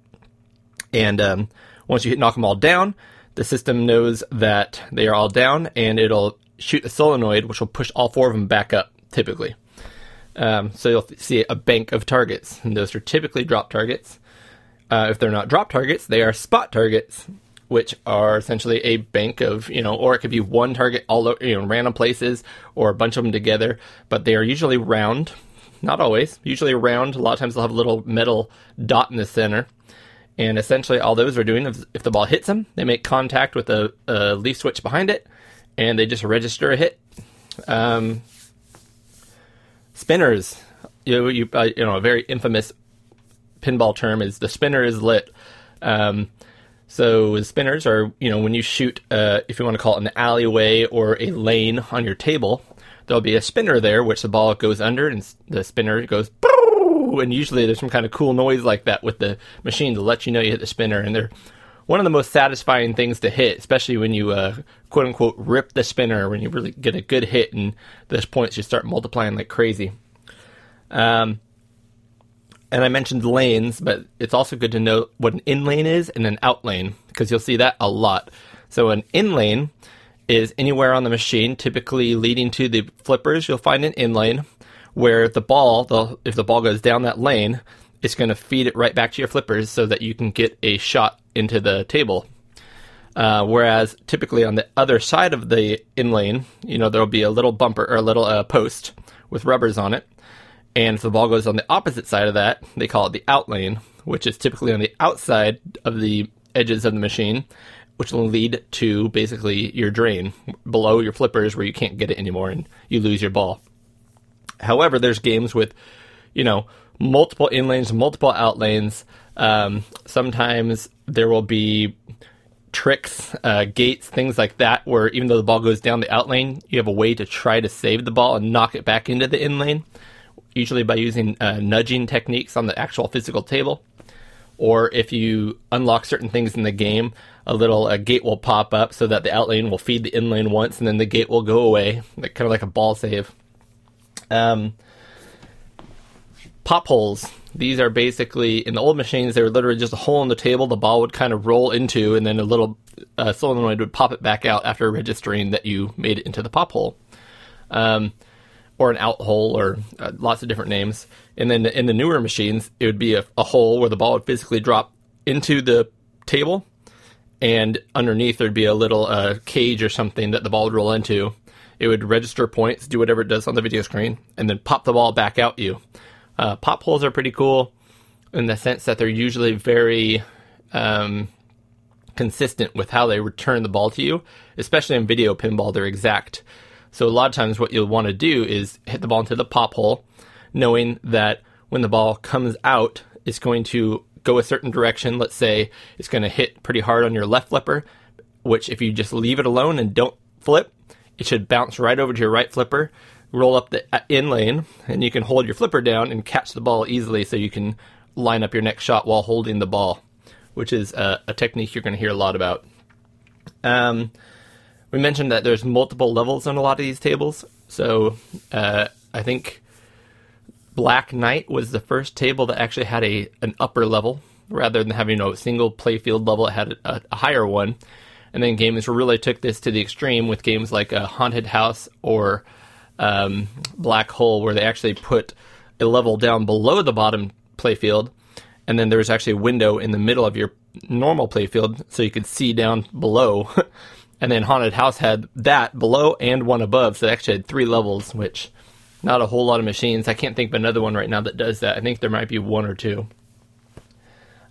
S1: And um, once you hit knock them all down, the system knows that they are all down, and it'll shoot a solenoid, which will push all four of them back up. Typically, um, so you'll see a bank of targets, and those are typically drop targets. Uh, if they're not drop targets, they are spot targets, which are essentially a bank of, you know, or it could be one target all over, you know, random places or a bunch of them together, but they are usually round. Not always, usually round. A lot of times they'll have a little metal dot in the center. And essentially, all those are doing is if the ball hits them, they make contact with a, a leaf switch behind it, and they just register a hit. Um, spinners, you, you, uh, you know, a very infamous pinball term is the spinner is lit. Um, so spinners are, you know, when you shoot, uh, if you want to call it an alleyway or a lane on your table, there'll be a spinner there, which the ball goes under, and the spinner goes, and usually there's some kind of cool noise like that with the machine to let you know you hit the spinner, and they're one of the most satisfying things to hit, especially when you uh, quote unquote rip the spinner when you really get a good hit, and those points just start multiplying like crazy. Um, and I mentioned lanes, but it's also good to know what an in lane is and an out lane because you'll see that a lot. So an in lane is anywhere on the machine, typically leading to the flippers. You'll find an in lane where the ball, the, if the ball goes down that lane, it's going to feed it right back to your flippers so that you can get a shot into the table. Uh, whereas typically on the other side of the in lane, you know, there'll be a little bumper or a little uh, post with rubbers on it. And if the ball goes on the opposite side of that, they call it the out lane, which is typically on the outside of the edges of the machine, which will lead to basically your drain below your flippers where you can't get it anymore and you lose your ball. However, there's games with, you know, multiple in lanes, multiple out lanes. Um, sometimes there will be tricks, uh, gates, things like that, where even though the ball goes down the out lane, you have a way to try to save the ball and knock it back into the in lane, usually by using uh, nudging techniques on the actual physical table. Or if you unlock certain things in the game, a little uh, gate will pop up so that the out lane will feed the in lane once, and then the gate will go away, like, kind of like a ball save. Um, pop holes. These are basically in the old machines. They were literally just a hole in the table. The ball would kind of roll into, and then a little uh, solenoid would pop it back out after registering that you made it into the pop hole, um, or an out hole, or uh, lots of different names. And then in the newer machines, it would be a, a hole where the ball would physically drop into the table, and underneath there'd be a little uh, cage or something that the ball would roll into. It would register points, do whatever it does on the video screen, and then pop the ball back out you. Uh, pop holes are pretty cool in the sense that they're usually very um, consistent with how they return the ball to you, especially in video pinball, they're exact. So a lot of times, what you'll want to do is hit the ball into the pop hole, knowing that when the ball comes out, it's going to go a certain direction. Let's say it's going to hit pretty hard on your left flipper, which if you just leave it alone and don't flip, it should bounce right over to your right flipper, roll up the uh, in lane, and you can hold your flipper down and catch the ball easily so you can line up your next shot while holding the ball, which is a, a technique you're going to hear a lot about. Um, we mentioned that there's multiple levels on a lot of these tables. So uh, I think Black Knight was the first table that actually had a an upper level rather than having a single playfield level. It had a, a higher one. And then games really took this to the extreme with games like uh, Haunted House or um, Black Hole, where they actually put a level down below the bottom playfield, and then there was actually a window in the middle of your normal playfield, so you could see down below. and then Haunted House had that below and one above, so they actually had three levels, which not a whole lot of machines. I can't think of another one right now that does that. I think there might be one or two.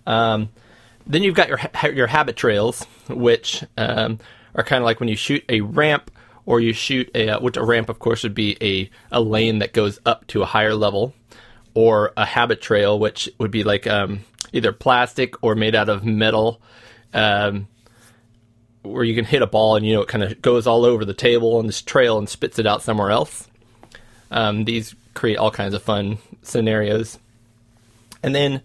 S1: Um, then you've got your your habit trails, which um, are kind of like when you shoot a ramp or you shoot a uh, which a ramp, of course, would be a a lane that goes up to a higher level, or a habit trail, which would be like um, either plastic or made out of metal. Um, where you can hit a ball and you know it kind of goes all over the table on this trail and spits it out somewhere else. Um, these create all kinds of fun scenarios. And then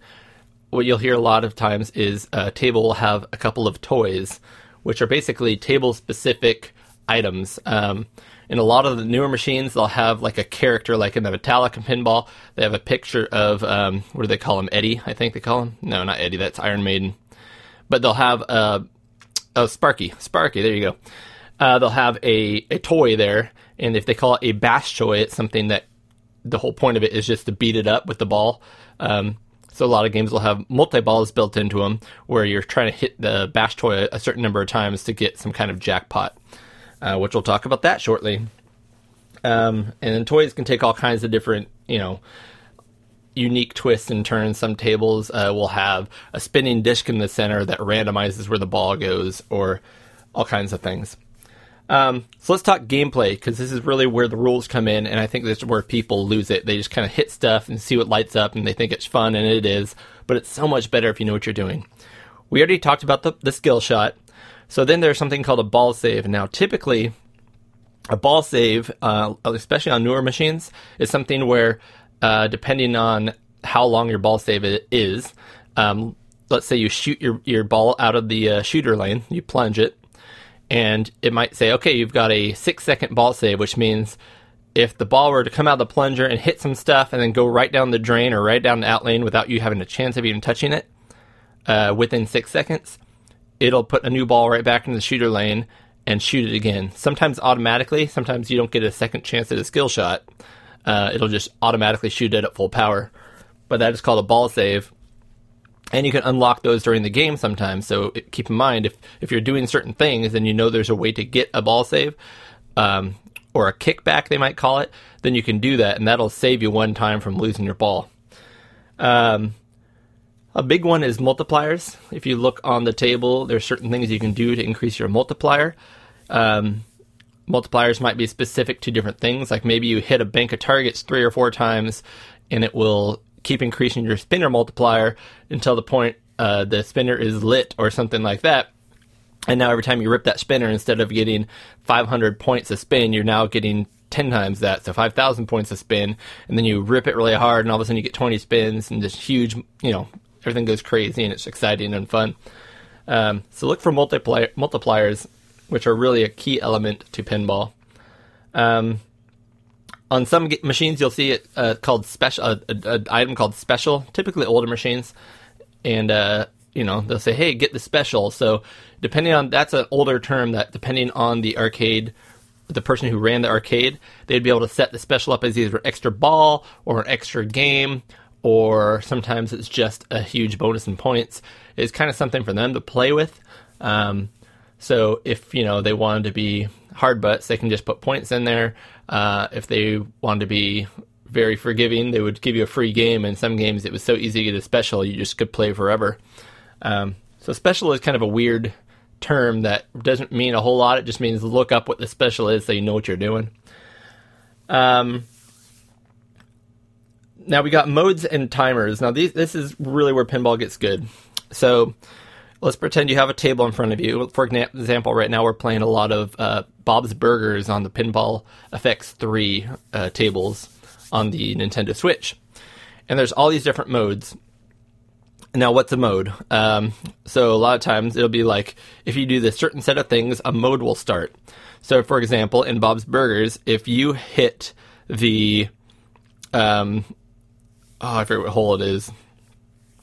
S1: what you'll hear a lot of times is a table will have a couple of toys, which are basically table specific items. Um, in a lot of the newer machines, they'll have like a character, like in the Metallica pinball, they have a picture of, um, what do they call him? Eddie, I think they call him. No, not Eddie, that's Iron Maiden. But they'll have a, a Sparky. Sparky, there you go. Uh, they'll have a, a toy there, and if they call it a bash toy, it's something that the whole point of it is just to beat it up with the ball. Um, so a lot of games will have multi balls built into them, where you're trying to hit the bash toy a certain number of times to get some kind of jackpot, uh, which we'll talk about that shortly. Um, and then toys can take all kinds of different, you know, unique twists and turns. Some tables uh, will have a spinning disc in the center that randomizes where the ball goes, or all kinds of things. Um, so let's talk gameplay because this is really where the rules come in, and I think this is where people lose it. They just kind of hit stuff and see what lights up, and they think it's fun, and it is. But it's so much better if you know what you're doing. We already talked about the, the skill shot. So then there's something called a ball save. Now, typically, a ball save, uh, especially on newer machines, is something where, uh, depending on how long your ball save is, um, let's say you shoot your, your ball out of the uh, shooter lane, you plunge it, and it might say, okay, you've got a six second ball save, which means if the ball were to come out of the plunger and hit some stuff and then go right down the drain or right down the out lane without you having a chance of even touching it uh, within six seconds, it'll put a new ball right back into the shooter lane and shoot it again. Sometimes automatically, sometimes you don't get a second chance at a skill shot. Uh, it'll just automatically shoot it at full power. But that is called a ball save. And you can unlock those during the game sometimes. So keep in mind, if, if you're doing certain things and you know there's a way to get a ball save, um, or a kickback, they might call it, then you can do that, and that'll save you one time from losing your ball. Um, a big one is multipliers. If you look on the table, there's certain things you can do to increase your multiplier. Um, multipliers might be specific to different things. Like maybe you hit a bank of targets three or four times, and it will keep increasing your spinner multiplier until the point uh, the spinner is lit or something like that. And now every time you rip that spinner, instead of getting 500 points a spin, you're now getting 10 times that, so 5,000 points a spin. And then you rip it really hard, and all of a sudden you get 20 spins and just huge, you know, everything goes crazy and it's exciting and fun. Um, so look for multiplier, multipliers, which are really a key element to pinball. Um, on some g- machines, you'll see it uh, called special, uh, an item called special. Typically, older machines, and uh, you know they'll say, "Hey, get the special." So, depending on that's an older term that depending on the arcade, the person who ran the arcade, they'd be able to set the special up as either an extra ball or an extra game, or sometimes it's just a huge bonus in points. It's kind of something for them to play with. Um, so if you know they wanted to be hard butts, they can just put points in there. Uh, if they wanted to be very forgiving, they would give you a free game. In some games, it was so easy to get a special, you just could play forever. Um, so special is kind of a weird term that doesn't mean a whole lot. It just means look up what the special is so you know what you're doing. Um, now we got modes and timers. Now these this is really where pinball gets good. So let's pretend you have a table in front of you. For example, right now we're playing a lot of uh, Bob's Burgers on the Pinball FX3 uh, tables on the Nintendo Switch, and there's all these different modes. Now, what's a mode? Um, so a lot of times it'll be like if you do this certain set of things, a mode will start. So, for example, in Bob's Burgers, if you hit the um, oh, I forget what hole it is,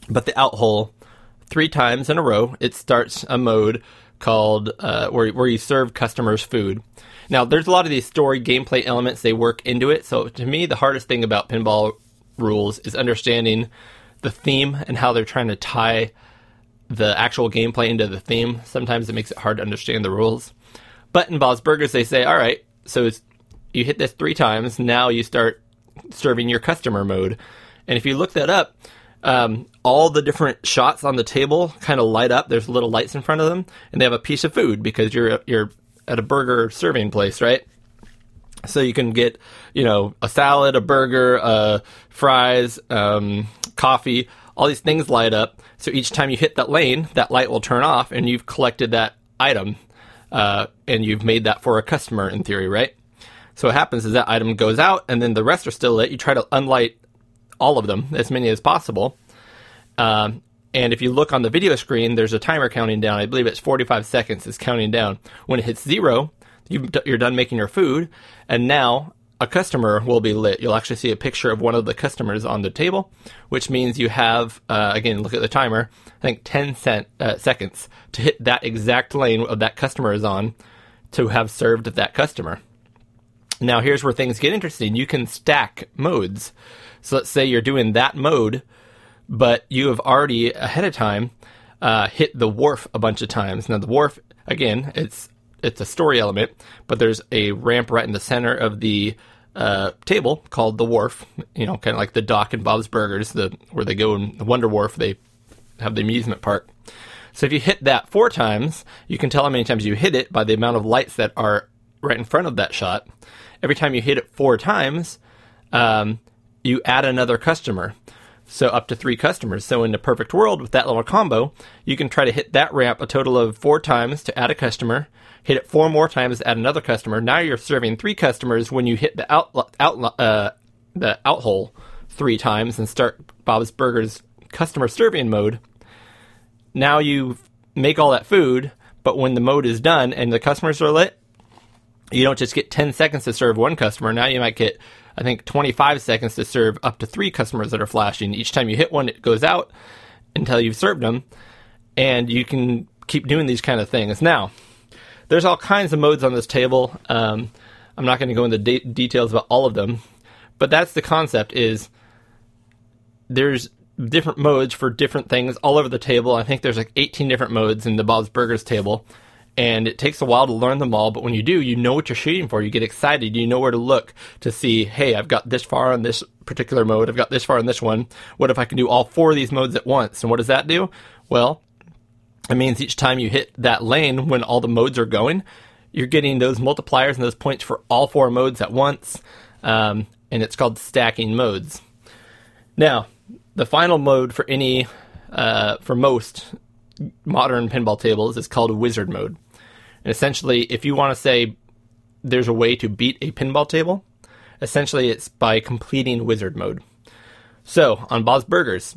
S1: but the out hole three times in a row, it starts a mode called uh, where where you serve customers food. Now, there's a lot of these story gameplay elements they work into it. So to me, the hardest thing about pinball rules is understanding the theme and how they're trying to tie the actual gameplay into the theme. Sometimes it makes it hard to understand the rules. But in Bob's Burgers, they say, all right, so you hit this three times. Now you start serving your customer mode. And if you look that up, um, all the different shots on the table kind of light up. There's little lights in front of them, and they have a piece of food because you're you're at a burger serving place, right? So you can get, you know, a salad, a burger, uh, fries, um, coffee. All these things light up. So each time you hit that lane, that light will turn off, and you've collected that item, uh, and you've made that for a customer in theory, right? So what happens is that item goes out, and then the rest are still lit. You try to unlight all of them, as many as possible. Um, and if you look on the video screen, there's a timer counting down. I believe it's 45 seconds. It's counting down. When it hits zero, you you're done making your food, and now a customer will be lit. You'll actually see a picture of one of the customers on the table, which means you have, uh, again, look at the timer, I think 10 cent, uh, seconds to hit that exact lane of that customer is on to have served that customer. Now, here's where things get interesting. You can stack modes. So let's say you're doing that mode, but you have already ahead of time uh, hit the wharf a bunch of times. Now, the wharf, again, it's it's a story element, but there's a ramp right in the center of the uh, table called the wharf. You know, kind of like the dock in Bob's Burgers, the where they go in the Wonder Wharf. They have the amusement park. So if you hit that four times, you can tell how many times you hit it by the amount of lights that are right in front of that shot. Every time you hit it four times, um, you add another customer. So up to three customers. So in the perfect world with that little combo, you can try to hit that ramp a total of four times to add a customer. Hit it four more times to add another customer. Now you're serving three customers when you hit the out, out uh, the out hole three times and start Bob's Burgers customer serving mode. Now you make all that food, but when the mode is done and the customers are lit, you don't just get 10 seconds to serve one customer. Now you might get, I think, 25 seconds to serve up to three customers that are flashing. Each time you hit one, it goes out until you've served them. And you can keep doing these kind of things. Now, there's all kinds of modes on this table. Um, I'm not going to go into de- details about all of them, but that's the concept is there's different modes for different things all over the table. I think there's like 18 different modes in the Bob's Burgers table and it takes a while to learn them all but when you do you know what you're shooting for. You get excited. You know where to look to see hey i've got this far on this particular mode. I've got this far on this one. What if i can do all four of these modes at once? And what does that do? Well it means each time you hit that lane when all the modes are going you're getting those multipliers and those points for all four modes at once. Um, and it's called stacking modes. Now the final mode for any uh, for most modern pinball tables is called wizard mode. And essentially, if you want to say there's a way to beat a pinball table, essentially it's by completing wizard mode. So, on Bob's Burgers,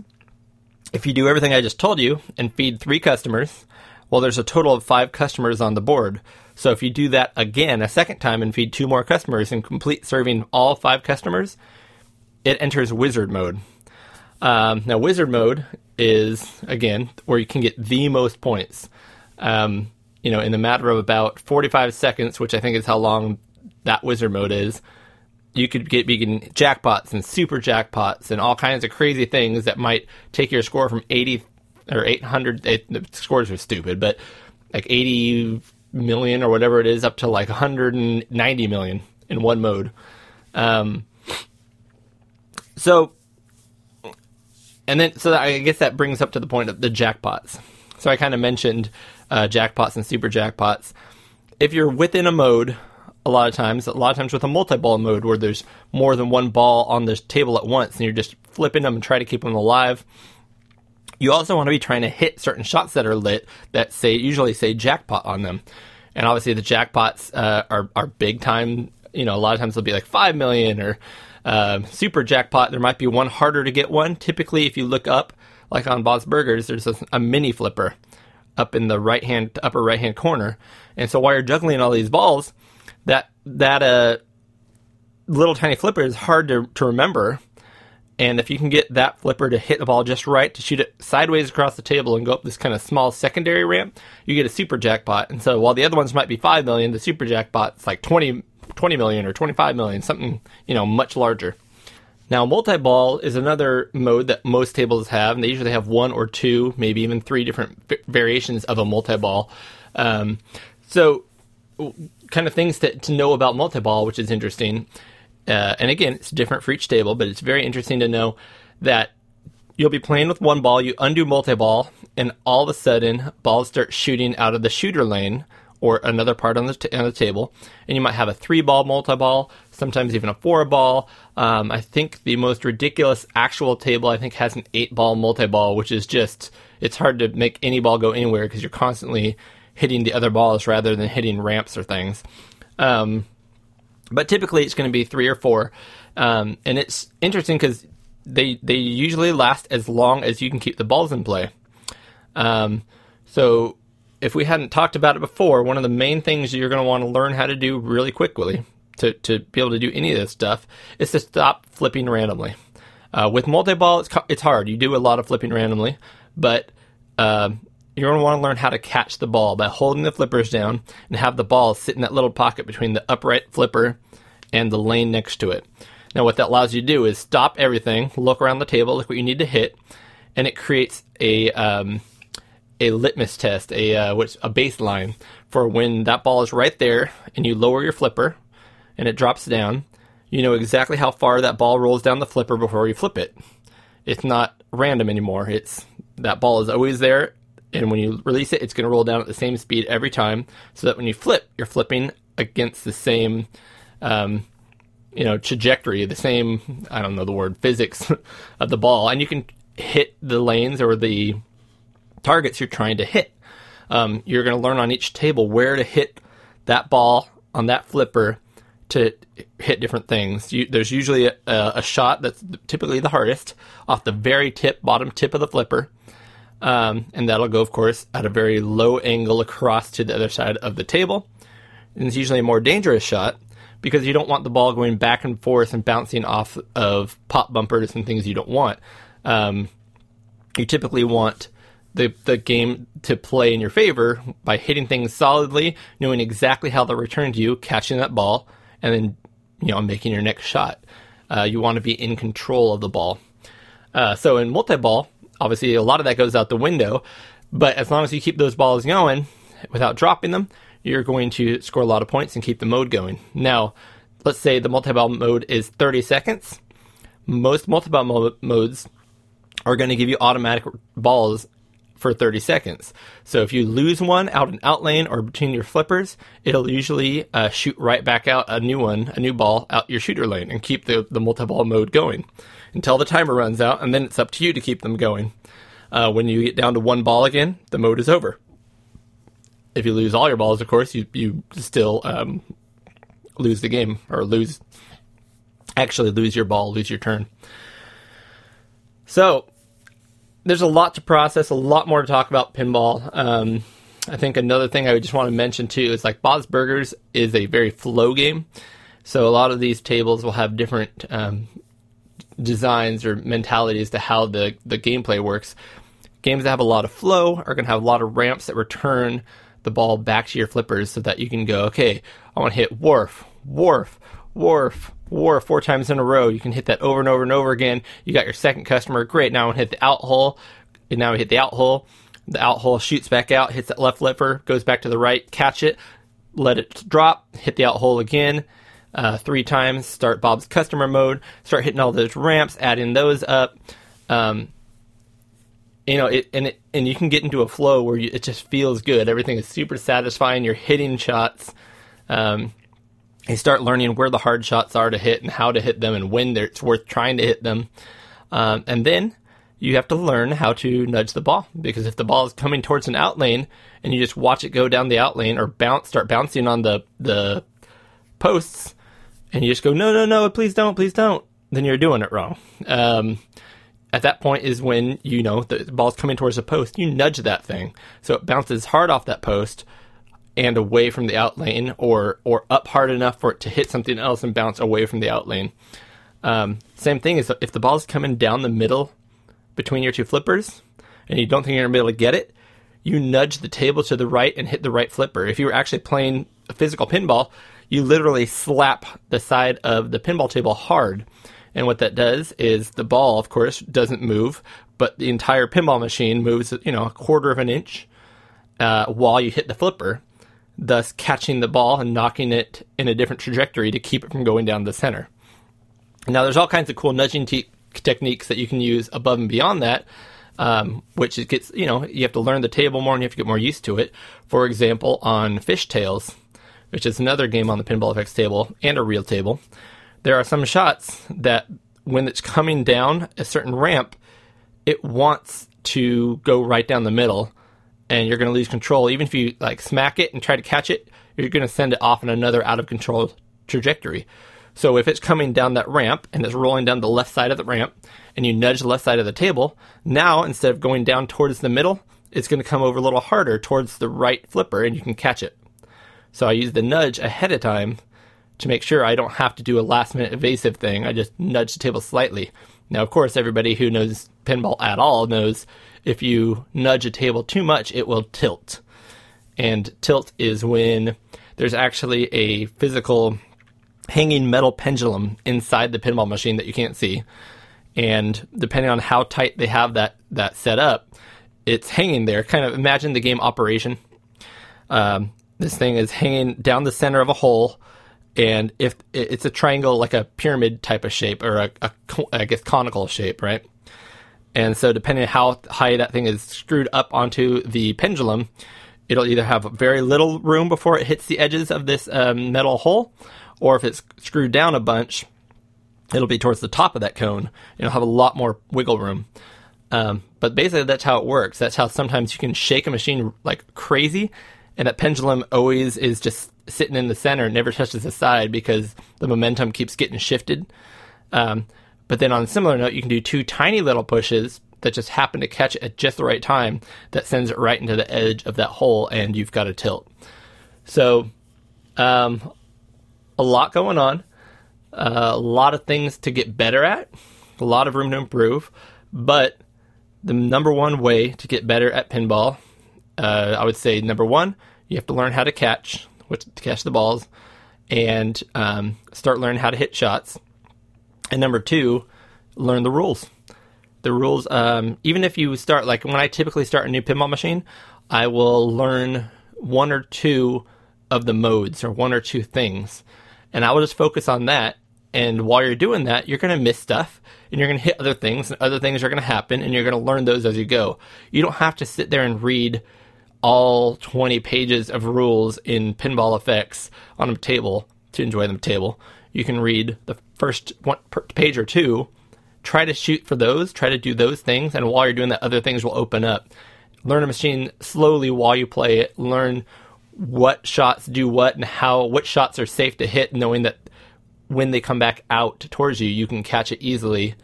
S1: if you do everything I just told you and feed three customers, well, there's a total of five customers on the board. So, if you do that again a second time and feed two more customers and complete serving all five customers, it enters wizard mode. Um, now, wizard mode is again where you can get the most points. Um, you know, in the matter of about 45 seconds, which I think is how long that wizard mode is, you could get be getting jackpots and super jackpots and all kinds of crazy things that might take your score from 80 or 800. It, the scores are stupid, but like 80 million or whatever it is, up to like 190 million in one mode. Um, so and then so I guess that brings up to the point of the jackpots. So I kind of mentioned uh, jackpots and super jackpots. If you're within a mode, a lot of times, a lot of times with a multi-ball mode where there's more than one ball on the table at once, and you're just flipping them and trying to keep them alive. You also want to be trying to hit certain shots that are lit that say usually say jackpot on them, and obviously the jackpots uh, are are big time. You know, a lot of times they'll be like five million or uh, super jackpot, there might be one harder to get one. Typically, if you look up, like on Bob's Burgers, there's a, a mini flipper up in the right hand upper right hand corner, and so while you're juggling all these balls, that that uh, little tiny flipper is hard to, to remember. And if you can get that flipper to hit the ball just right, to shoot it sideways across the table and go up this kind of small secondary ramp, you get a super jackpot. And so while the other ones might be 5 million, the super jackpot's like 20 20 million or 25 million, something, you know, much larger. Now, multi-ball is another mode that most tables have, and they usually have one or two, maybe even three different variations of a multi-ball. Um, so, kind of things to, to know about multi-ball, which is interesting. Uh, and again, it's different for each table, but it's very interesting to know that you'll be playing with one ball, you undo multi-ball, and all of a sudden, balls start shooting out of the shooter lane or another part on the, t- on the table. And you might have a three ball multi ball, sometimes even a four ball. Um, I think the most ridiculous actual table, I think, has an eight ball multi ball, which is just, it's hard to make any ball go anywhere because you're constantly hitting the other balls rather than hitting ramps or things. Um, but typically it's going to be three or four. Um, and it's interesting because they they usually last as long as you can keep the balls in play. Um, so if we hadn't talked about it before, one of the main things you're going to want to learn how to do really quickly to, to be able to do any of this stuff is to stop flipping randomly. Uh, with multi-ball, it's, it's hard. You do a lot of flipping randomly, but um you're going to want to learn how to catch the ball by holding the flippers down and have the ball sit in that little pocket between the upright flipper and the lane next to it. Now, what that allows you to do is stop everything, look around the table, look what you need to hit, and it creates a um, a litmus test, a uh, a baseline for when that ball is right there, and you lower your flipper, and it drops down. You know exactly how far that ball rolls down the flipper before you flip it. It's not random anymore. It's that ball is always there, and when you release it, it's going to roll down at the same speed every time, so that when you flip, you're flipping against the same, um, you know, trajectory, the same. I don't know the word physics of the ball, and you can hit the lanes or the targets you're trying to hit. Um, you're going to learn on each table where to hit that ball on that flipper to hit different things. You, there's usually a, a shot that's typically the hardest off the very tip, bottom tip of the flipper. Um, and that'll go, of course, at a very low angle across to the other side of the table. And it's usually a more dangerous shot because you don't want the ball going back and forth and bouncing off of pop bumpers and things you don't want. Um, you typically want the the game to play in your favor by hitting things solidly, knowing exactly how they'll return to you, catching that ball, and then you know making your next shot. Uh, you want to be in control of the ball. Uh, so in multi-ball, obviously a lot of that goes out the window, but as long as you keep those balls going without dropping them, you're going to score a lot of points and keep the mode going. Now, let's say the multi-ball mode is 30 seconds. Most multi-ball mo- modes are going to give you automatic balls for 30 seconds. So if you lose one out in out lane or between your flippers, it'll usually uh, shoot right back out a new one, a new ball out your shooter lane and keep the, the multi-ball mode going until the timer runs out, and then it's up to you to keep them going. Uh, when you get down to one ball again, the mode is over. If you lose all your balls, of course, you, you still um, lose the game or lose, actually lose your ball, lose your turn. So there's a lot to process, a lot more to talk about pinball. Um, I think another thing I would just want to mention too is like Bob's Burgers is a very flow game. So a lot of these tables will have different um, designs or mentalities to how the, the gameplay works. Games that have a lot of flow are going to have a lot of ramps that return the ball back to your flippers so that you can go, okay, I want to hit wharf, wharf, wharf, wharf four times in a row. You can hit that over and over and over again. You got your second customer. Great. Now hit the out hole. And now we hit the out hole. The out hole shoots back out, hits that left flipper, goes back to the right, catch it, let it drop, hit the out hole again. Uh, three times, start Bob's customer mode, start hitting all those ramps, adding those up. Um, you know, it, and it, and you can get into a flow where you, it just feels good. Everything is super satisfying. You're hitting shots. Um, you start learning where the hard shots are to hit and how to hit them and when it's worth trying to hit them. Um, and then you have to learn how to nudge the ball because if the ball is coming towards an out lane and you just watch it go down the out lane or bounce, start bouncing on the the posts, and you just go no no no please don't please don't, then you're doing it wrong. Um, at that point is when you know the ball's coming towards the post. You nudge that thing so it bounces hard off that post and away from the out lane, or or up hard enough for it to hit something else and bounce away from the out lane. Um, same thing is if the ball's coming down the middle between your two flippers, and you don't think you're gonna be able to get it, you nudge the table to the right and hit the right flipper. If you were actually playing a physical pinball, you literally slap the side of the pinball table hard. And what that does is the ball, of course, doesn't move, but the entire pinball machine moves, you know, a quarter of an inch uh, while you hit the flipper, thus catching the ball and knocking it in a different trajectory to keep it from going down the center. Now, there's all kinds of cool nudging te- techniques that you can use above and beyond that, um, which it gets, you know, you have to learn the table more and you have to get more used to it. For example, on Fish Tales, which is another game on the Pinball FX table and a real table, there are some shots that when it's coming down a certain ramp, it wants to go right down the middle and you're going to lose control. Even if you like smack it and try to catch it, you're going to send it off in another out of control trajectory. So if it's coming down that ramp and it's rolling down the left side of the ramp and you nudge the left side of the table, now instead of going down towards the middle, it's going to come over a little harder towards the right flipper and you can catch it. So I use the nudge ahead of time to make sure I don't have to do a last minute evasive thing. I just nudge the table slightly. Now, of course, everybody who knows pinball at all knows if you nudge a table too much, it will tilt. And tilt is when there's actually a physical hanging metal pendulum inside the pinball machine that you can't see. And depending on how tight they have that, that set up, it's hanging there. Kind of imagine the game Operation. Um, this thing is hanging down the center of a hole, and if it's a triangle, like a pyramid type of shape, or a, a I guess conical shape, right? And so, depending on how high that thing is screwed up onto the pendulum, it'll either have very little room before it hits the edges of this um, metal hole, or if it's screwed down a bunch, it'll be towards the top of that cone. It'll have a lot more wiggle room. Um, but basically, that's how it works. That's how sometimes you can shake a machine like crazy, and that pendulum always is just sitting in the center, never touches the side because the momentum keeps getting shifted. Um, but then on a similar note, you can do two tiny little pushes that just happen to catch at just the right time that sends it right into the edge of that hole, and you've got a tilt. So, um, a lot going on, uh, a lot of things to get better at, a lot of room to improve, but the number one way to get better at pinball, uh, I would say number one, you have to learn how to catch, which to catch the balls, and um, start learning how to hit shots. And number two, learn the rules. The rules, um, even if you start, like when I typically start a new pinball machine, I will learn one or two of the modes or one or two things. And I will just focus on that. And while you're doing that, you're going to miss stuff and you're going to hit other things and other things are going to happen and you're going to learn those as you go. You don't have to sit there and read all 20 pages of rules in Pinball FX on a table to enjoy the table. You can read the first one page or two, try to shoot for those, try to do those things, and while you're doing that, other things will open up. Learn a machine slowly while you play it. Learn what shots do what and how what shots are safe to hit, knowing that when they come back out towards you, you can catch it easily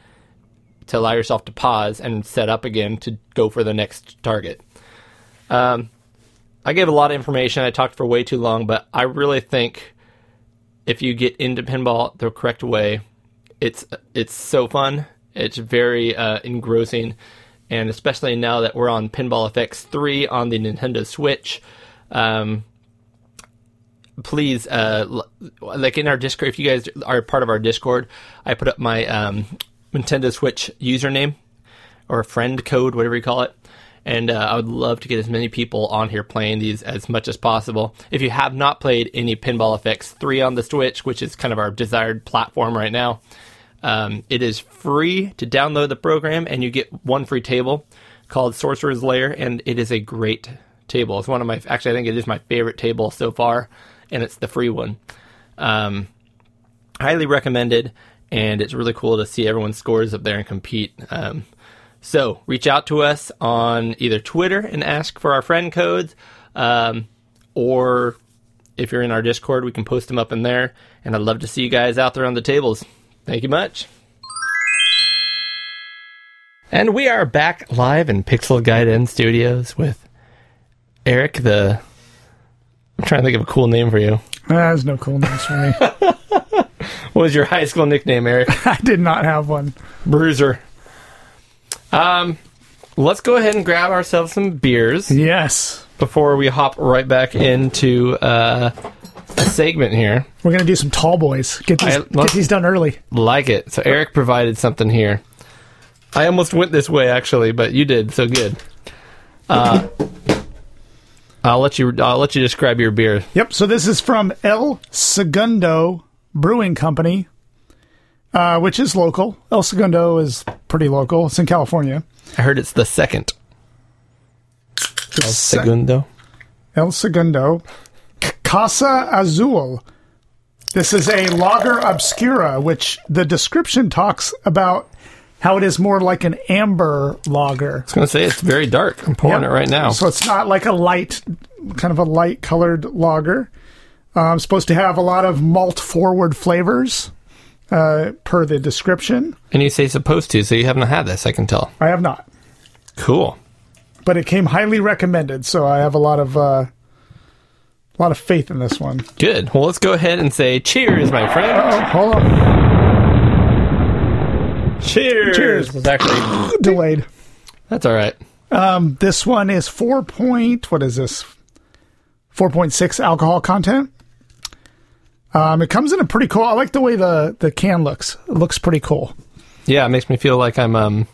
S1: to allow yourself to pause and set up again to go for the next target. Um, I gave a lot of information. I talked for way too long, but I really think if you get into pinball the correct way, it's it's so fun. It's very uh, engrossing, and especially now that we're on Pinball FX three on the Nintendo Switch. Um, please, uh, like in our Discord, if you guys are part of our Discord, I put up my um, Nintendo Switch username or friend code, whatever you call it. And uh, I would love to get as many people on here playing these as much as possible. If you have not played any Pinball FX 3 on the Switch, which is kind of our desired platform right now, um, it is free to download the program, and you get one free table called Sorcerer's Lair, and it is a great table. It's one of my, actually, I think it is my favorite table so far, and it's the free one. Um, highly recommended, and it's really cool to see everyone's scores up there and compete. Um, so reach out to us on either Twitter and ask for our friend codes, um, or if you're in our Discord, we can post them up in there. And I'd love to see you guys out there on the tables. Thank you much. And we are back live in Pixel Gaiden Studios with Eric, the. I'm trying to think of a cool name for you.
S4: There's no cool names for me.
S1: What was your high school nickname, Eric?
S4: I did not have one.
S1: Bruiser. Um, let's go ahead and grab ourselves some beers
S4: Yes.
S1: before we hop right back into uh, a segment here.
S4: We're gonna do some tall boys. Get these,
S1: I-
S4: get
S1: let's-
S4: these done early.
S1: Like it. So Eric provided something here. I almost went this way actually, but you did so good. Uh, I'll let you. I'll let you describe your beer.
S4: Yep. So this is from El Segundo Brewing Company, uh, which is local. El Segundo is pretty local. It's in California.
S1: I heard it's the second. El Segundo.
S4: El Segundo. C- Casa Azul. This is a lager obscura, which the description talks about how it is more like an amber lager.
S1: I was gonna say it's very dark. I'm pouring
S4: Yep.
S1: it right now.
S4: So it's not like a light, kind of a light colored lager. Um, supposed to have a lot of malt forward flavors. Uh, per the description.
S1: And you say supposed to, so you haven't had this, I can tell.
S4: I have not,
S1: Cool.
S4: but it came highly recommended, so I have a lot of uh, a lot of faith in this one.
S1: Good. Well, let's go ahead and say cheers, my friend.
S4: Oh, hold on,
S1: Cheers.
S4: Cheers.
S1: Was actually
S4: delayed.
S1: that's all right.
S4: This one is four point. What is this? Four point six alcohol content. Um, it comes in a pretty cool. I like the way the the can looks. It looks pretty cool.
S1: Yeah, it makes me feel like I'm um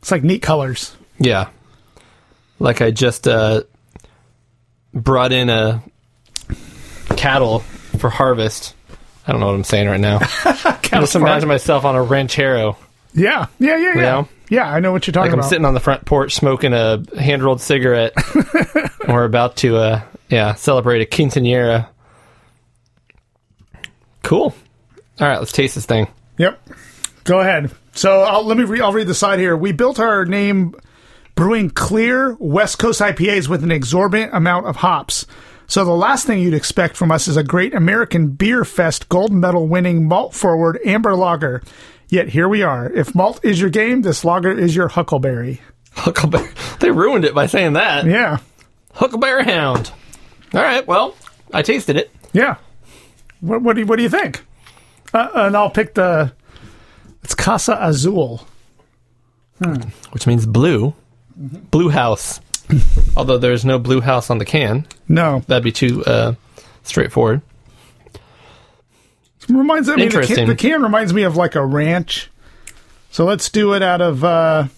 S4: It's like neat colors.
S1: yeah. Like I just uh brought in a cattle for harvest. I don't know what I'm saying right now. I just imagine myself on a ranchero.
S4: Yeah, yeah, yeah, yeah.
S1: know?
S4: Yeah, I know what you're talking about.
S1: Like I'm
S4: about.
S1: sitting on the front porch smoking a hand rolled cigarette. and we're about to uh yeah, celebrate a quinceanera. Cool. All right, let's taste this thing.
S4: Yep. Go ahead. So I'll, let me. Re- I'll read the side here. We built our name brewing clear West Coast IPAs with an exorbitant amount of hops. So the last thing you'd expect from us is a great American Beer Fest gold medal winning malt forward amber lager. Yet here we are. If malt is your game, this lager is your Huckleberry.
S1: Huckleberry. They ruined it by saying that.
S4: Yeah.
S1: Huckleberry Hound. All right, well, I tasted it.
S4: Yeah. What, what do you, What do you think? Uh, and I'll pick the. It's Casa Azul.
S1: which means blue. Blue house. Although there's no blue house on the can.
S4: No,
S1: That'd be too uh, straightforward.
S4: reminds me. The can, the can reminds me of like a ranch. So let's do it out of uh,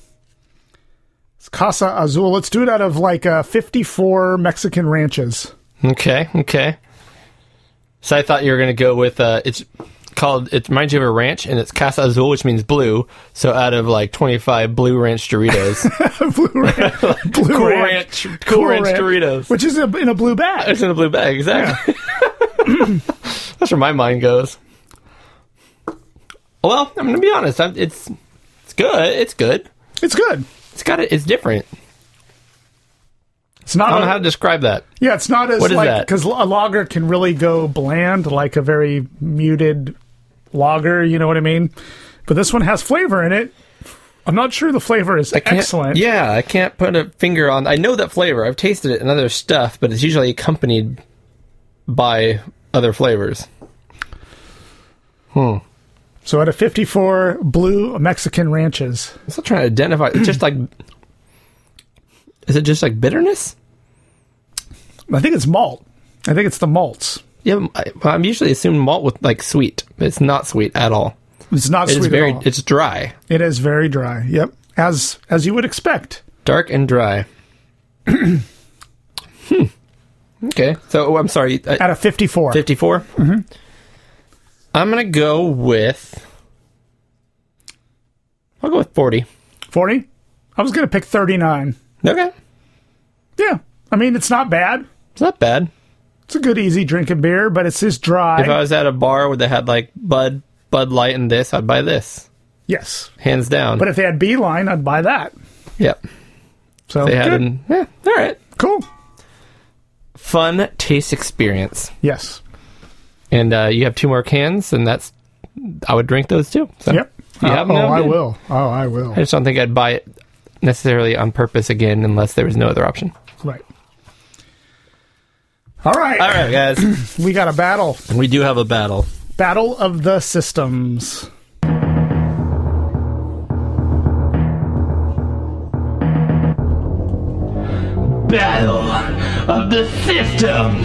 S4: Casa Azul. Let's do it out of like uh, fifty-four Mexican ranches.
S1: Okay, okay. So I thought you were going to go with uh, it's called it reminds you of a ranch and it's Casa Azul, which means blue. So out of like 25 blue ranch Doritos,
S4: blue ranch, blue
S1: cool
S4: ranch,
S1: ranch, cool, ranch, Doritos.
S4: which is in a, blue bag.
S1: It's in a blue bag, exactly. That's where my mind goes. Well, I'm going to be honest. I'm, it's it's good. It's good.
S4: It's good.
S1: It's got it. It's different.
S4: It's not.
S1: I don't know how to describe that.
S4: Yeah, it's not as
S1: What is
S4: like
S1: that?
S4: because a lager can really go bland, like a very muted lager. You know what I mean? But this one has flavor in it. I'm not sure the flavor is excellent.
S1: Yeah, I can't put a finger on. I know that flavor. I've tasted it in other stuff, but it's usually accompanied by other flavors. Hmm.
S4: So out of 54 blue Mexican ranches,
S1: I'm still trying to identify. It's just like, is it just like bitterness?
S4: I think it's malt. I think it's the malts.
S1: Yeah, I, I'm usually assuming malt with like sweet. but It's not sweet at all.
S4: It's not
S1: It's
S4: sweet
S1: very.
S4: at all.
S1: It's dry,
S4: It is very dry. Yep, as as you would expect.
S1: dark and dry. hmm. Okay, so oh, I'm sorry. Uh,
S4: Out of 54.
S1: 54 Mm-hmm. I'm gonna go with. I'll go with 40.
S4: 40. I was going to pick 39.
S1: Okay,
S4: Yeah, I mean it's not bad.
S1: it's not bad.
S4: It's a good easy drinking beer, but it's just dry.
S1: If I was at a bar where they had like Bud, Bud Light, and this, I'd buy this,
S4: yes,
S1: hands down.
S4: but if they had Beeline, I'd buy that.
S1: yep,
S4: So
S1: they had
S4: good.
S1: an yeah. All right,
S4: cool.
S1: fun taste experience,
S4: Yes.
S1: and uh, you have two more cans, and that's I would drink those too. So
S4: Yep.
S1: You have
S4: oh,
S1: them?
S4: I
S1: Good.
S4: will. Oh, I will.
S1: I just don't think I'd buy it necessarily on purpose again unless there was no other option.
S4: Right. All right.
S1: All right, guys,
S4: We got a battle.
S1: we do have a battle.
S4: Battle of the systems.
S1: Battle of the Systems.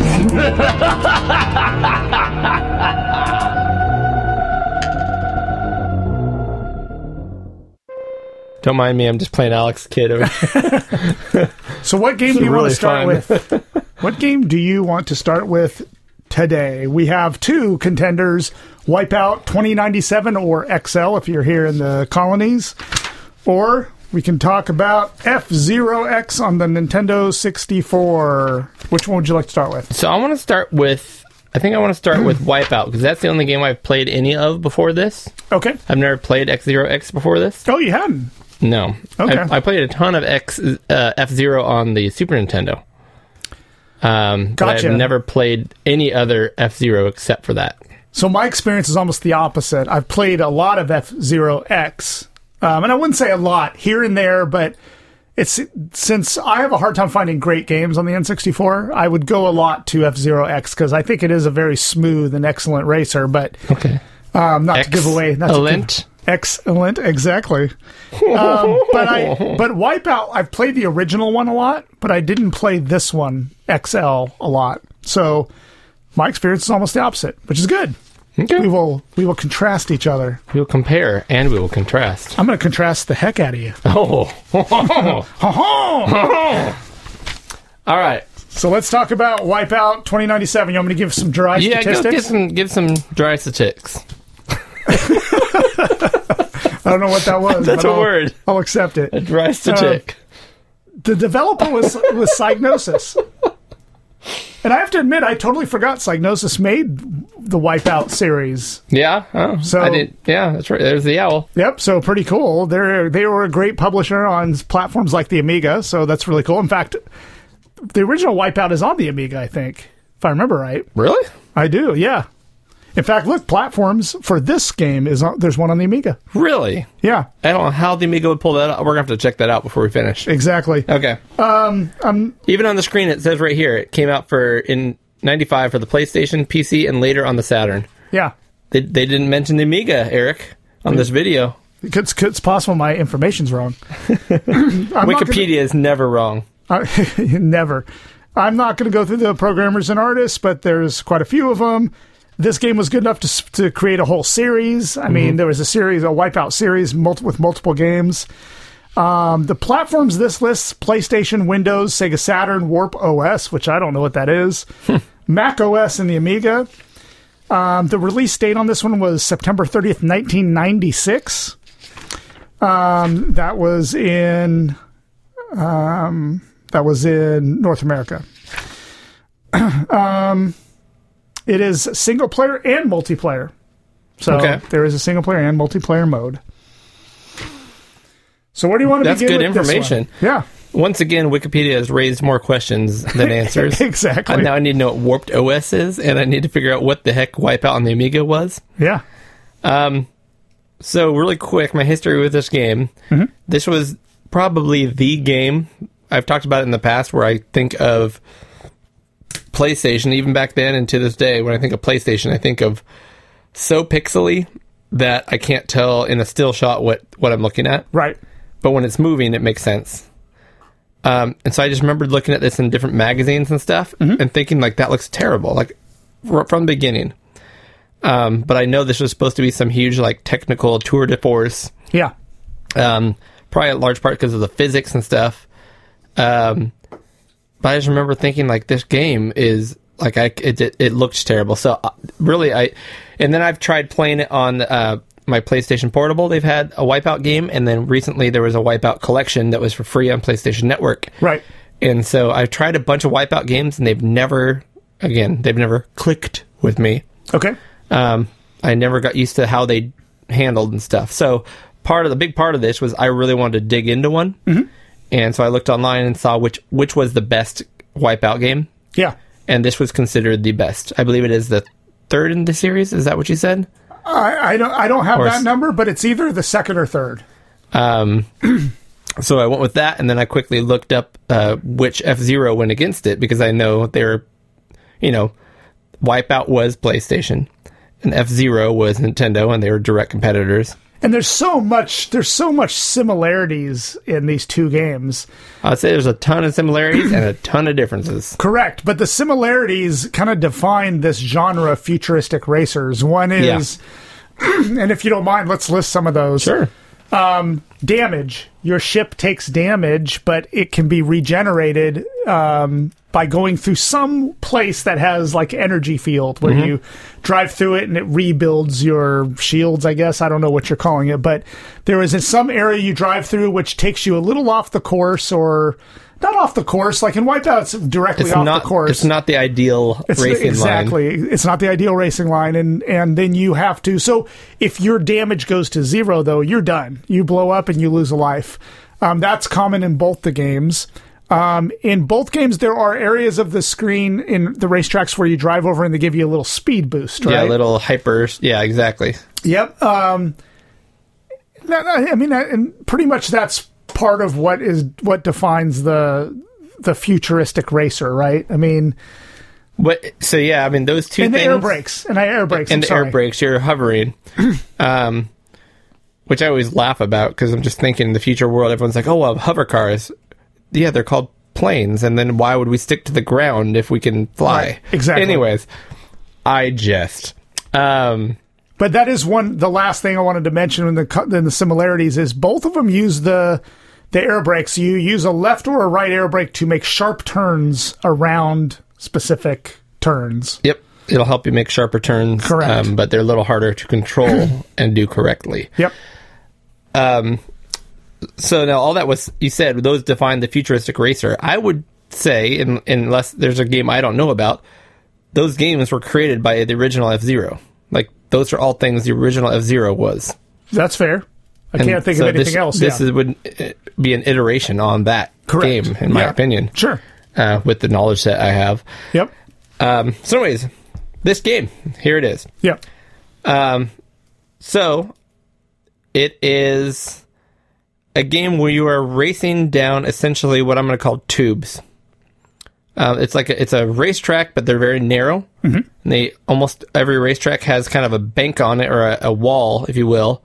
S1: Don't mind me, I'm just playing Alex Kidd.
S4: So, what game do you want to start
S1: fun.
S4: with? what game do you want to start with today? We have two contenders Wipeout 2097 or XL if you're here in the colonies. Or we can talk about F Zero X on the Nintendo 64. Which one would you like to start with?
S1: so I want to start with. I think I want to start with Wipeout because that's the only game I've played any of before this.
S4: Okay.
S1: I've never played X Zero X before this.
S4: Oh, you hadn't.
S1: No.
S4: Okay.
S1: I, I played a ton of X uh, F Zero on the Super Nintendo. Um, but
S4: Gotcha.
S1: I've never played any other F Zero except for that.
S4: So my experience is almost the opposite. I've played a lot of F Zero X, um, and I wouldn't say a lot here and there, but it's since I have a hard time finding great games on the N64. I would go a lot to F Zero X because I think it is a very smooth and excellent racer. But
S1: Okay.
S4: um, not to give away, not to give-
S1: Excellent.
S4: exactly. um, but I but Wipeout, I've played the original one a lot, but I didn't play this one XL a lot. So my experience is almost the opposite, which is good.
S1: Okay.
S4: We will we will contrast each other.
S1: We will compare and we will contrast.
S4: I'm going to contrast the heck out of you.
S1: Oh. All right.
S4: so let's talk about Wipeout 2097. You want me to give some dry
S1: Yeah,
S4: statistics?
S1: give some give some dry statistics.
S4: I don't know what that was.
S1: That's
S4: but
S1: a
S4: I'll-
S1: word.
S4: I'll accept it.
S1: A dry uh, statistic.
S4: the developer was was Psygnosis. And I have to admit, I totally forgot Psygnosis made the Wipeout series.
S1: yeah. Oh,
S4: So-
S1: I did. Yeah, that's right. There's the owl.
S4: Yep, so pretty cool. They're they were a great publisher on platforms like the Amiga, so that's really cool. In fact, the original Wipeout is on the Amiga, I think, if I remember right.
S1: Really?
S4: I do, yeah. In fact, look, platforms for this game is on, there's one on the Amiga.
S1: Really?
S4: Yeah,
S1: I don't know how the Amiga would pull that out. We're gonna have to check that out before we finish.
S4: exactly.
S1: Okay. Um, even on the screen, it says right here it came out for in '95 for the PlayStation, PC, and later on the Saturn.
S4: Yeah,
S1: They they didn't mention the Amiga, Eric, on this video.
S4: it's, it's possible my information's wrong. I'm gonna-
S1: Wikipedia is never wrong.
S4: Uh, never. I'm not going to go through the programmers and artists, but there's quite a few of them. This game was good enough to to create a whole series. I mean, there was a series, a Wipeout series, multi- with multiple games. Um, the platforms this lists: PlayStation, Windows, Sega Saturn, Warp OS, which I don't know what that is, Mac OS, and the Amiga. Um, the release date on this one was September 30th, 1996. Um, that was in that was in North America. um, it is single player and multiplayer. So
S1: Okay.
S4: there is a single player and multiplayer mode. So where do you want to
S1: That's
S4: begin
S1: good
S4: with this one?
S1: information.
S4: Yeah,
S1: Once again, Wikipedia has raised more questions than answers.
S4: exactly.
S1: And now I need to know what Warped OS is, and I need to figure out what the heck Wipeout on the Amiga was.
S4: yeah, Um,
S1: So, really quick, my history with this game. Hmm. This was probably the game I've talked about it in the past where I think of PlayStation, even back then and to this day. When I think of PlayStation, I think of so pixely that I can't tell in a still shot what, what I'm looking at.
S4: right.
S1: But when it's moving, it makes sense. Um, and so I just remembered looking at this in different magazines and stuff and thinking, like, that looks terrible, like, from the beginning. Um, but I know this was supposed to be some huge, like, technical tour de force
S4: Yeah,
S1: um, probably a large part because of the physics and stuff. Um, but I just remember thinking like this game is like I it it, it looked terrible. So uh, really, I and then I've tried playing it on uh, my PlayStation Portable. They've had a Wipeout game, and then recently there was a Wipeout collection that was for free on PlayStation Network.
S4: right.
S1: And so I've tried a bunch of Wipeout games, and they've never, again, they've never clicked with me
S4: Okay.
S1: um, I never got used to how they handled and stuff. So part of the big part of this was I really wanted to dig into one, and so I looked online and saw which which was the best Wipeout game,
S4: Yeah.
S1: and this was considered the best. I believe it is the third in the series. Is that what you said?
S4: I, I don't. I don't have
S1: Or
S4: that number, but it's either the second or third.
S1: Um, so I went with that, and then I quickly looked up uh, which F Zero went against it because I know they're, you know, Wipeout was PlayStation, and F Zero was Nintendo, and they were direct competitors.
S4: And there's so much. There's so much similarities in these two games.
S1: I'd say there's a ton of similarities and a ton of differences.
S4: Correct, but the similarities kind of define this genre of futuristic racers. One is, and if you don't mind, let's list some of those.
S1: Sure.
S4: Damage. Your ship takes damage, but it can be regenerated um, by going through some place that has like energy field where you drive through it and it rebuilds your shields. I guess I don't know what you're calling it, but there is some area you drive through which takes you a little off the course or. Not off the course, like in Wipeout, it's directly
S1: It's
S4: off
S1: not.
S4: the course.
S1: It's not the ideal
S4: It's
S1: racing
S4: exactly.
S1: line.
S4: It's not the ideal racing line, and and then you have to. So if your damage goes to zero, though, you're done. You blow up and you lose a life. Um, that's common in both the games. Um, in both games, there are areas of the screen in the racetracks where you drive over and they give you a little speed boost, right?
S1: Yeah, little hypers. Yeah, exactly.
S4: Yep. Um, that- I mean, and pretty much that's part of what is what defines the the futuristic racer, right? I mean,
S1: But so yeah, I mean those two
S4: and the air brakes and I air brakes
S1: and
S4: I'm
S1: the
S4: sorry.
S1: air brakes. You're hovering, um, which I always laugh about because I'm just thinking in the future world, everyone's like, "Oh, well, hover cars." Yeah, they're called planes, and then why would we stick to the ground if we can fly?
S4: Right, exactly.
S1: Anyways, I just. Um,
S4: But that is one. The last thing I wanted to mention in the in the similarities is both of them use the the air brakes. You use a left or a right air brake to make sharp turns around specific turns.
S1: Yep. It'll help you make sharper turns.
S4: Correct.
S1: Um, but they're a little harder to control and do correctly.
S4: Yep.
S1: So now all that was you said those define the futuristic racer. I would say, in, unless there's a game I don't know about, those games were created by the original F Zero. Like those are all things the original F Zero was.
S4: That's fair. I
S1: And
S4: can't think
S1: so
S4: of anything
S1: this,
S4: else.
S1: This
S4: yeah.
S1: is, would uh, be an iteration on that
S4: Correct.
S1: game, in my
S4: Yeah.
S1: opinion.
S4: Sure.
S1: Uh, with the knowledge that I have.
S4: Yep.
S1: Um, so, anyways, this game here it is.
S4: Yep.
S1: Um, so it is a game where you are racing down essentially what I'm going to call tubes. Um, it's like a, it's a racetrack, but they're very narrow. Mm-hmm. And they almost every racetrack has kind of a bank on it or a, a wall, if you will,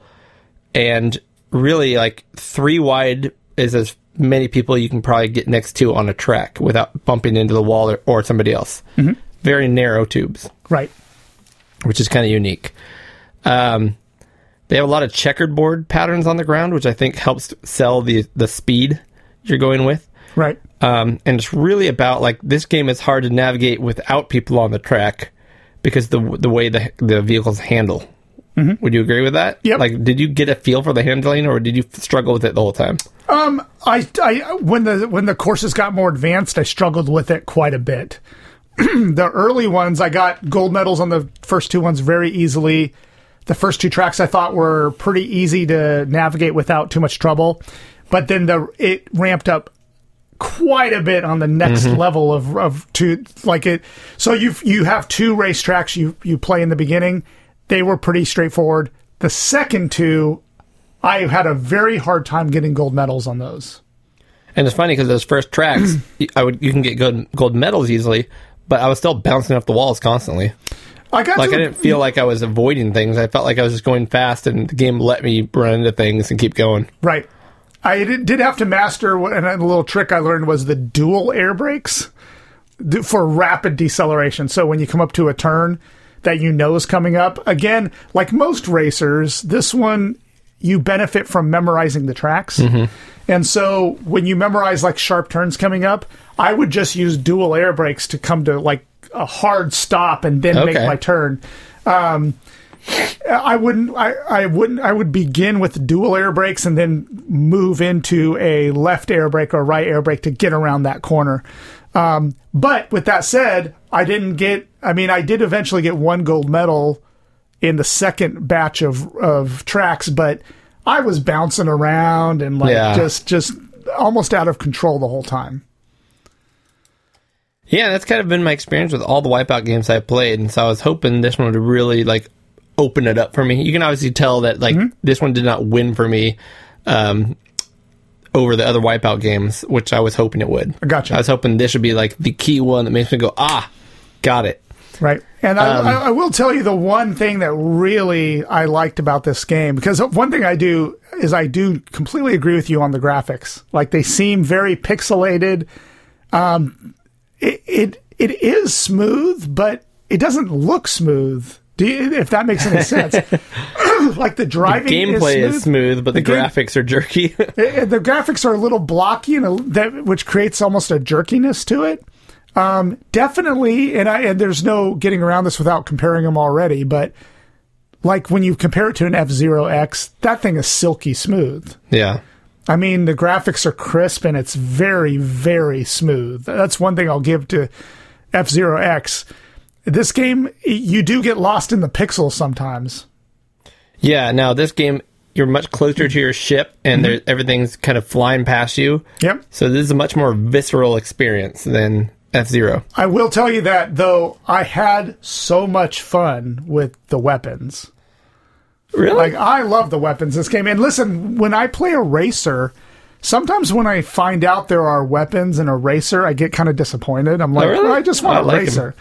S1: and really like three wide is as many people you can probably get next to on a track without bumping into the wall or, or somebody else. Mm-hmm. Very narrow tubes
S4: Right.
S1: which is kind of unique. Um, they have a lot of checkered board patterns on the ground, which I think helps sell the the speed you're going with.
S4: Right.
S1: Um, and it's really about like this game is hard to navigate without people on the track because the the way the the vehicles handle. Would you agree with that?
S4: Yep.
S1: Like, did you get a feel for the handling, or did you struggle with it the whole time?
S4: Um, I, I when the when the courses got more advanced, I struggled with it quite a bit. the early ones, I got gold medals on the first two ones very easily. The first two tracks I thought were pretty easy to navigate without too much trouble, but then the it ramped up quite a bit on the next mm-hmm. level of of two like it. So you you have two racetracks you you play in the beginning. They were pretty straightforward. The second two, I had a very hard time getting gold medals on those.
S1: And it's funny because those first tracks, I would you can get gold gold medals easily, but I was still bouncing off the walls constantly.
S4: I got
S1: like I didn't feel like I was avoiding things. I felt like I was just going fast, and the game let me run into things and keep going.
S4: right. I did, did have to master what, and a little trick I learned was the dual air brakes for rapid deceleration. So when you come up to a turn that you know is coming up, again, like most racers, this one you benefit from memorizing the tracks. Mm-hmm. And so when you memorize like sharp turns coming up, I would just use dual air brakes to come to like a hard stop and then make my turn. Um, I wouldn't. I, I wouldn't. I would begin with dual air brakes and then move into a left air brake or right air brake to get around that corner. Um, but with that said, I didn't get. I mean, I did eventually get one gold medal in the second batch of of tracks, but I was bouncing around and like
S1: Yeah.
S4: just just almost out of control the whole time.
S1: Yeah, that's kind of been my experience with all the Wipeout games I've played, and so I was hoping this one would really like open it up for me. You can obviously tell that like this one did not win for me um, over the other Wipeout games, which I was hoping it would.
S4: I gotcha.
S1: I was hoping this would be like the key one that makes me go, ah, got it.
S4: Right. And I, I, I will tell you the one thing that really I liked about this game, because one thing I do is I do completely agree with you on the graphics. Like they seem very pixelated. Um, it, it, it is smooth, but it doesn't look smooth. Do you, if that makes any sense? like the driving
S1: Gameplay
S4: is smooth,
S1: is smooth, but the,
S4: game-
S1: graphics are jerky.
S4: Uh, the graphics are a little blocky and a, that which creates almost a jerkiness to it. Um, definitely, and I and there's no getting around this without comparing them already. But like when you compare it to an F Zero X, that thing is silky smooth.
S1: yeah.
S4: I mean, the graphics are crisp and it's very, very smooth. That's one thing I'll give to F Zero X. This game, you do get lost in the pixels sometimes.
S1: Yeah, now this game you're much closer to your ship, and mm-hmm. there, everything's kind of flying past you.
S4: Yep.
S1: So this is a much more visceral experience than F Zero.
S4: I will tell you that though I had so much fun with the weapons.
S1: Really?
S4: Like I love the weapons in this game. And listen, when I play a racer, sometimes when I find out there are weapons in a racer, I get kind of disappointed. I'm like,
S1: Oh, really?
S4: well, I just want a
S1: like
S4: racer.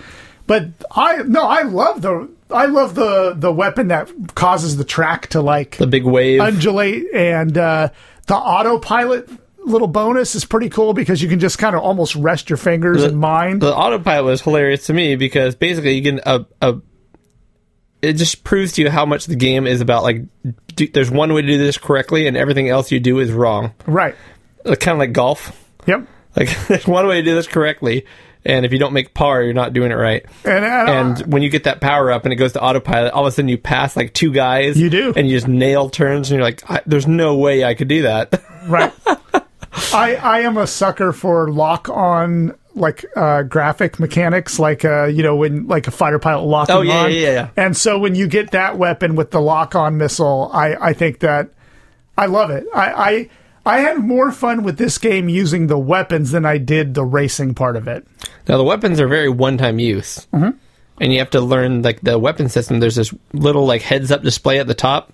S4: But I no, I love the I love the the weapon that causes the track to like
S1: the big wave.
S4: undulate and uh, the autopilot little bonus is pretty cool because you can just kind of almost rest your fingers
S1: the,
S4: and mind.
S1: The autopilot was hilarious to me because basically you get a, a it just proves to you how much the game is about like do, there's one way to do this correctly and everything else you do is wrong.
S4: right.
S1: kind of like golf.
S4: Yep.
S1: Like there's one way to do this correctly, and if you don't make par, you're not doing it right.
S4: And, uh,
S1: And when you get that power up and it goes to autopilot, all of a sudden you pass like two guys.
S4: You do.
S1: and you just nail turns, and you're like, I, "There's no way I could do that."
S4: right. I I am a sucker for lock on like uh, graphic mechanics, like uh, you know when like a fighter pilot locking
S1: Oh, yeah,
S4: on.
S1: yeah, yeah.
S4: And so when you get that weapon with the lock on missile, I I think that I love it. I. I I had more fun with this game using the weapons than I did the racing part of it.
S1: Now the weapons are very one-time use, mm-hmm. and you have to learn like the weapon system. There's this little like heads-up display at the top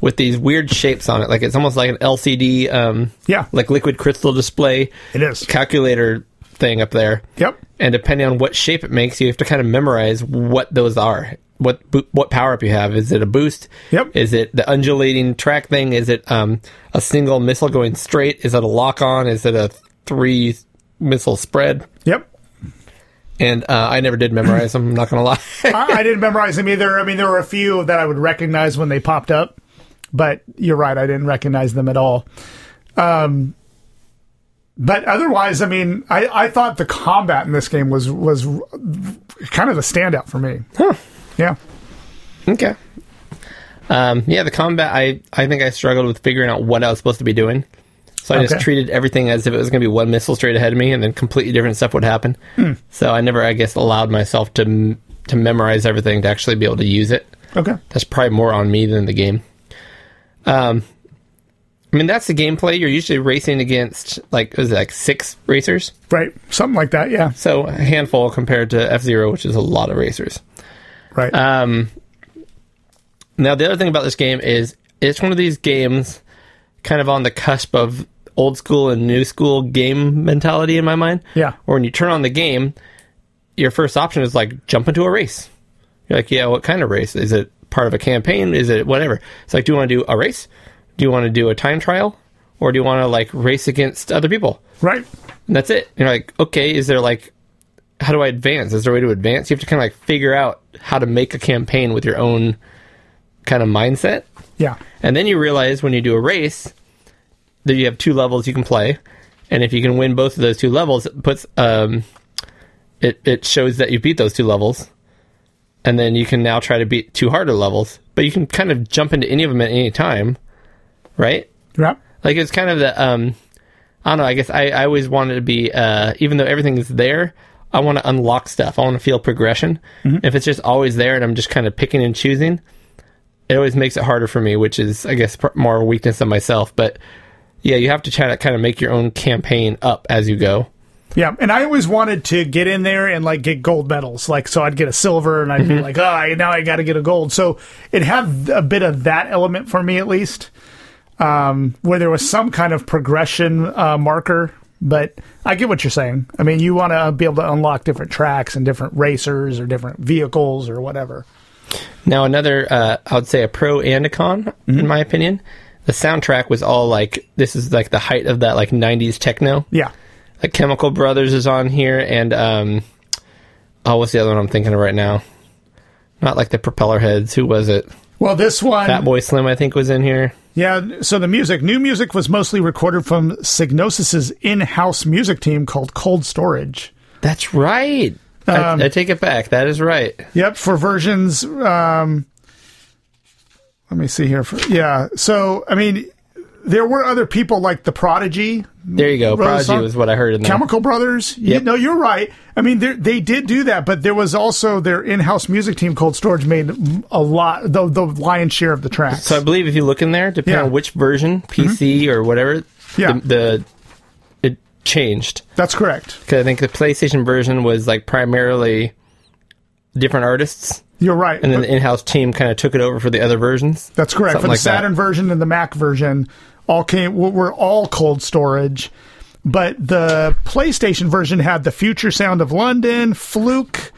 S1: with these weird shapes on it, like it's almost like an LCD, um,
S4: Yeah.
S1: like liquid crystal display.
S4: It is.
S1: calculator thing up there.
S4: Yep.
S1: And depending on what shape it makes, you have to kind of memorize what those are. What what power up you have? Is it a boost?
S4: Yep.
S1: Is it the undulating track thing? Is it um, a single missile going straight? Is it a lock on? Is it a three missile spread?
S4: Yep.
S1: And uh, I never did memorize them. I'm not gonna lie.
S4: I, I didn't memorize them either. I mean, there were a few that I would recognize when they popped up, but you're right, I didn't recognize them at all. Um, but otherwise, I mean, I, I thought the combat in this game was was kind of the standout for me. Yeah.
S1: okay. Um, yeah, the combat. I I think I struggled with figuring out what I was supposed to be doing. So I just treated everything as if it was going to be one missile straight ahead of me, and then completely different stuff would happen.
S4: Hmm.
S1: So I never, I guess, allowed myself to to memorize everything to actually be able to use it.
S4: Okay.
S1: That's probably more on me than the game. Um, I mean, that's the gameplay. You're usually racing against like was it like six racers,
S4: Right. Something like that. Yeah.
S1: so a handful compared to F Zero, which is a lot of racers.
S4: Right.
S1: Um, now, the other thing about this game is it's one of these games kind of on the cusp of old school and new school game mentality in my mind.
S4: Yeah.
S1: Or when you turn on the game, your first option is like jump into a race. You're like, yeah, what kind of race? Is it part of a campaign? Is it whatever? It's like, do you want to do a race? Do you want to do a time trial? Or do you want to like race against other people?
S4: right.
S1: And that's it. You're like, okay, is there like, how do I advance? Is there a way to advance? You have to kind of like figure out how to make a campaign with your own kind of mindset.
S4: Yeah.
S1: And then you realize when you do a race that you have two levels you can play. And if you can win both of those two levels, it puts, um, it, it shows that you beat those two levels. And then you can now try to beat two harder levels. But you can kind of jump into any of them at any time, right?
S4: Yeah.
S1: Like it's kind of the um I don't know, I guess I, I always wanted to be uh even though everything is there, I want to unlock stuff. I want to feel progression. If it's just always there and I'm just kind of picking and choosing, it always makes it harder for me, which is I guess pr- more a weakness of myself, but yeah, you have to try to kind of make your own campaign up as you go.
S4: Yeah, and I always wanted to get in there and like get gold medals. Like, so I'd get a silver, and I'd be like, "Oh, now I got to get a gold." So it had a bit of that element for me, at least, um, where there was some kind of progression uh, marker. But I get what you're saying. I mean, you want to be able to unlock different tracks and different racers or different vehicles or whatever.
S1: Now, another, uh, I would say a pro and a con, in my opinion. The soundtrack was all like, this is like the height of that like 90s techno.
S4: Yeah,
S1: like Chemical Brothers is on here, and um, oh, what's the other one I'm thinking of right now? Not like the Propellerheads. Who was it?
S4: Well, this one,
S1: Fatboy Slim, I think, was in here.
S4: Yeah. So the music, new music, was mostly recorded from Psygnosis's in-house music team called Cold Storage.
S1: That's right. I, I take it back. That is right.
S4: Yep, for versions. Um, let me see here. For, yeah, so I mean, there were other people like the Prodigy,
S1: There you go. Prodigy
S4: song?
S1: was what I heard in there.
S4: Chemical Brothers. You, no, you're right. I mean, they they did do that, but there was also their in-house music team, Cold Storage, made a lot the the lion's share of the tracks.
S1: So I believe if you look in there, depending
S4: Yeah. Mm-hmm.
S1: on which version, PC or whatever,
S4: Yeah.
S1: the, the it changed.
S4: That's correct.
S1: Because I think the PlayStation version was like primarily different artists,
S4: You're right.
S1: and then the in-house team kind of took it over for the other versions.
S4: That's correct.
S1: Something
S4: For the
S1: like that.
S4: Saturn version and the Mac version, all came were- were all cold storage, but the PlayStation version had the Future Sound of London, Fluke,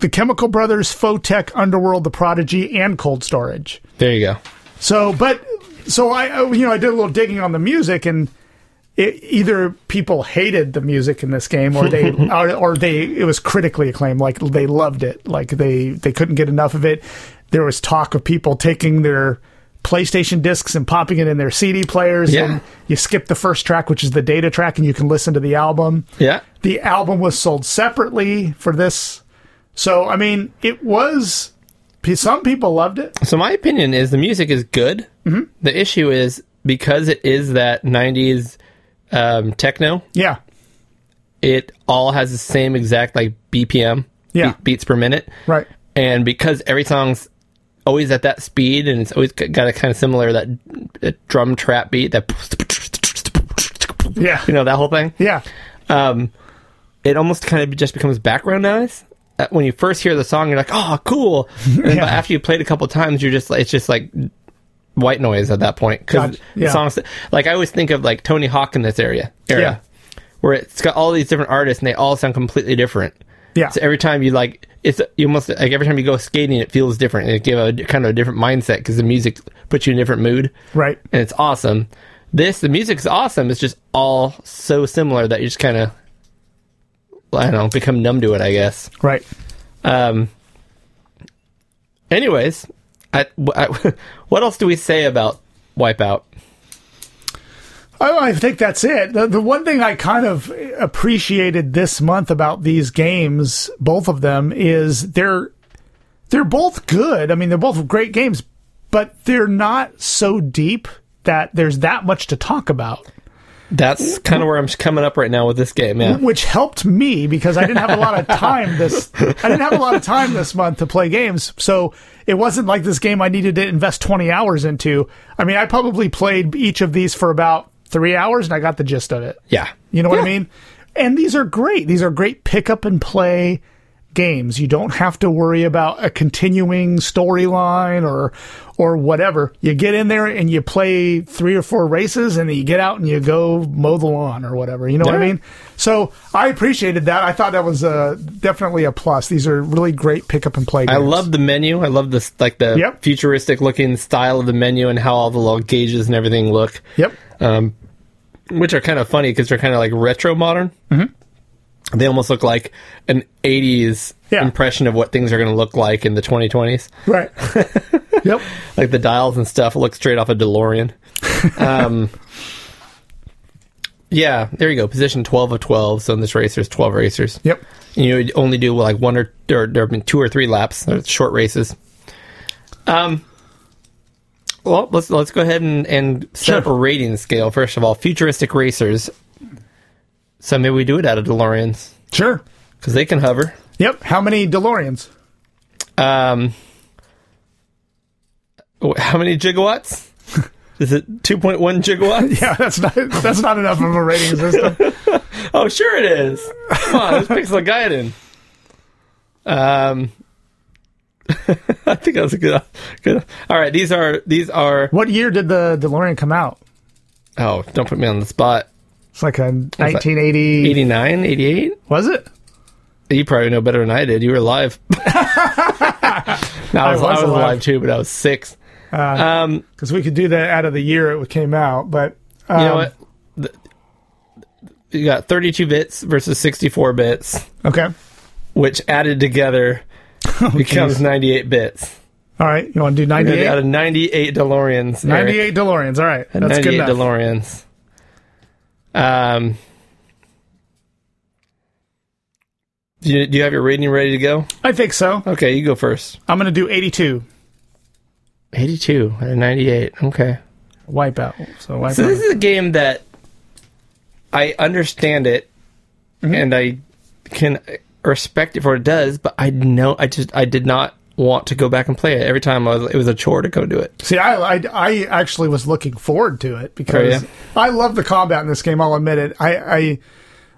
S4: the Chemical Brothers, Photek, Underworld, the Prodigy, and cold storage.
S1: There you go.
S4: So, but so I, I- you know, I did a little digging on the music, and it, either people hated the music in this game, or they, or, or they, it was critically acclaimed, like they loved it, like they they couldn't get enough of it. There was talk of people taking their PlayStation discs and popping it in their CD players,
S1: Yeah.
S4: and you skip the first track, which is the data track, and you can listen to the album.
S1: Yeah.
S4: The album was sold separately for this, so I mean, it was. Some people loved it.
S1: So my opinion is the music is good. Mm-hmm. The issue is because it is that '90s um, techno.
S4: Yeah,
S1: It all has the same exact like BPM,
S4: Yeah.
S1: beat- beats per minute,
S4: right.
S1: and because every song's always at that speed and it's always got a kind of similar that uh, drum trap beat that
S4: Yeah,
S1: you know that whole thing.
S4: yeah.
S1: um, it almost kind of just becomes background noise. Uh, When you first hear the song, you're like, "Oh, cool!"
S4: Yeah.
S1: after you played a couple times, you're just like, it's just like white noise at that point because
S4: Gotcha. Yeah.
S1: the songs. Like I always think of like Tony Hawk in this area area, where it's got all these different artists and they all sound completely different.
S4: Yeah.
S1: So every time you like, it's you almost like every time you go skating, it feels different. It gives a kind of a different mindset because the music puts you in a different mood
S4: Right.
S1: and it's awesome. This the music's awesome. It's just all so similar that you just kind of I don't know become numb to it. I guess.
S4: Right.
S1: Um. Anyways, I, I- what else do we say about Wipeout?
S4: Oh, I think that's it. The, the one thing I kind of appreciated this month about these games, both of them, is they're they're both good. I mean, they're both great games, but they're not so deep that there's that much to talk about.
S1: That's kind of where I'm coming up right now with this game. Yeah.
S4: which helped me because I didn't have a lot of time this I didn't have a lot of time this month to play games. So it wasn't like this game I needed to invest 20 hours into. I mean, I probably played each of these for about 3 hours and I got the gist of it.
S1: Yeah.
S4: You know what I mean? And these are great. These are great pick up and play games. You don't have to worry about a continuing storyline or or whatever. You get in there and you play three or four races and then you get out and you go mow the lawn or whatever. You know what I mean? So I appreciated that. I thought that was uh, definitely a plus. These are really great pick up and play games.
S1: I love the menu. I love this like the
S4: Yep.
S1: futuristic looking style of the menu and how all the little gauges and everything look.
S4: Yep.
S1: um, which are kind of funny because they're kind of like retro modern. Mm-hmm. They almost look like an '80s
S4: Yeah.
S1: impression of what things are going to look like in the 2020s.
S4: Right. yep.
S1: Like the dials and stuff look straight off a DeLorean. um, yeah, there you go. Position 12 of 12. So in this race, there's 12 racers.
S4: Yep.
S1: And you only do like one or, or there have been two or three laps. They're short races. Um. Well, let's let's go ahead and, and set up a rating scale. First of all, futuristic racers. So maybe we do it out of DeLoreans
S4: Sure.
S1: because they can hover.
S4: Yep. How many DeLoreans?
S1: Um. wh- How many gigawatts? Is it 2.1 gigawatts?
S4: Yeah, that's not that's not enough of a rating system.
S1: Oh, sure it is. Come on, let's pixel Gaiden. Um, I think that was a good, good. All right, these are these are.
S4: What year did the DeLorean come out?
S1: Oh, don't put me on the spot.
S4: It's like a 1980.
S1: 89, 88?
S4: Was it?
S1: You probably know better than I did. You were alive. no, I was, I was,
S4: was
S1: alive.
S4: alive.
S1: too, but I was six. um,
S4: Because we could do that out of the year it came out. But um,
S1: you know what? The, you got 32 bits versus 64 bits,
S4: Okay.
S1: which added together becomes 98 bits.
S4: All right. You want to do
S1: We're gonna be
S4: 98?
S1: Out of 98 DeLoreans. Eric.
S4: 98 DeLoreans. All right. That's good enough.
S1: DeLoreans. Um, do you, do you have your reading ready to go?
S4: I think so.
S1: Okay, you go first.
S4: I'm going to do 82.
S1: 82 and 98. Okay.
S4: Wipeout. So Wipeout.
S1: So this is a game that I understand it,
S4: Mm-hmm.
S1: and I can respect it for what it does, but I know I just I did not want to go back and play it. Every time I was, it was a chore to go do it.
S4: See, I, I, I actually was looking forward to it oh, because
S1: Oh, yeah?
S4: I love the combat in this game. I'll admit it. I, I,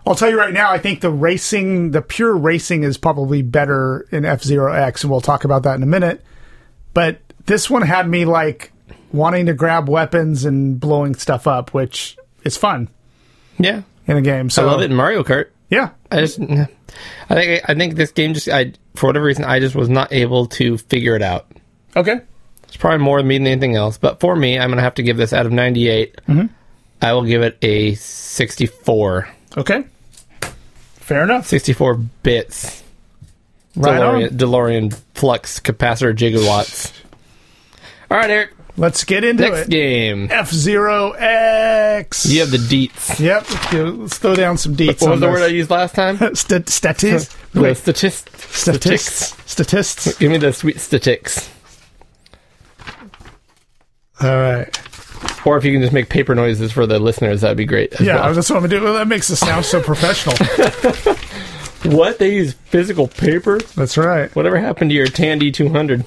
S4: I'll tell you right now. I think the racing, the pure racing, is probably better in F Zero X, and we'll talk about that in a minute. But this one had me like wanting to grab weapons and blowing stuff up, which is fun
S1: Yeah,
S4: in a game. So
S1: I love it in Mario Kart.
S4: Yeah,
S1: I just, I think I think this game just I for whatever reason I just was not able to figure it out.
S4: okay.
S1: It's probably more than me than anything else, but for me, I'm gonna have to give this out of 98.
S4: Mm-hmm.
S1: I will give it a 64.
S4: Okay. Fair enough.
S1: 64 bits.
S4: Right
S1: DeLorean. DeLorean flux capacitor gigawatts. All right, Eric.
S4: Let's get into
S1: Next
S4: it.
S1: game.
S4: F Zero X.
S1: You have the deets.
S4: Yep. Let's, go- let's throw down some deets.
S1: What was
S4: on
S1: the
S4: this.
S1: word I used last time?
S4: Stat- statis-
S1: the
S4: wait,
S1: statist,
S4: statistics. Statistics.
S1: Give me the sweet statistics.
S4: All right.
S1: Or if you can just make paper noises for the listeners, that'd be great. As
S4: Yeah,
S1: well.
S4: that's what I'm gonna do. Well, that makes it sound so professional.
S1: What? They use physical paper?
S4: that's right.
S1: Whatever happened to your Tandy 200?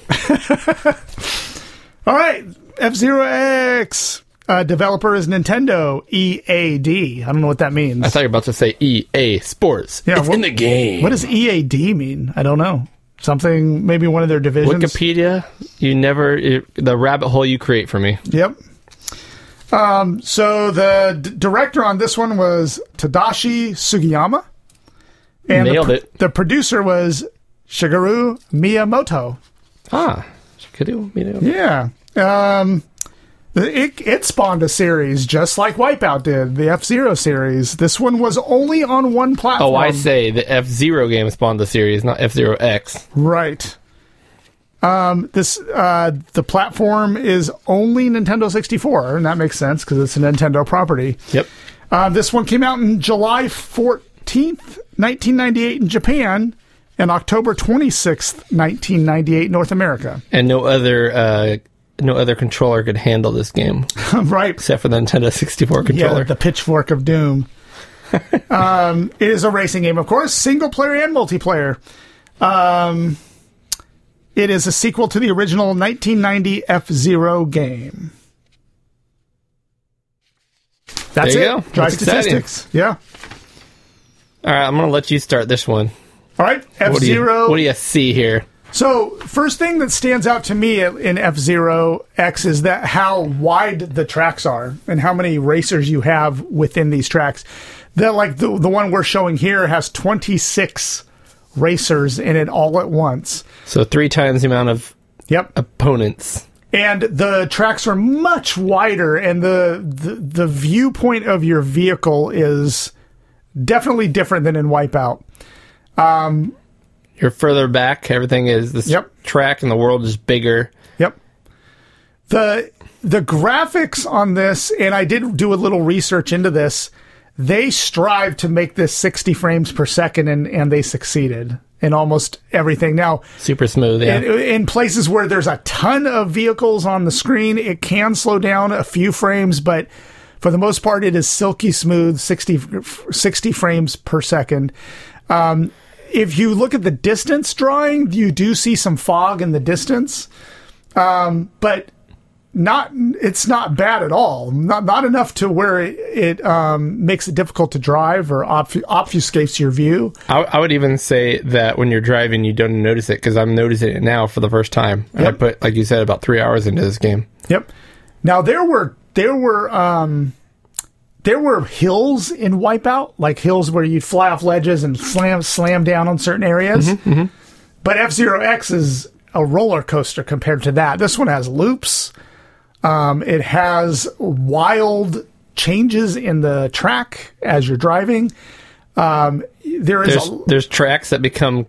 S4: All right. F Zero X. Uh, developer is Nintendo EAD. I don't know what that means.
S1: I thought you were about to say EA Sports.
S4: Yeah,
S1: it's
S4: what-
S1: in the game.
S4: what does EAD mean? I don't know. Something maybe one of their divisions.
S1: Wikipedia? You never it, the rabbit hole you create for me.
S4: Yep. Um, so the d- director on this one was Tadashi Sugiyama. And
S1: Nailed
S4: the,
S1: it.
S4: The producer was Shigeru Miyamoto.
S1: Ah, could do. You know.
S4: Yeah. Um, it, it spawned a series just like Wipeout did, the F Zero series. This one was only on one platform.
S1: Oh, I say the F Zero game spawned the series, not F Zero X.
S4: Right. Um, this uh, the platform is only Nintendo 64, and that makes sense because it's a Nintendo property.
S1: Yep.
S4: Uh, this one came out in July 14th, 1998 in Japan, and October 26th, 1998 North America.
S1: And no other uh, no other controller could handle this game
S4: right.
S1: except for the Nintendo 64 controller.
S4: Yeah, the Pitchfork of Doom. um, it is a racing game, of course, single player and multiplayer. Um, it is a sequel to the original 1990 F Zero game. That's it.
S1: go.
S4: Dry
S1: That's exciting.
S4: statistics. Yeah.
S1: All right, I'm gonna let you start this one.
S4: All right. F
S1: What do you
S4: Zero.
S1: What do you see here?
S4: So, first thing that stands out to me in F Zero X is that how wide the tracks are and how many racers you have within these tracks. The like the the one we're showing here has 26 racers in it all at once.
S1: So three times the amount of
S4: Yep.
S1: opponents.
S4: And the tracks are much wider and the the, the viewpoint of your vehicle is definitely different than in Wipeout.
S1: You're further back. Everything is this
S4: Yep.
S1: track, and the world is bigger.
S4: Yep. The the graphics on this, and I did do a little research into this. They strive to make this 60 frames per second, and and they succeeded in almost everything. Now,
S1: Super smooth. Yeah.
S4: in, in places where there's a ton of vehicles on the screen, it can slow down a few frames, but for the most part, it is silky smooth, 60, 60 frames per second. Um, if you look at the distance drawing, you do see some fog in the distance, um, but not it's not bad at all. Not not enough to where it, it um, makes it difficult to drive or obf- obfuscates your view.
S1: I, I would even say that when you're driving, you don't notice it because I'm noticing it now for the first time. And
S4: Yep.
S1: I put, like you said, about three hours into this game.
S4: Yep. Now there were there were um there were hills in Wipeout, like hills where you'd fly off ledges and slam slam down on certain areas. But F Zero X is a roller coaster compared to that. This one has loops. Um, it has wild changes in the track as you're driving. Um, there is
S1: There's
S4: a,
S1: there's tracks that become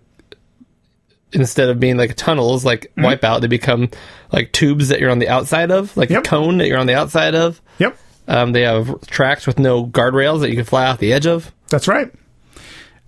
S1: instead of being like tunnels, like
S4: Mm-hmm.
S1: Wipeout, they become like tubes that you're on the outside of, like
S4: Yep.
S1: a cone that you're on the outside of.
S4: yep.
S1: Um, they have tracks with no guardrails that you can fly off the edge of.
S4: That's right.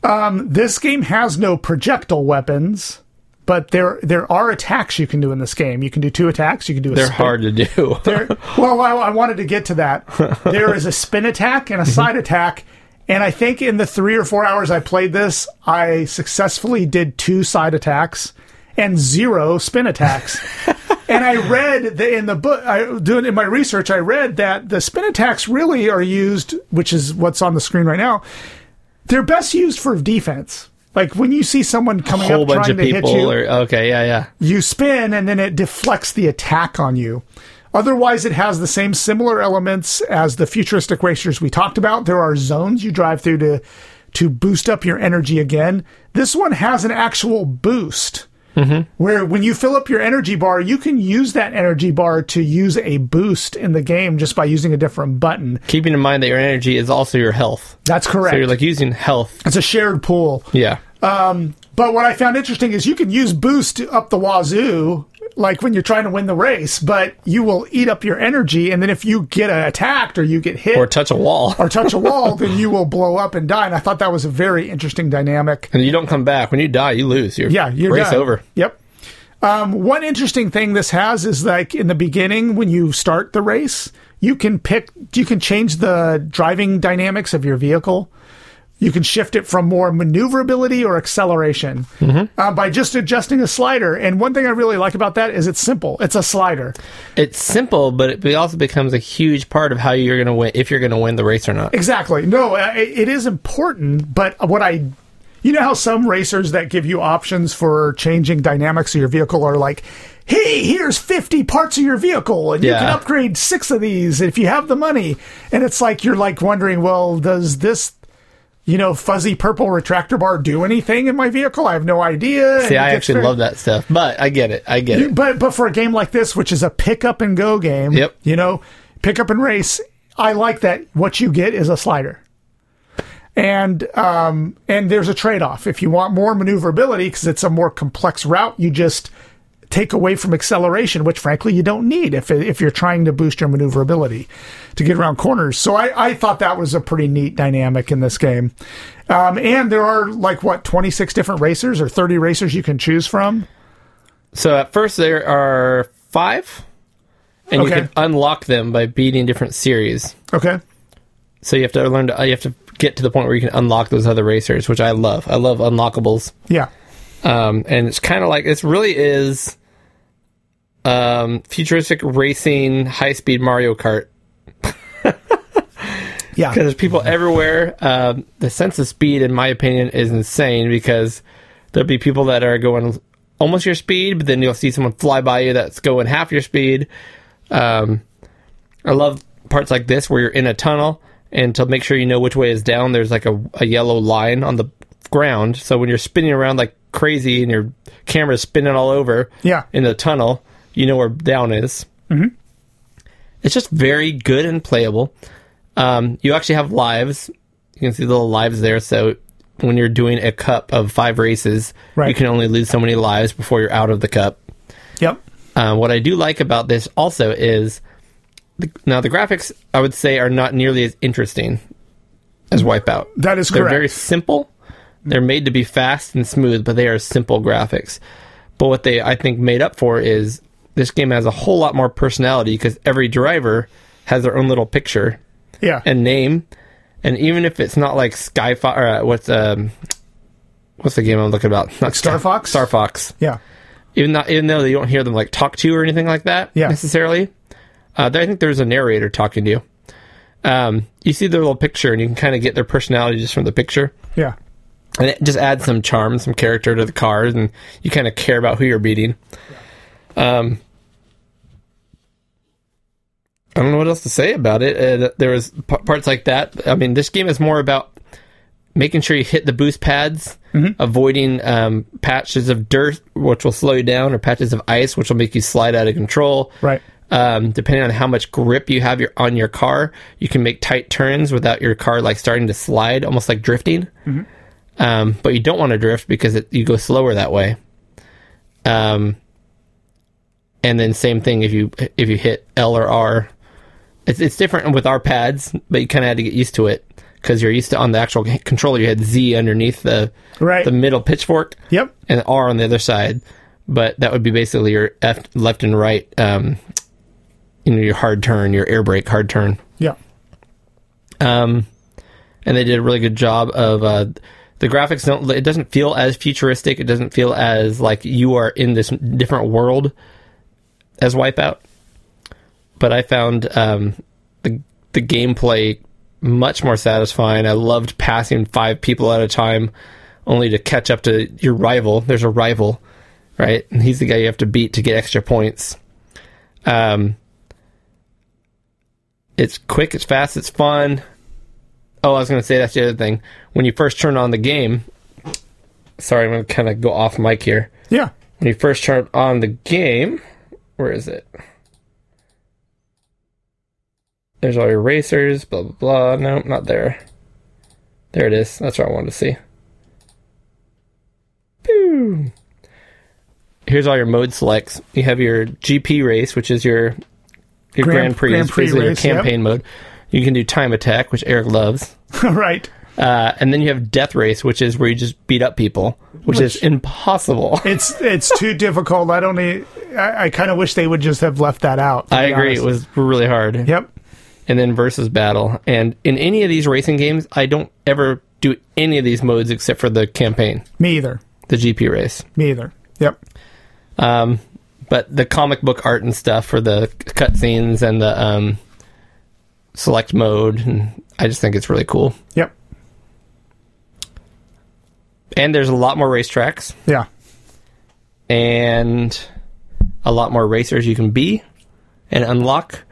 S4: Um, this game has no projectile weapons, but there there are attacks you can do in this game. You can do two attacks. You can do a
S1: They're
S4: spin-
S1: hard to do.
S4: there, well, I, I wanted to get to that. There is a spin attack and a side attack, and I think in the three or four hours I played this, I successfully did two side attacks and zero spin attacks. and I read the, in the book, I doing in my research, I read that the spin attacks really are used, which is what's on the screen right now. They're best used for defense. Like when you see someone coming up trying to hit you,
S1: Or, okay, yeah, yeah.
S4: you spin and then it deflects the attack on you. Otherwise, it has the same similar elements as the futuristic racers we talked about. There are zones you drive through to to boost up your energy again. This one has an actual boost. Where when you fill up your energy bar, you can use that energy bar to use a boost in the game just by using a different button.
S1: Keeping in mind that your energy is also your health.
S4: That's correct.
S1: So you're like using health.
S4: it's a shared pool.
S1: Yeah.
S4: Um, But what I found interesting is you can use boost up the wazoo, like when you're trying to win the race, but you will eat up your energy, and then if you get attacked or you get hit
S1: Or touch a wall.
S4: or touch a wall, then you will blow up and die. And I thought that was a very interesting dynamic.
S1: and you don't come back. When you die, you lose. You're,
S4: Yeah, you're
S1: race
S4: done.
S1: over.
S4: Yep. Um, one interesting thing this has is like in the beginning when you start the race, you can pick, you can change the driving dynamics of your vehicle. You can shift it from more maneuverability or acceleration uh, by just adjusting a slider. And one thing I really like about that is it's simple. It's a slider.
S1: It's simple, but it also becomes a huge part of how you're going to win, if you're going to win the race or not.
S4: Exactly. No, uh, it, it is important, but what I you know how some racers that give you options for changing dynamics of your vehicle are like, "Hey, here's 50 parts of your vehicle and you can upgrade 6 of these if you have the money." And it's like you're like wondering, "Well, does this you know, fuzzy purple retractor bar do anything in my vehicle? I have no idea."
S1: See, I actually love that stuff, but I get it. I get it.
S4: But but for a game like this, which is a pick up and go game,
S1: Yep.
S4: you know, pick up and race, I like that. What you get is a slider, and um and there's a trade off. If you want more maneuverability because it's a more complex route, you just take away from acceleration, which frankly you don't need if if you're trying to boost your maneuverability to get around corners. So I, I thought that was a pretty neat dynamic in this game. Um, and there are like what 26 different racers or 30 racers you can choose from.
S1: So at first there are five, and you can unlock them by beating different series.
S4: Okay.
S1: So you have to learn to you have to get to the point where you can unlock those other racers, which I love. I love unlockables.
S4: Yeah.
S1: Um, and it's kind of like it really is um, futuristic racing, high speed Mario Kart.
S4: Yeah.
S1: because there's people everywhere. Um, the sense of speed, in my opinion, is insane because there'll be people that are going almost your speed, but then you'll see someone fly by you that's going half your speed. Um, I love parts like this where you're in a tunnel, and to make sure you know which way is down, there's like a, a yellow line on the ground. So when you're spinning around like crazy and your camera's spinning all over
S4: Yeah.
S1: in the tunnel, you know where down is. Mm-hmm. It's just very good and playable. Um, you actually have lives. You can see the little lives there. So when you're doing a cup of five races,
S4: Right.
S1: you can only lose so many lives before you're out of the cup.
S4: Yep.
S1: Uh, what I do like about this also is the, now the graphics I would say are not nearly as interesting as Wipeout.
S4: That is correct.
S1: They're
S4: correct.
S1: very simple. They're made to be fast and smooth, but they are simple graphics. But what they I think made up for is this game has a whole lot more personality because every driver has their own little picture
S4: Yeah.
S1: and name, and even if it's not like Skyfire, or uh, what's um, what's the game I'm looking about? Not
S4: Star Fox?
S1: Star Fox
S4: yeah.
S1: even not even though you don't hear them like talk to you or anything like that
S4: Yeah.
S1: necessarily. Uh, I think there's a narrator talking to you. Um, you see their little picture, and you can kind of get their personality just from the picture,
S4: Yeah.
S1: and it just adds some charm, some character to the cars, and you kind of care about who you're beating. Um, I don't know what else to say about it. Uh, there was p- parts like that. I mean, this game is more about making sure you hit the boost pads, avoiding um, patches of dirt, which will slow you down, or patches of ice, which will make you slide out of control.
S4: Right.
S1: Um, depending on how much grip you have your, on your car, you can make tight turns without your car like starting to slide, almost like drifting. Um, but you don't want to drift because it, you go slower that way. Um, and then same thing if you if you hit L or R, it's it's different with our pads, but you kind of had to get used to it because you're used to on the actual controller you had Z underneath the
S4: Right.
S1: the middle pitchfork
S4: Yep.
S1: and R on the other side. But that would be basically your F, left and right, um, you know, your hard turn, your air brake hard turn.
S4: Yeah.
S1: Um, and they did a really good job of uh, the graphics. Don't it doesn't feel as futuristic. It doesn't feel as like you are in this different world as Wipeout. But I found um, the the gameplay much more satisfying. I loved passing five people at a time, only to catch up to your rival. There's a rival, right? And he's the guy you have to beat to get extra points. Um, it's quick, it's fast, it's fun. Oh, I was going to say that's the other thing. When you first turn on the game, sorry, I'm going to kind of go off mic here.
S4: Yeah.
S1: When you first turn on the game, where is it? There's all your racers, blah blah blah. No, not there. There it is. That's what I wanted to see. Boo. Here's all your mode selects. You have your GP race, which is your your
S4: Grand-
S1: Grand, Prix,
S4: Grand Prix
S1: basically
S4: race,
S1: your
S4: yep.
S1: campaign mode. You can do time attack, which Eric loves.
S4: right.
S1: Uh, and then you have death race, which is where you just beat up people, which, is impossible.
S4: It's it's too difficult. I don't need. I, I kind of wish they would just have left that out.
S1: I agree.
S4: honest.
S1: It was really hard.
S4: Yep.
S1: And then versus battle. And in any of these racing games, I don't ever do any of these modes except for the campaign,
S4: Me either.
S1: the GP race.
S4: Me either. Yep.
S1: Um, but the comic book art and stuff for the cutscenes and the um, select mode, and I just think it's really cool.
S4: Yep.
S1: And there's a lot more racetracks
S4: Yeah.
S1: and a lot more racers you can be and unlock.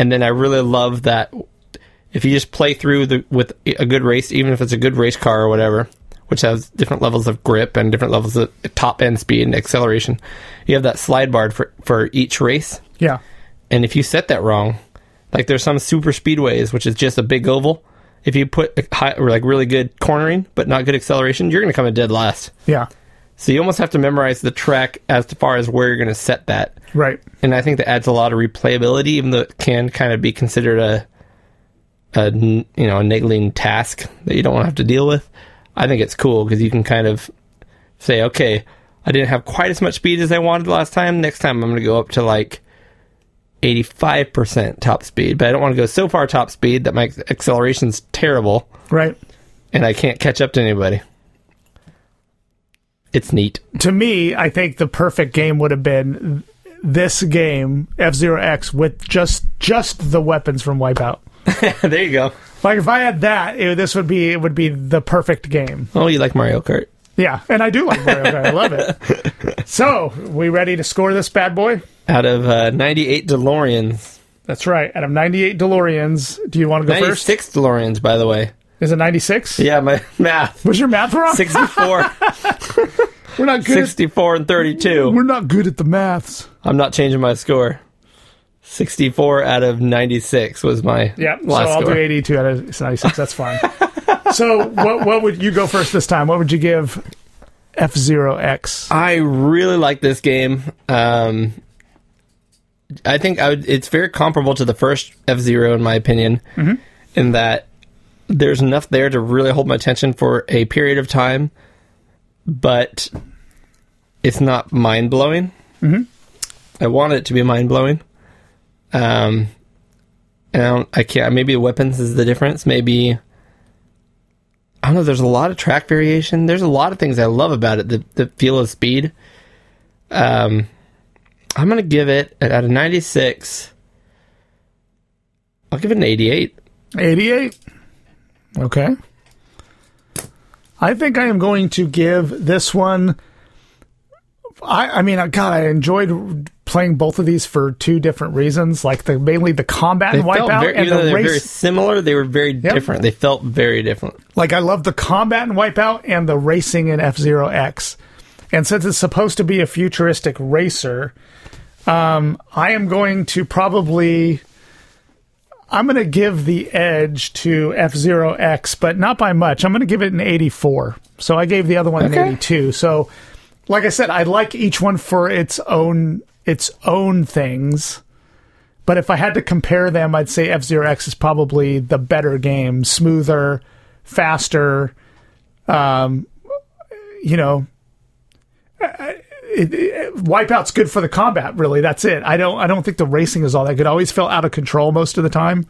S1: And then I really love that if you just play through the with a good race, even if it's a good race car or whatever, which has different levels of grip and different levels of top end speed and acceleration, you have that slide bar for for each race.
S4: Yeah.
S1: And if you set that wrong, like there's some super speedways, which is just a big oval. If you put a high, or like really good cornering but not good acceleration, you're going to come in dead last.
S4: Yeah.
S1: So you almost have to memorize the track as far as where you're going to set that.
S4: Right.
S1: And I think that adds a lot of replayability, even though it can kind of be considered a, a you know, a niggling task that you don't want to have to deal with. I think it's cool because you can kind of say, okay, I didn't have quite as much speed as I wanted last time. Next time I'm going to go up to like 85% top speed, but I don't want to go so far top speed that my acceleration's terrible
S4: Right.
S1: and I can't catch up to anybody. It's neat.
S4: To me, I think the perfect game would have been this game, F Zero X, with just just the weapons from Wipeout.
S1: there you go.
S4: Like if I had that, it, this would be it would be the perfect game.
S1: Oh, you like Mario Kart?
S4: Yeah, and I do like Mario Kart. I love it. So, we ready to score this bad boy?
S1: Out of uh, 98 DeLoreans.
S4: That's right. Out of 98 DeLoreans, do you want to go first?
S1: 96 DeLoreans, by the way.
S4: Is it 96?
S1: Yeah, my math.
S4: Was your math wrong?
S1: 64,
S4: We're not good. At,
S1: 64 and 32.
S4: we're not good at the maths.
S1: I'm not changing my score. 64 out of 96 was my
S4: Yeah, so I'll
S1: score.
S4: do 82 out of 96. That's fine. so, what what would you go first this time? What would you give F Zero X?
S1: I really like this game. Um, I think I would, it's very comparable to the first F Zero, in my opinion, in that there's enough there to really hold my attention for a period of time, but it's not mind blowing. Mm-hmm. I want it to be mind blowing. Um, and I, I can't. Maybe weapons is the difference. Maybe I don't know. There's a lot of track variation. There's a lot of things I love about it. The the feel of speed. Um, I'm gonna give it out of 96. I'll give it an 88.
S4: 88. Okay. I think I am going to give this one. I, I mean, God, I enjoyed playing both of these for two different reasons. Like the mainly the combat
S1: They
S4: and Wipeout
S1: very,
S4: and
S1: even
S4: the
S1: they're very
S4: race.
S1: similar. They were very different. They felt very different.
S4: Like I love the combat and Wipeout and the racing in F Zero X. And since it's supposed to be a futuristic racer, um, I am going to probably. I'm going to give the edge to F Zero X, but not by much. I'm going to give it an 84. So I gave the other one
S1: Okay.
S4: an 82. So, like I said, I like each one for its own its own things. But if I had to compare them, I'd say F Zero X is probably the better game, smoother, faster. Um, you know, it, it, Wipeout's good for the combat. Really, that's it. I don't. I don't think the racing is all that good. I always felt out of control most of the time,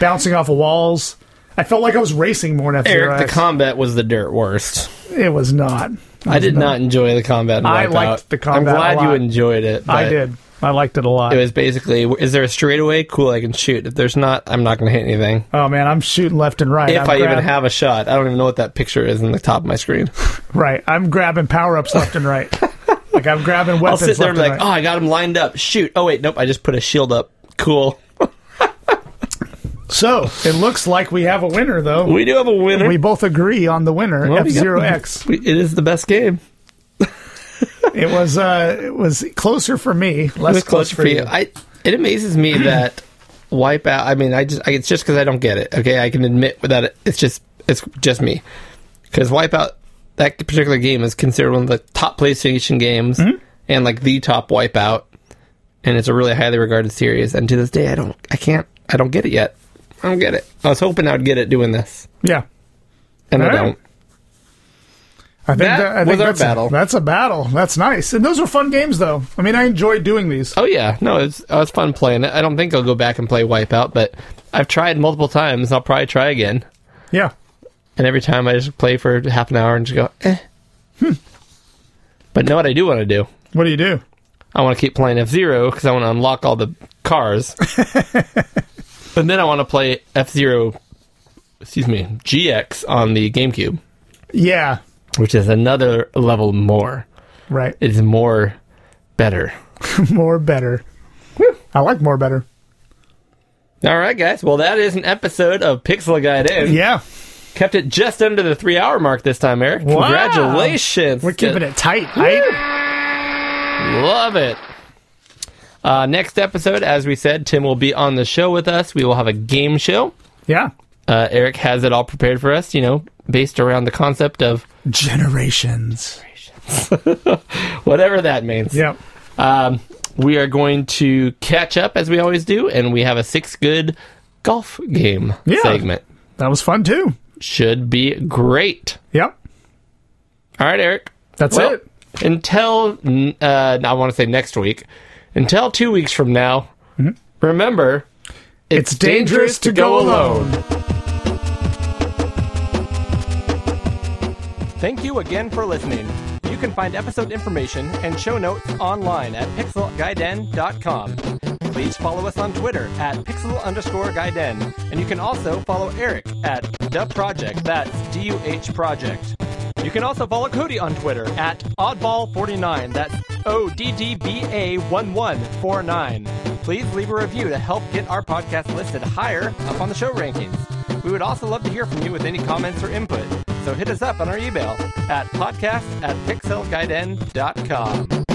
S4: bouncing off of walls. I felt like I was racing more F Zero
S1: Eric, the combat was the dirt worst.
S4: it was not.
S1: I did not enjoy the combat. In
S4: I liked the combat
S1: I'm glad you enjoyed it.
S4: I did. I liked it a lot.
S1: It was basically, is there a straightaway? Cool, I can shoot. If there's not, I'm not going to hit anything.
S4: oh man, I'm shooting left and right.
S1: If
S4: I'm
S1: I even have a shot, I don't even know what that picture is in the top of my screen.
S4: right, I'm grabbing power ups left and right. like I'm grabbing weapons.
S1: I'll sit there and be like,
S4: right.
S1: oh, I got him lined up. Shoot. Oh wait, nope. I just put a shield up. Cool.
S4: So it looks like we have a winner, though.
S1: We do have a winner.
S4: We both agree on the winner,
S1: Well,
S4: F Zero X.
S1: It is the best game.
S4: It was uh, it was closer for me,
S1: It
S4: less
S1: was
S4: close
S1: close for you. I. It amazes me that Wipeout. I mean, I just. I, it's just because I don't get it. Okay, I can admit that it, it's just. It's just me. Because Wipeout, that particular game is considered one of the top PlayStation games, hmm? and like the top Wipeout, and it's a really highly regarded series. And to this day, I don't. I can't. I don't get it yet. I don't get it. I was hoping I would get it doing this,
S4: Yeah,
S1: and I
S4: All right.
S1: don't.
S4: I think
S1: That
S4: that, I
S1: was
S4: think
S1: our
S4: that's a-
S1: battle.
S4: that's a battle. That's nice, and those were fun games, though. I mean, I enjoyed doing these.
S1: Oh yeah, no, it's it was fun playing it. I don't think I'll go back and play Wipeout, but I've tried multiple times. I'll probably try again.
S4: Yeah,
S1: And every time I just play for half an hour and just go, eh. Hmm. But know what I do want to do?
S4: what do you do?
S1: I want to keep playing F Zero because I want to unlock all the cars. and then I want to play F Zero, excuse me, GX on the GameCube,
S4: Yeah,
S1: which is another level more.
S4: right.
S1: It's more better.
S4: more better. I like more better.
S1: All right, guys. Well, that is an episode of Pixel Gaiden.
S4: Yeah,
S1: Kept it just under the three hour mark this time, Eric.
S4: Wow.
S1: Congratulations.
S4: we're keeping it tight, right?
S1: Love it. Uh, next episode, as we said, Tim will be on the show with us. We will have a game show.
S4: Yeah,
S1: Uh, Eric has it all prepared for us, you know, based around the concept of generations.
S4: Generations.
S1: Whatever that means.
S4: Yep.
S1: Um, we are going to catch up as we always do, and we have a six good golf game
S4: Yeah.
S1: segment.
S4: That was fun too.
S1: Should be great.
S4: Yep,
S1: All right, Eric.
S4: that's
S1: Well,
S4: it.
S1: Until uh, I want to say next week. Until two weeks from now. Remember,
S4: It's dangerous to go alone.
S5: Thank you again for listening. You can find episode information and show notes online at pixelgaiden.com. Please follow us on Twitter at pixel underscore gaiden. And you can also follow Eric at the project. That's D-U-H project. You can also follow Cody on Twitter at oddball49. That's O-D-D-B-A-1149. Please leave a review to help get our podcast listed higher up on the show rankings. We would also love to hear from you with any comments or input. So hit us up on our email at podcast at pixelgaiden.com.